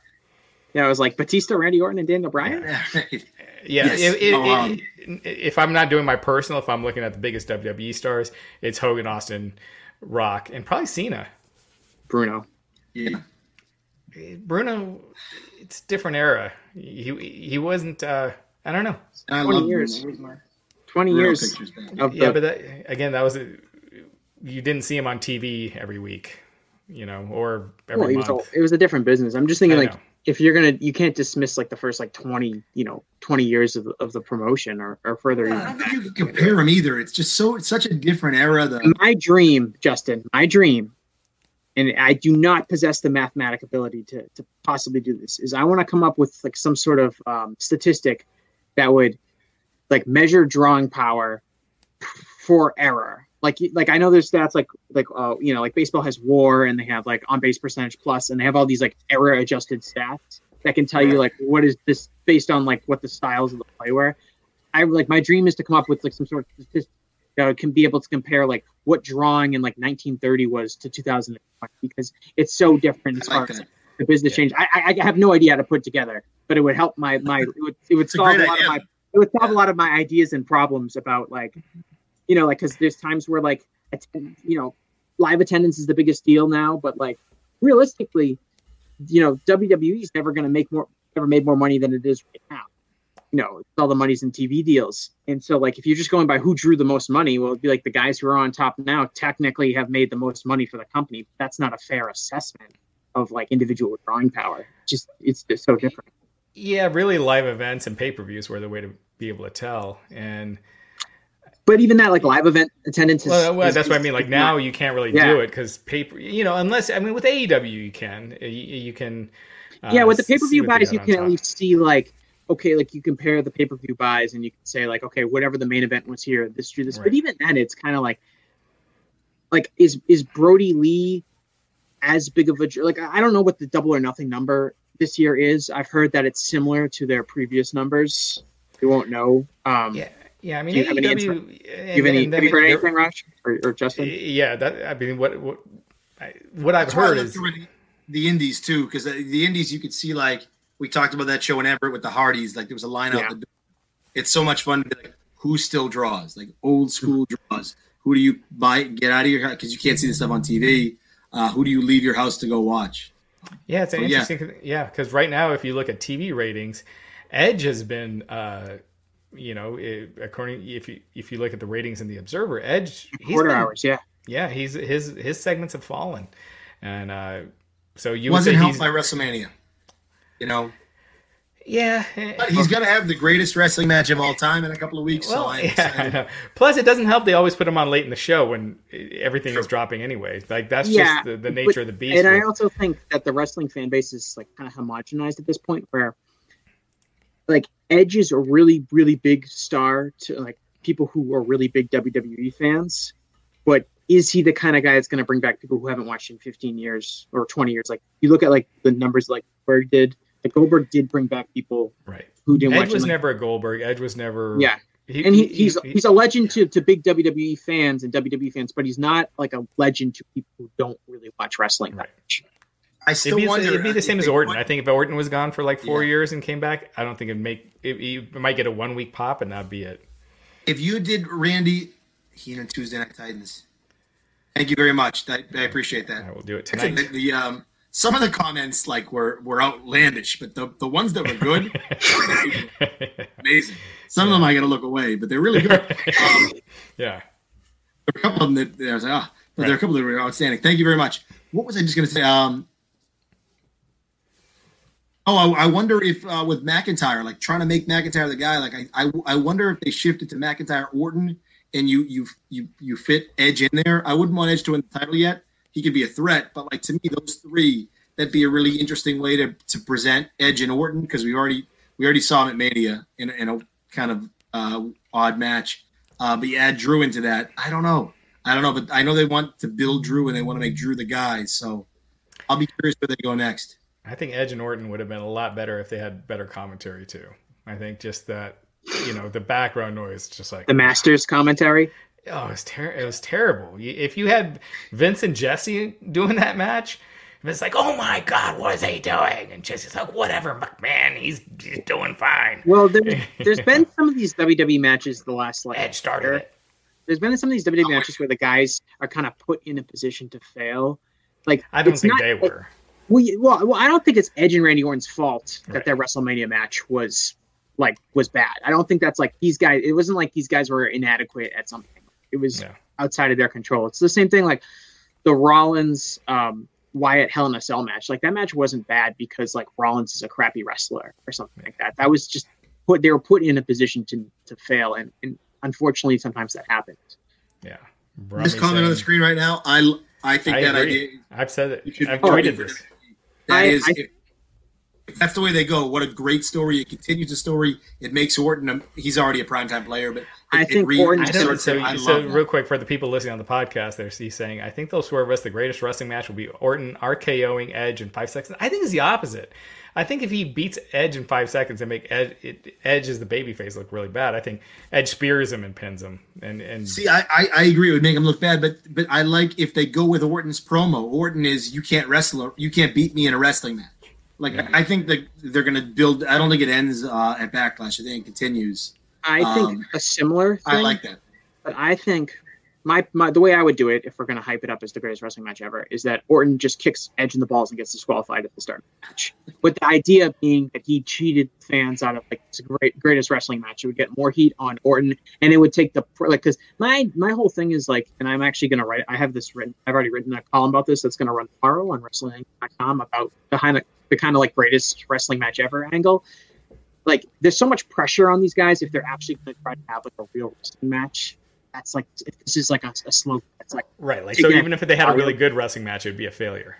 yeah, it was like Batista, Randy Orton, and Daniel Bryan. Yeah, yeah yes. it, it, oh, um, if I'm not doing my personal, if I'm looking at the biggest WWE stars, it's Hogan, Austin, Rock, and probably Cena. Bruno. Yeah. Bruno, it's different era. He he wasn't. Uh, I don't know. I Twenty years. Twenty years. Of yeah, the... but that, again, that was a, you didn't see him on TV every week, you know, or every well, month. Was a, it was a different business. I'm just thinking like. Know if you're gonna you can't dismiss like the first like 20 you know 20 years of, of the promotion or, or further yeah, i don't think you can compare them either it's just so it's such a different era though my dream justin my dream and i do not possess the mathematic ability to, to possibly do this is i want to come up with like some sort of um, statistic that would like measure drawing power for error like like I know there's stats like like uh you know like baseball has WAR and they have like on base percentage plus and they have all these like error adjusted stats that can tell you like what is this based on like what the styles of the play were. I like my dream is to come up with like some sort of statistic that can be able to compare like what drawing in like 1930 was to 2020 because it's so different as far as the business yeah. change. I, I have no idea how to put together, but it would help my my it would, it would solve a, a lot idea. of my it would solve yeah. a lot of my ideas and problems about like you know, like because there's times where like attend, you know, live attendance is the biggest deal now, but like realistically, you know, WWE is never going to make more, never made more money than it is right now. You know, all the money's in TV deals, and so like if you're just going by who drew the most money, well, it'd be like the guys who are on top now technically have made the most money for the company. That's not a fair assessment of like individual drawing power. Just it's just so different. Yeah, really, live events and pay per views were the way to be able to tell, and but even that like live event attendance is, well, well is, that's what I mean. Like now you can't really yeah. do it because paper, you know, unless I mean with AEW you can, you, you can. Uh, yeah, with the pay per view buys, you can top. at least see like okay, like you compare the pay per view buys and you can say like okay, whatever the main event was here, this drew this. Right. But even then, it's kind of like like is is Brodie Lee as big of a like I don't know what the double or nothing number this year is. I've heard that it's similar to their previous numbers. We won't know. Um, yeah, yeah, I mean, do you have any, do you have, any, have you heard anything, Raj or, or, Justin? Yeah, that I mean, what what what I've heard is the, the indies too, because the indies you could see like we talked about that show in Everett with the Hardys, like there was a line yeah. out the door. It's so much fun to be like, who still draws, like old school draws. Who do you buy? Get out of your house because you can't see the stuff on TV. Uh, who do you leave your house to go watch? Yeah, it's so, interesting. Yeah, because yeah, right now, if you look at TV ratings, Edge has been. Uh, you know, it, according if you if you look at the ratings in the Observer, Edge quarter been, hours, yeah, yeah, he's his his segments have fallen, and uh, so you wasn't helped by WrestleMania, you know. Yeah, but eh, he's going to have the greatest wrestling match of all time in a couple of weeks. Well, so yeah, Plus, it doesn't help they always put him on late in the show when eh, everything sure. is dropping anyway. Like that's yeah, just the, the nature but, of the beast. And I also think that the wrestling fan base is like kind of homogenized at this point, where like Edge is a really, really big star to like people who are really big WWE fans. But is he the kind of guy that's going to bring back people who haven't watched in 15 years or 20 years? Like you look at like the numbers like Berg did. Like Goldberg did bring back people right who didn't Edge watch. Edge was never a Goldberg. Edge was never yeah. He, and he, he's he, he's a legend to, to big WWE fans and WWE fans, but he's not like a legend to people who don't really watch wrestling right. much. I still it'd be, wonder. It'd be the same as Orton. I think if Orton was gone for like four yeah. years and came back, I don't think it'd make. It, it might get a one week pop and that'd be it. If you did Randy Heenan Tuesday Night Titans, thank you very much. I, I appreciate that. I will do it tonight. The, the, um, some of the comments like were were outlandish, but the the ones that were good, amazing. Some yeah. of them I got to look away, but they're really good. Um, yeah, there are a couple of them that, that I was like, ah, but right. there are a couple that were outstanding. Thank you very much. What was I just going to say? Um, Oh, I, I wonder if uh, with McIntyre, like trying to make McIntyre the guy, like I, I, I wonder if they shifted to McIntyre Orton and you you you you fit Edge in there. I wouldn't want Edge to win the title yet. He could be a threat, but like to me, those three that'd be a really interesting way to to present Edge and Orton because we already we already saw him at Mania in, in a kind of uh, odd match. Uh, but you add Drew into that. I don't know. I don't know, but I know they want to build Drew and they want to make Drew the guy. So I'll be curious where they go next. I think Edge and Orton would have been a lot better if they had better commentary too. I think just that, you know, the background noise, just like the Masters commentary. Oh, it was ter- It was terrible. If you had Vince and Jesse doing that match, it's like, oh my god, what is he doing? And Jesse's like, whatever, McMahon, he's, he's doing fine. Well, there's, there's been some of these WWE matches the last like Edge started it. There's been some of these WWE oh, matches where the guys are kind of put in a position to fail. Like I don't think not- they were. Well, y- well, well, I don't think it's Edge and Randy Orton's fault that Right. their WrestleMania match was like was bad. I don't think that's like these guys. It wasn't like these guys were inadequate at something. It was No. outside of their control. It's the same thing like the Rollins um, Wyatt Hell in a Cell match. Like that match wasn't bad because like Rollins is a crappy wrestler or something like that. That was just put. They were put in a position to to fail, and, and unfortunately, sometimes that happens. Yeah. This Brummy comment on the screen right now. I I think I that agree. idea. I've said it. I've tweeted this. That I- is, I- if that's the way they go. What a great story! It continues the story. It makes Orton. A, he's already a primetime player, but it, I think re- Orton I it don't, so, so real quick for the people listening on the podcast, they're he's saying, I think they'll swear us the greatest wrestling match will be Orton RKOing Edge in five seconds. I think it's the opposite. I think if he beats Edge in five seconds and make Edge, it, Edge as the babyface look really bad, I think Edge spears him and pins him. And and See, I, I, I agree. It would make him look bad, but but I like if they go with Orton's promo. Orton is you can't wrestle, you can't beat me in a wrestling match. Like Yeah. I think that they're going to build. I don't think it ends uh, at Backlash. I think it continues. I think Um, a similar thing. I like that. But I think my, my the way I would do it, if we're gonna hype it up as the greatest wrestling match ever, is that Orton just kicks Edge in the balls and gets disqualified at the start of the match. With the idea being that he cheated fans out of like this great greatest wrestling match, it would get more heat on Orton, and it would take the like because my my whole thing is like, and I'm actually gonna write. I have this written. I've already written a column about this that's gonna run tomorrow on Wrestling.com about behind the kind of the kind of like greatest wrestling match ever angle. Like, there's so much pressure on these guys if they're actually going to try to have like a real wrestling match that's like if this is like a, a slow it's like right, like so, even if they had a really good wrestling match, it would be a failure.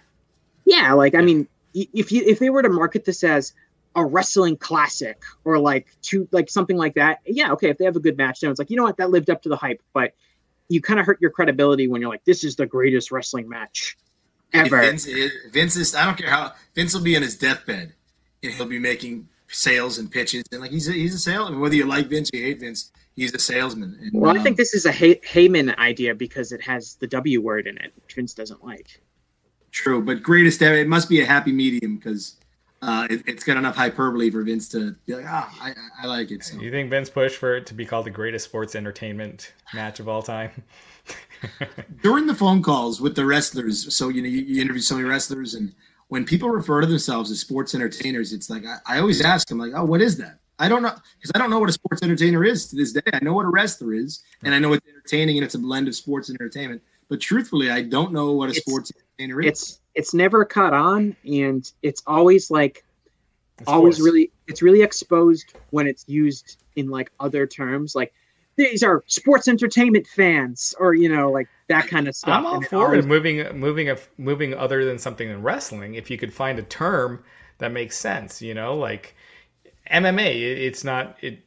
yeah like i mean if you if they were to market this as a wrestling classic or like two like something like that yeah okay if they have a good match then it's like you know what that lived up to the hype but you kind of hurt your credibility when you're like this is the greatest wrestling match ever Vince, is- Vince is. I don't care how Vince will be in his deathbed, and he'll be making sales and pitches, and like he's a, he's a salesman. Whether you like Vince or you hate Vince, he's a salesman. And, well i um, think this is a Hay- heyman idea because it has the w word in it which vince doesn't like True, but greatest ever. It must be a happy medium because uh, it, it's got enough hyperbole for Vince to be like, ah, I, I like it. So. You think Vince pushed for it to be called the greatest sports entertainment match of all time? During the phone calls with the wrestlers, so you know you, you interview so many wrestlers, and when people refer to themselves as sports entertainers, it's like I, I always ask them, like, oh, what is that? I don't know because I don't know what a sports entertainer is to this day. I know what a wrestler is, and I know it's entertaining, and it's a blend of sports and entertainment. But truthfully, I don't know what a It's- sports entertainer is. it's it's never caught on and it's always like It's always forced. really it's really exposed when it's used in like other terms like these are sports entertainment fans or you know like that kind of stuff I'm all And for always- moving, moving, moving other than something in wrestling. If you could find a term that makes sense, you know, like MMA. It's not it.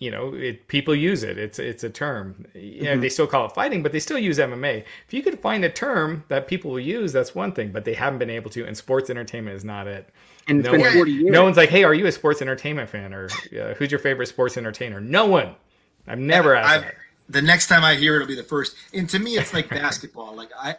You know, it people use it. It's it's a term. You know, Mhm. they still call it fighting, but they still use MMA. If you could find a term that people will use, that's one thing. But they haven't been able to. And sports entertainment is not it. and no one- No one's like, "Hey, are you a sports entertainment fan?" Or uh, "Who's your favorite sports entertainer?" No one. I've never asked I've- the next time I hear it, it'll be the first. And to me, it's like basketball. Like I,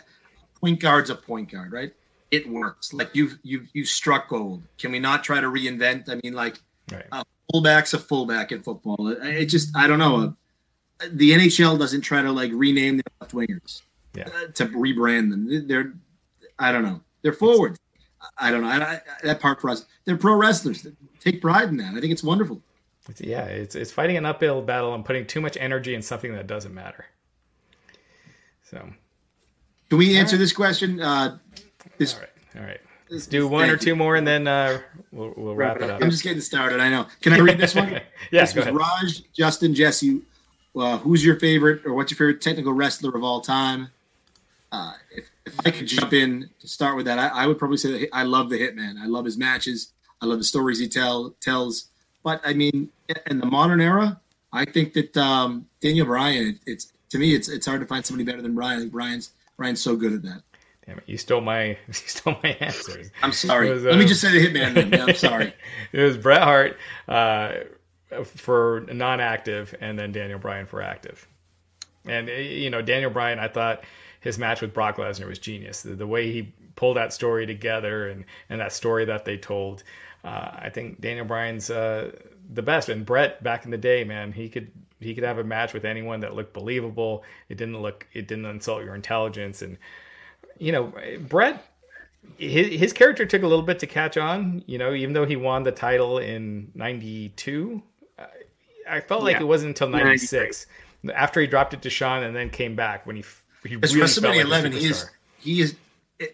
point guard's a point guard, right? It works. Like you've you've you struck gold. Can we not try to reinvent? I mean, like Right. uh, fullback's a fullback in football. It, it just I don't know. The NHL doesn't try to like rename the left wingers Yeah. uh, to rebrand them. They're I don't know. They're forwards. I don't know. I, I, that part for us. They're pro wrestlers. Take pride in that. I think it's wonderful. It's, yeah, it's it's fighting an uphill battle and putting too much energy in something that doesn't matter. So, Can we answer this question? Uh, this, all right, all right. Let's do one or Thank you. two more, and then uh, we'll we'll wrap, it up. I'm just getting started. I know. Can I read this one? yeah, this go was ahead. Raj, Justin, Jesse. uh, who's your favorite or what's your favorite technical wrestler of all time? Uh, if, if, I could jump in to start with that, I, I, would probably say that I love the Hitman. I love his matches. I love the stories he tell tells. But I mean, in the modern era, I think that um, Daniel Bryan. It's to me, it's it's hard to find somebody better than Bryan. Bryan's Brian's so good at that. Damn it! You stole my you stole my answers. I'm sorry. Was, uh, Let me just say the Hitman. Then. Yeah, I'm sorry. it was Bret Hart uh, for non-active, and then Daniel Bryan for active. And you know, Daniel Bryan, I thought his match with Brock Lesnar was genius. The, the way he pulled that story together and and that story that they told. Uh, I think Daniel Bryan's uh, the best. And Bret back in the day, man, he could he could have a match with anyone that looked believable. It didn't look it didn't insult your intelligence. And you know, Bret his, his character took a little bit to catch on. You know, even though he won the title in '92, I felt like yeah. it wasn't until '96 after he dropped it to Shawn and then came back when he he really WrestleMania like 11. He is he is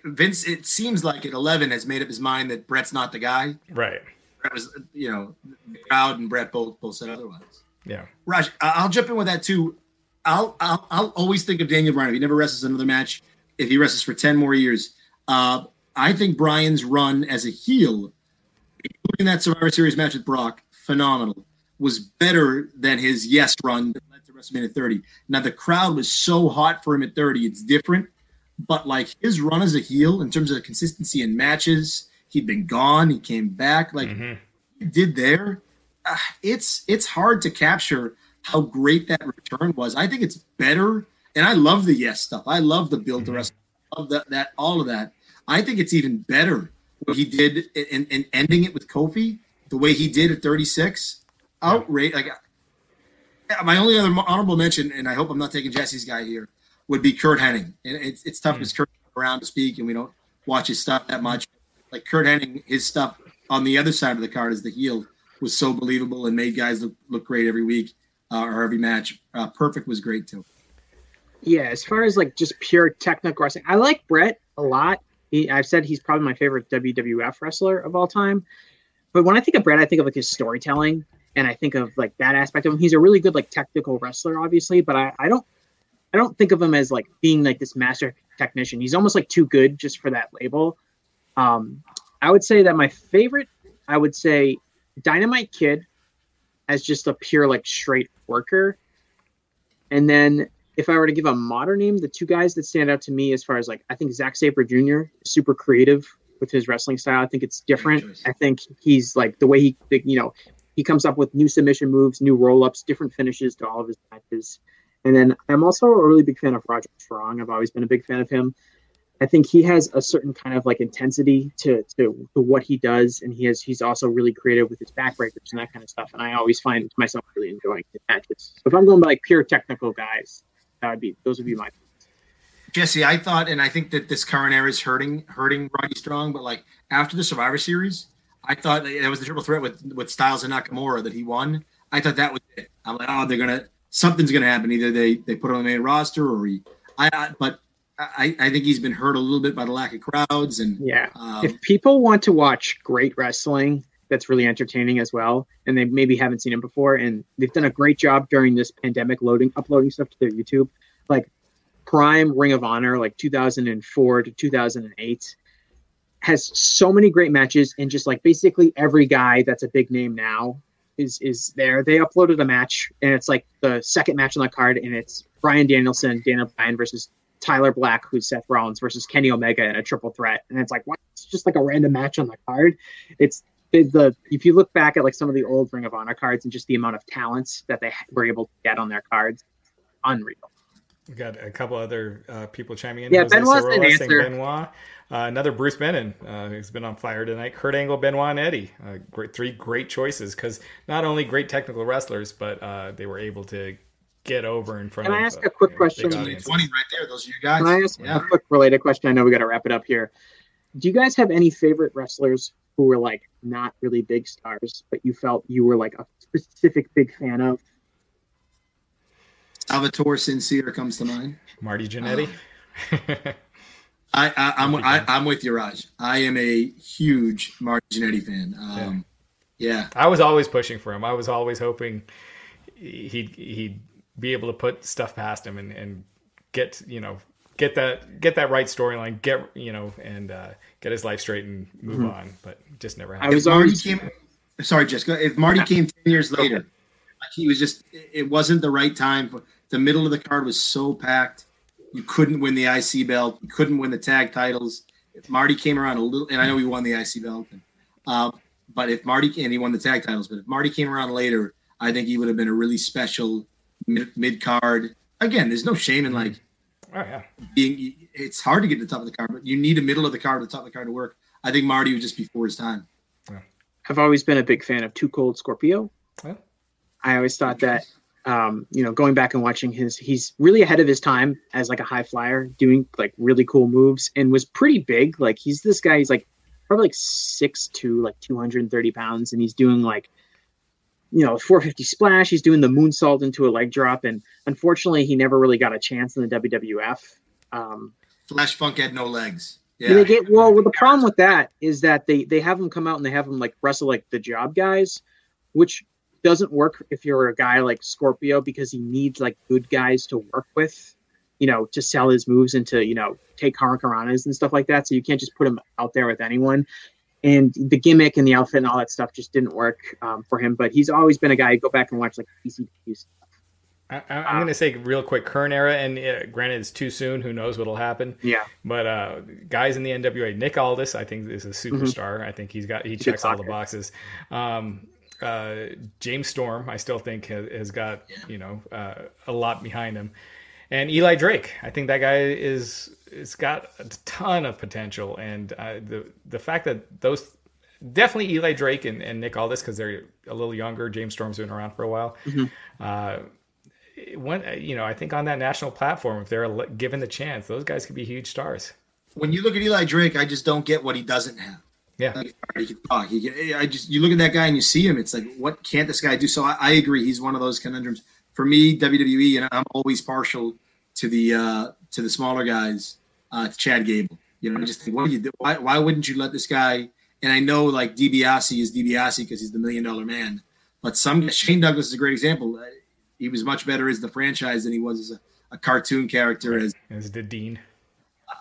Vince. It seems like at 11 has made up his mind that Bret's not the guy. Right. Bret was, you know, the crowd and Brett both both said otherwise. Yeah. Raj, I'll jump in with that too. I'll I'll, I'll always think of Daniel Bryan. If he never wrestles another match, if he wrestles for 10 more years, uh, I think Bryan's run as a heel, including that Survivor Series match with Brock, phenomenal. Was better than his yes run that led to WrestleMania 30. Now the crowd was so hot for him at 30. It's different, but like his run as a heel in terms of consistency in matches, he'd been gone, he came back, like mm-hmm. he did there. Uh, it's it's hard to capture how great that return was. I think it's better, and I love the yes stuff. I love the build mm-hmm. the rest of that, that all of that. I think it's even better what he did in, in ending it with Kofi, the way he did at 36. Outrage! Like my only other honorable mention, and I hope I'm not taking Jesse's guy here, would be Curt Hennig. And it's, it's tough because mm. Curt around to speak, and we don't watch his stuff that much. Like Curt Hennig, his stuff on the other side of the card as the heel was so believable and made guys look, look great every week uh, or every match. Uh, Perfect was great too. Yeah, as far as like just pure technical wrestling, I like Bret a lot. He, I've said he's probably my favorite WWF wrestler of all time. But when I think of Bret, I think of like his storytelling, and I think of like that aspect of him. He's a really good like technical wrestler, obviously, but I, I don't I don't think of him as like being like this master technician. He's almost like too good just for that label. Um, I would say that my favorite, I would say Dynamite Kid as just a pure like straight worker. And then if I were to give a modern name, the two guys that stand out to me as far as like I think Zack Sabre Jr. is super creative with his wrestling style. I think it's different. I think he's like the way he you know he comes up with new submission moves, new roll ups, different finishes to all of his matches. And then I'm also a really big fan of Roderick Strong. I've always been a big fan of him. I think he has a certain kind of like intensity to, to, to what he does, and he has he's also really creative with his backbreakers and that kind of stuff. And I always find myself really enjoying his matches. So if I'm going by like pure technical guys, that would be those would be my. Jesse, I thought, and I think that this current era is hurting hurting Roddy Strong, but like after the Survivor Series, I thought it was the triple threat with with Styles and Nakamura that he won. I thought that was it. I'm like, oh, they're gonna something's gonna happen. Either they they put him on the main roster or he. I, but I, I think he's been hurt a little bit by the lack of crowds and yeah. Um, if people want to watch great wrestling that's really entertaining as well, and they maybe haven't seen him before, and they've done a great job during this pandemic loading uploading stuff to their YouTube, like Prime Ring of Honor, like 2004 to 2008, has so many great matches, and just like basically every guy that's a big name now is is there. They uploaded a match, and it's like the second match on the card, and it's Bryan Danielson, Daniel Bryan versus Tyler Black, who's Seth Rollins versus Kenny Omega in a triple threat, and it's like what? It's just like a random match on the card. It's the if you look back at like some of the old Ring of Honor cards and just the amount of talents that they were able to get on their cards, unreal. We got a couple other uh, people chiming in. Yeah, Jose Benoit's an answer. Benoit. Uh, another Bruce Benin uh, who's been on fire tonight. Kurt Angle, Benoit, and Eddie. Uh, great, three great choices because not only great technical wrestlers, but uh, they were able to get over in front Can of. Can I ask a quick question? Twenty right there. Those are you guys. Can I ask yeah. a quick related question? I know we got to wrap it up here. Do you guys have any favorite wrestlers who were like not really big stars, but you felt you were like a specific big fan of? Salvatore Sincere comes to mind. Marty Jannetty. Um, I, I, am I, am with you, Raj. I am a huge Marty Jannetty fan. Um, yeah. yeah. I was always pushing for him. I was always hoping he'd he'd be able to put stuff past him and, and get you know get that get that right storyline, get you know, and uh, get his life straight and move mm-hmm. on. But just never happened. I was already came. Sorry, Jessica. If Marty came ten years later, he was just it wasn't the right time. For, the middle of the card was so packed. You couldn't win the IC belt. You couldn't win the tag titles. If Marty came around a little, and I know he won the IC belt, and, uh, but if Marty and he won the tag titles, but if Marty came around later, I think he would have been a really special mid card. Again, there's no shame in like Oh yeah. Being, it's hard to get to the top of the card, but you need a middle of the card, the top of the card to work. I think Marty was just be before his time. Yeah. I've always been a big fan of Too Cold Scorpio. Yeah. I always thought that, um, you know, going back and watching his, he's really ahead of his time as like a high flyer, doing like really cool moves, and was pretty big. Like he's this guy. He's like probably like six to like two hundred and thirty pounds, and he's doing like you know 450 splash he's doing the moonsault into a leg drop and unfortunately he never really got a chance in the wwf um, flash funk had no legs yeah they get well, well the problem with that is that they they have him come out and they have him like wrestle like the job guys which doesn't work if you're a guy like scorpio because he needs like good guys to work with you know to sell his moves and to you know take hurricanranas and stuff like that so you can't just put him out there with anyone and the gimmick and the outfit and all that stuff just didn't work um, for him. But he's always been a guy. Go back and watch like ECW stuff. I, am um, going to say real quick, current era, and uh, granted it's too soon. Who knows what'll happen? Yeah. But uh, guys in the NWA, Nick Aldis, I think is a mm-hmm. superstar. Mm-hmm. I think he's got he checks all the boxes. Um, uh, James Storm, I still think has, has got yeah. you know uh, a lot behind him, and Eli Drake. I think that guy is it's got a ton of potential, and uh, the the fact that those definitely Eli Drake and, and Nick Aldis because they're a little younger. James Storm's been around for a while. Mm-hmm. Uh, when you know, I think on that national platform, if they're given the chance, those guys could be huge stars. When you look at Eli Drake, I just don't get what he doesn't have. Yeah, he can talk. He can, I just you look at that guy and you see him. It's like, what can't this guy do? So I, I agree. He's one of those conundrums for me. WWE, and I'm always partial to the uh, to the smaller guys uh, to Chad Gable. You know, I just think, what you do? Why, why wouldn't you let this guy? And I know like DiBiase is DiBiase because he's the million dollar man, but some Shane Douglas is a great example. Uh, he was much better as the franchise than he was as a, a cartoon character. Right. As as the Dean.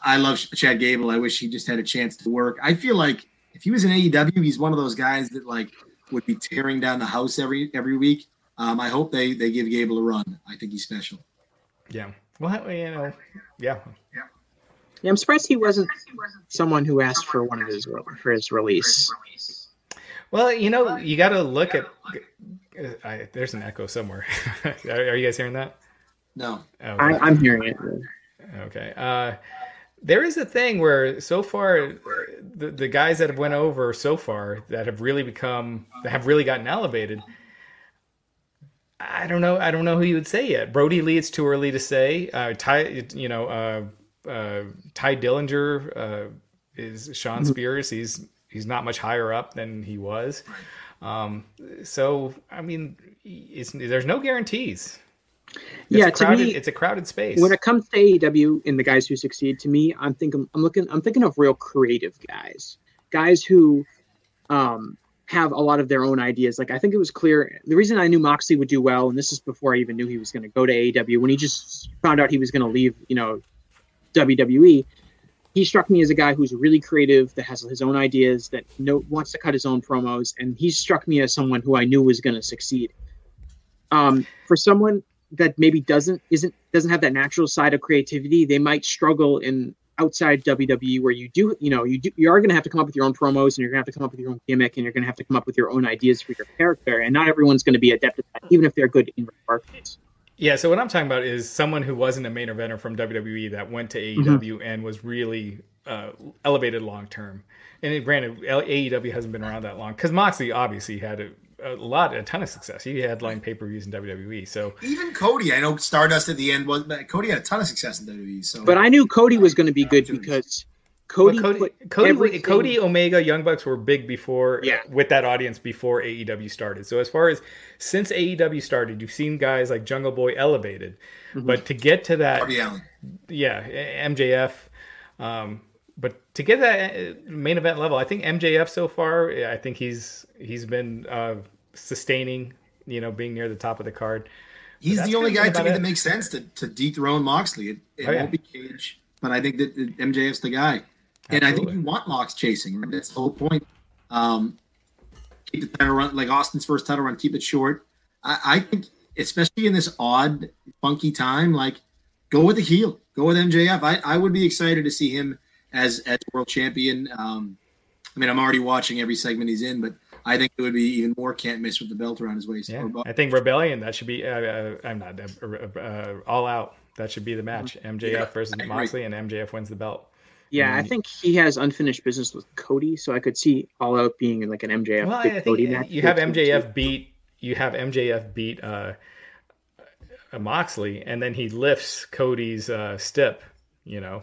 I love Chad Gable. I wish he just had a chance to work. I feel like if he was in AEW, he's one of those guys that like would be tearing down the house every every week. Um, I hope they they give Gable a run. I think he's special. Yeah. Well, you know, yeah. Yeah. Yeah, I'm surprised he wasn't someone who asked for one of his for his release. Well, you know, you got to look at. Uh, I, there's an echo somewhere. are, you guys hearing that? No, oh, I, am hearing it. Okay. Uh, there is a thing where so far the, the guys that have went over so far that have really become that have really gotten elevated. I don't know. I don't know who you would say yet. Brodie Lee. It's too early to say. Uh, Ty, you know, uh, uh, Tye Dillinger uh, is Shawn mm-hmm. Spears. He's he's not much higher up than he was. Um, so I mean, there's no guarantees. It's yeah, crowded, to me, it's a crowded space. When it comes to AEW and the guys who succeed, to me, I'm thinking I'm looking I'm thinking of real creative guys, guys who um, have a lot of their own ideas. Like I think it was clear the reason I knew Moxley would do well, and this is before I even knew he was going to go to AEW. When he just found out he was going to leave, you know, WWE, he struck me as a guy who's really creative, that has his own ideas, that know, wants to cut his own promos, and he struck me as someone who I knew was going to succeed. Um, for someone that maybe doesn't isn't doesn't have that natural side of creativity, they might struggle in outside WWE where you do you know you do you are going to have to come up with your own promos and you're going to have to come up with your own gimmick and you're going to have to come up with your own ideas for your character and not everyone's going to be adept at that even if they're good in markets. Yeah, so what I'm talking about is someone who wasn't a main eventer from WWE that went to AEW mm-hmm. and was really uh, elevated long term. And granted, AEW hasn't been around that long because Moxley obviously had a, a, lot, a ton of success. He had line pay per views in WWE. So even Cody, I know Stardust at the end was, but Cody had a ton of success in WWE. So, but I knew Cody was going to be good because Cody, well, Cody, Cody, Cody, Omega, Young Bucks were big before, yeah. with that audience before AEW started. So as far as since AEW started, you've seen guys like Jungle Boy elevated, mm-hmm. but to get to that, yeah, MJF, um, but to get that uh, main event level, I think MJF so far, I think he's he's been uh, sustaining, you know, being near the top of the card. He's the only guy to me it. that makes sense to, to dethrone Moxley. It, it Oh, yeah. won't be Cage, but I think that MJF's the guy. And I think you want Mox chasing. Right? That's the whole point. Um, keep the title run like Austin's first title run. Keep it short. I, I think, especially in this odd, funky time, like go with the heel. Go with MJF. I, I would be excited to see him as as world champion. Um, I mean, I'm already watching every segment he's in, but I think it would be even more can't miss with the belt around his waist. Yeah, I think Rebellion that should be. Uh, uh, I'm not uh, uh, all out. That should be the match. MJF Yeah, versus Moxley, and MJF wins the belt. Yeah, I think he has unfinished business with Cody, so I could see All Out being in like an MJF Well, I Big think Cody match. you have MJF beat. You have MJF beat uh, uh, Moxley, and then he lifts Cody's uh, stip. You know,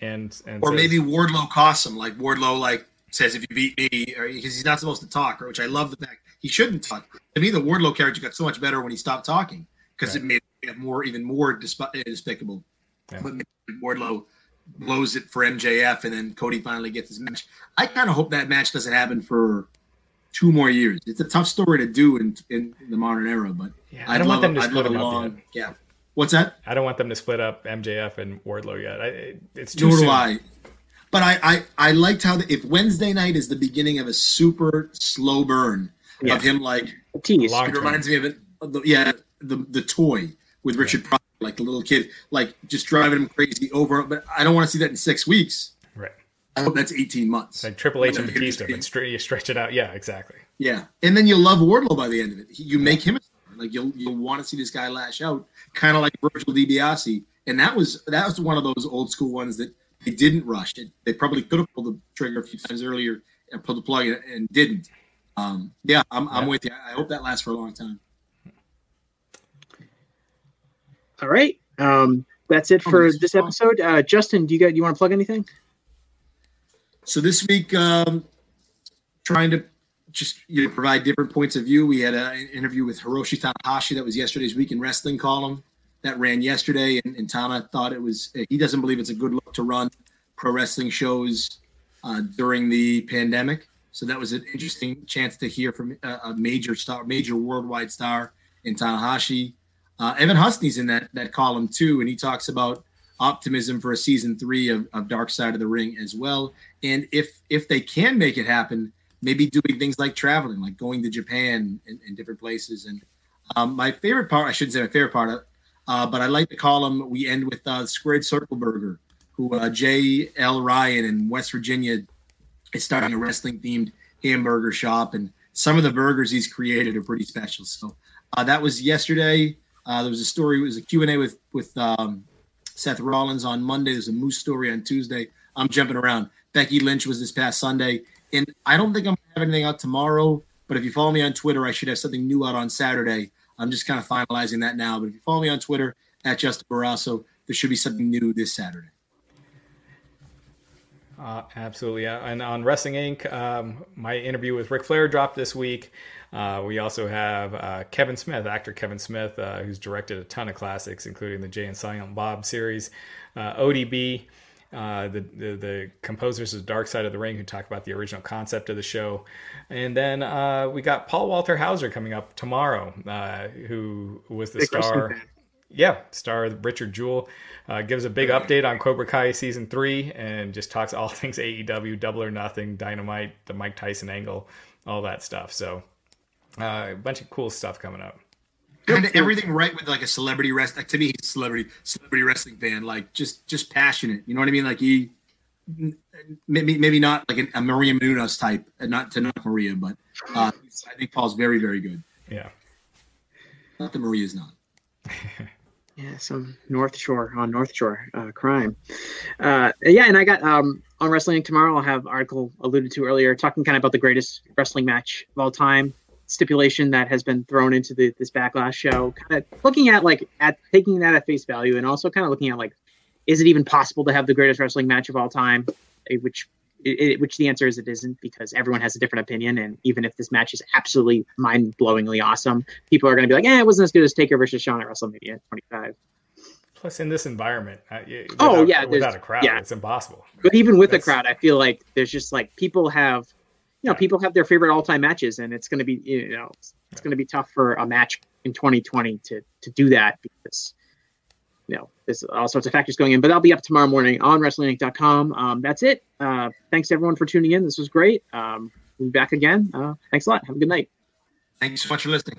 and and or says- maybe Wardlow costs him. Like Wardlow, like says, "If you beat me," or because he's not supposed to talk, or which I love the fact he shouldn't talk. To me, the Wardlow character got so much better when he stopped talking because it made it more, even more despicable. Yeah. But maybe Wardlow blows it for MJF, and then Cody finally gets his match. I kind of hope that match doesn't happen for two more years. It's a tough story to do in in the modern era, but Yeah, I I'd don't love want them to split up long, yeah. What's that? I don't want them to split up MJF and Wardlow yet. I, it's too Nor soon. do I. But I, I, I liked how the, if Wednesday night is the beginning of a super slow burn Yeah. of him, like tease. It reminds me of it. Of the, yeah, the the toy with Richard Pryor, like the little kid, like just driving him crazy over. But I don't want to see that in six weeks. Right. I hope that's eighteen months. It's like Triple H and But- Batista, but stre- you stretch it out. Yeah, exactly. Yeah, and then you'll love Wardlow by the end of it. You make him a star. like you'll you'll want to see this guy lash out, kind of like Virgil DiBiase. And that was that was one of those old school ones that they didn't rush. It, they probably could have pulled the trigger a few times earlier and pulled the plug and, didn't. Um, yeah, I'm, I'm Yeah. with you. I hope that lasts for a long time. All right. Um, that's it Oh, for this this episode. Uh, Justin, do you got you want to plug anything? So this week, um, trying to just you know provide different points of view. We had a- an interview with Hiroshi Tanahashi that was yesterday's week in wrestling column that ran yesterday, and, and Tana thought it was he doesn't believe it's a good look to run pro wrestling shows uh, during the pandemic. So that was an interesting chance to hear from a, a major star, major worldwide star in Tanahashi. Uh, Evan Husney's in that that column too, and he talks about optimism for a season three of, of Dark Side of the Ring as well. And if if they can make it happen, maybe doing things like traveling, like going to Japan and, and different places. And um, my favorite part, I shouldn't say my favorite part, uh, but I like the column. We end with uh, Squared Circle Burger, who uh, J. L. Ryan in West Virginia is starting a wrestling themed hamburger shop, and some of the burgers he's created are pretty special. So uh, that was yesterday. Uh, there was a story. It was a Q and A with with um, Seth Rollins on Monday. There's a Moose story on Tuesday. I'm jumping around. Becky Lynch was this past Sunday, and I don't think I'm gonna have anything out tomorrow. But if you follow me on Twitter, I should have something new out on Saturday. I'm just kind of finalizing that now. But if you follow me on Twitter at Justin Barrasso, there should be something new this Saturday. Uh, absolutely. And on Wrestling Inc., um, my interview with Ric Flair dropped this week. Uh, we also have uh, Kevin Smith, actor Kevin Smith, uh, who's directed a ton of classics, including the Jay and Silent Bob series. Uh, ODB, uh, the, the the composers of Dark Side of the Ring, who talk about the original concept of the show. And then uh, we got Paul Walter Hauser coming up tomorrow, uh, who was the star. Yeah, star Richard Jewell uh, gives a big update on Cobra Kai season three and just talks all things AEW, Double or Nothing, Dynamite, the Mike Tyson angle, all that stuff. So uh, a bunch of cool stuff coming up. Kind of everything right with like a celebrity wrestling. Like, to me, he's a celebrity celebrity wrestling fan. Like just just passionate. You know what I mean? Like he maybe maybe not like an, a Maria Menounos type, and not to knock Maria, but uh, I think Paul's very very good. Yeah. Not that Maria's not. Yeah, some North Shore on North Shore uh, crime. Uh, yeah, and I got um, on Wrestling tomorrow. I'll have article alluded to earlier, talking kind of about the greatest wrestling match of all time stipulation that has been thrown into the, this backlash show. Kind of looking at like at taking that at face value, and also kind of looking at like, is it even possible to have the greatest wrestling match of all time? Eh, Which it, which the answer is it isn't because everyone has a different opinion and even if this match is absolutely mind-blowingly awesome people are going to be like eh it wasn't as good as taker versus Shawn at wrestlemania 25 Plus, in this environment, uh, y- Oh, yeah, without a crowd, yeah. it's impossible. but even with That's- the crowd i feel like there's just like people have you know people have their favorite all-time matches and it's going to be you know it's, it's going to be tough for a match in 2020 to to do that because you know there's all sorts of factors going in. But I'll be up tomorrow morning on WrestlingInc.com. Um, that's it. Uh, thanks everyone for tuning in. This was great. Um, we'll be back again. Uh, thanks a lot. Have a good night. Thanks so much for listening.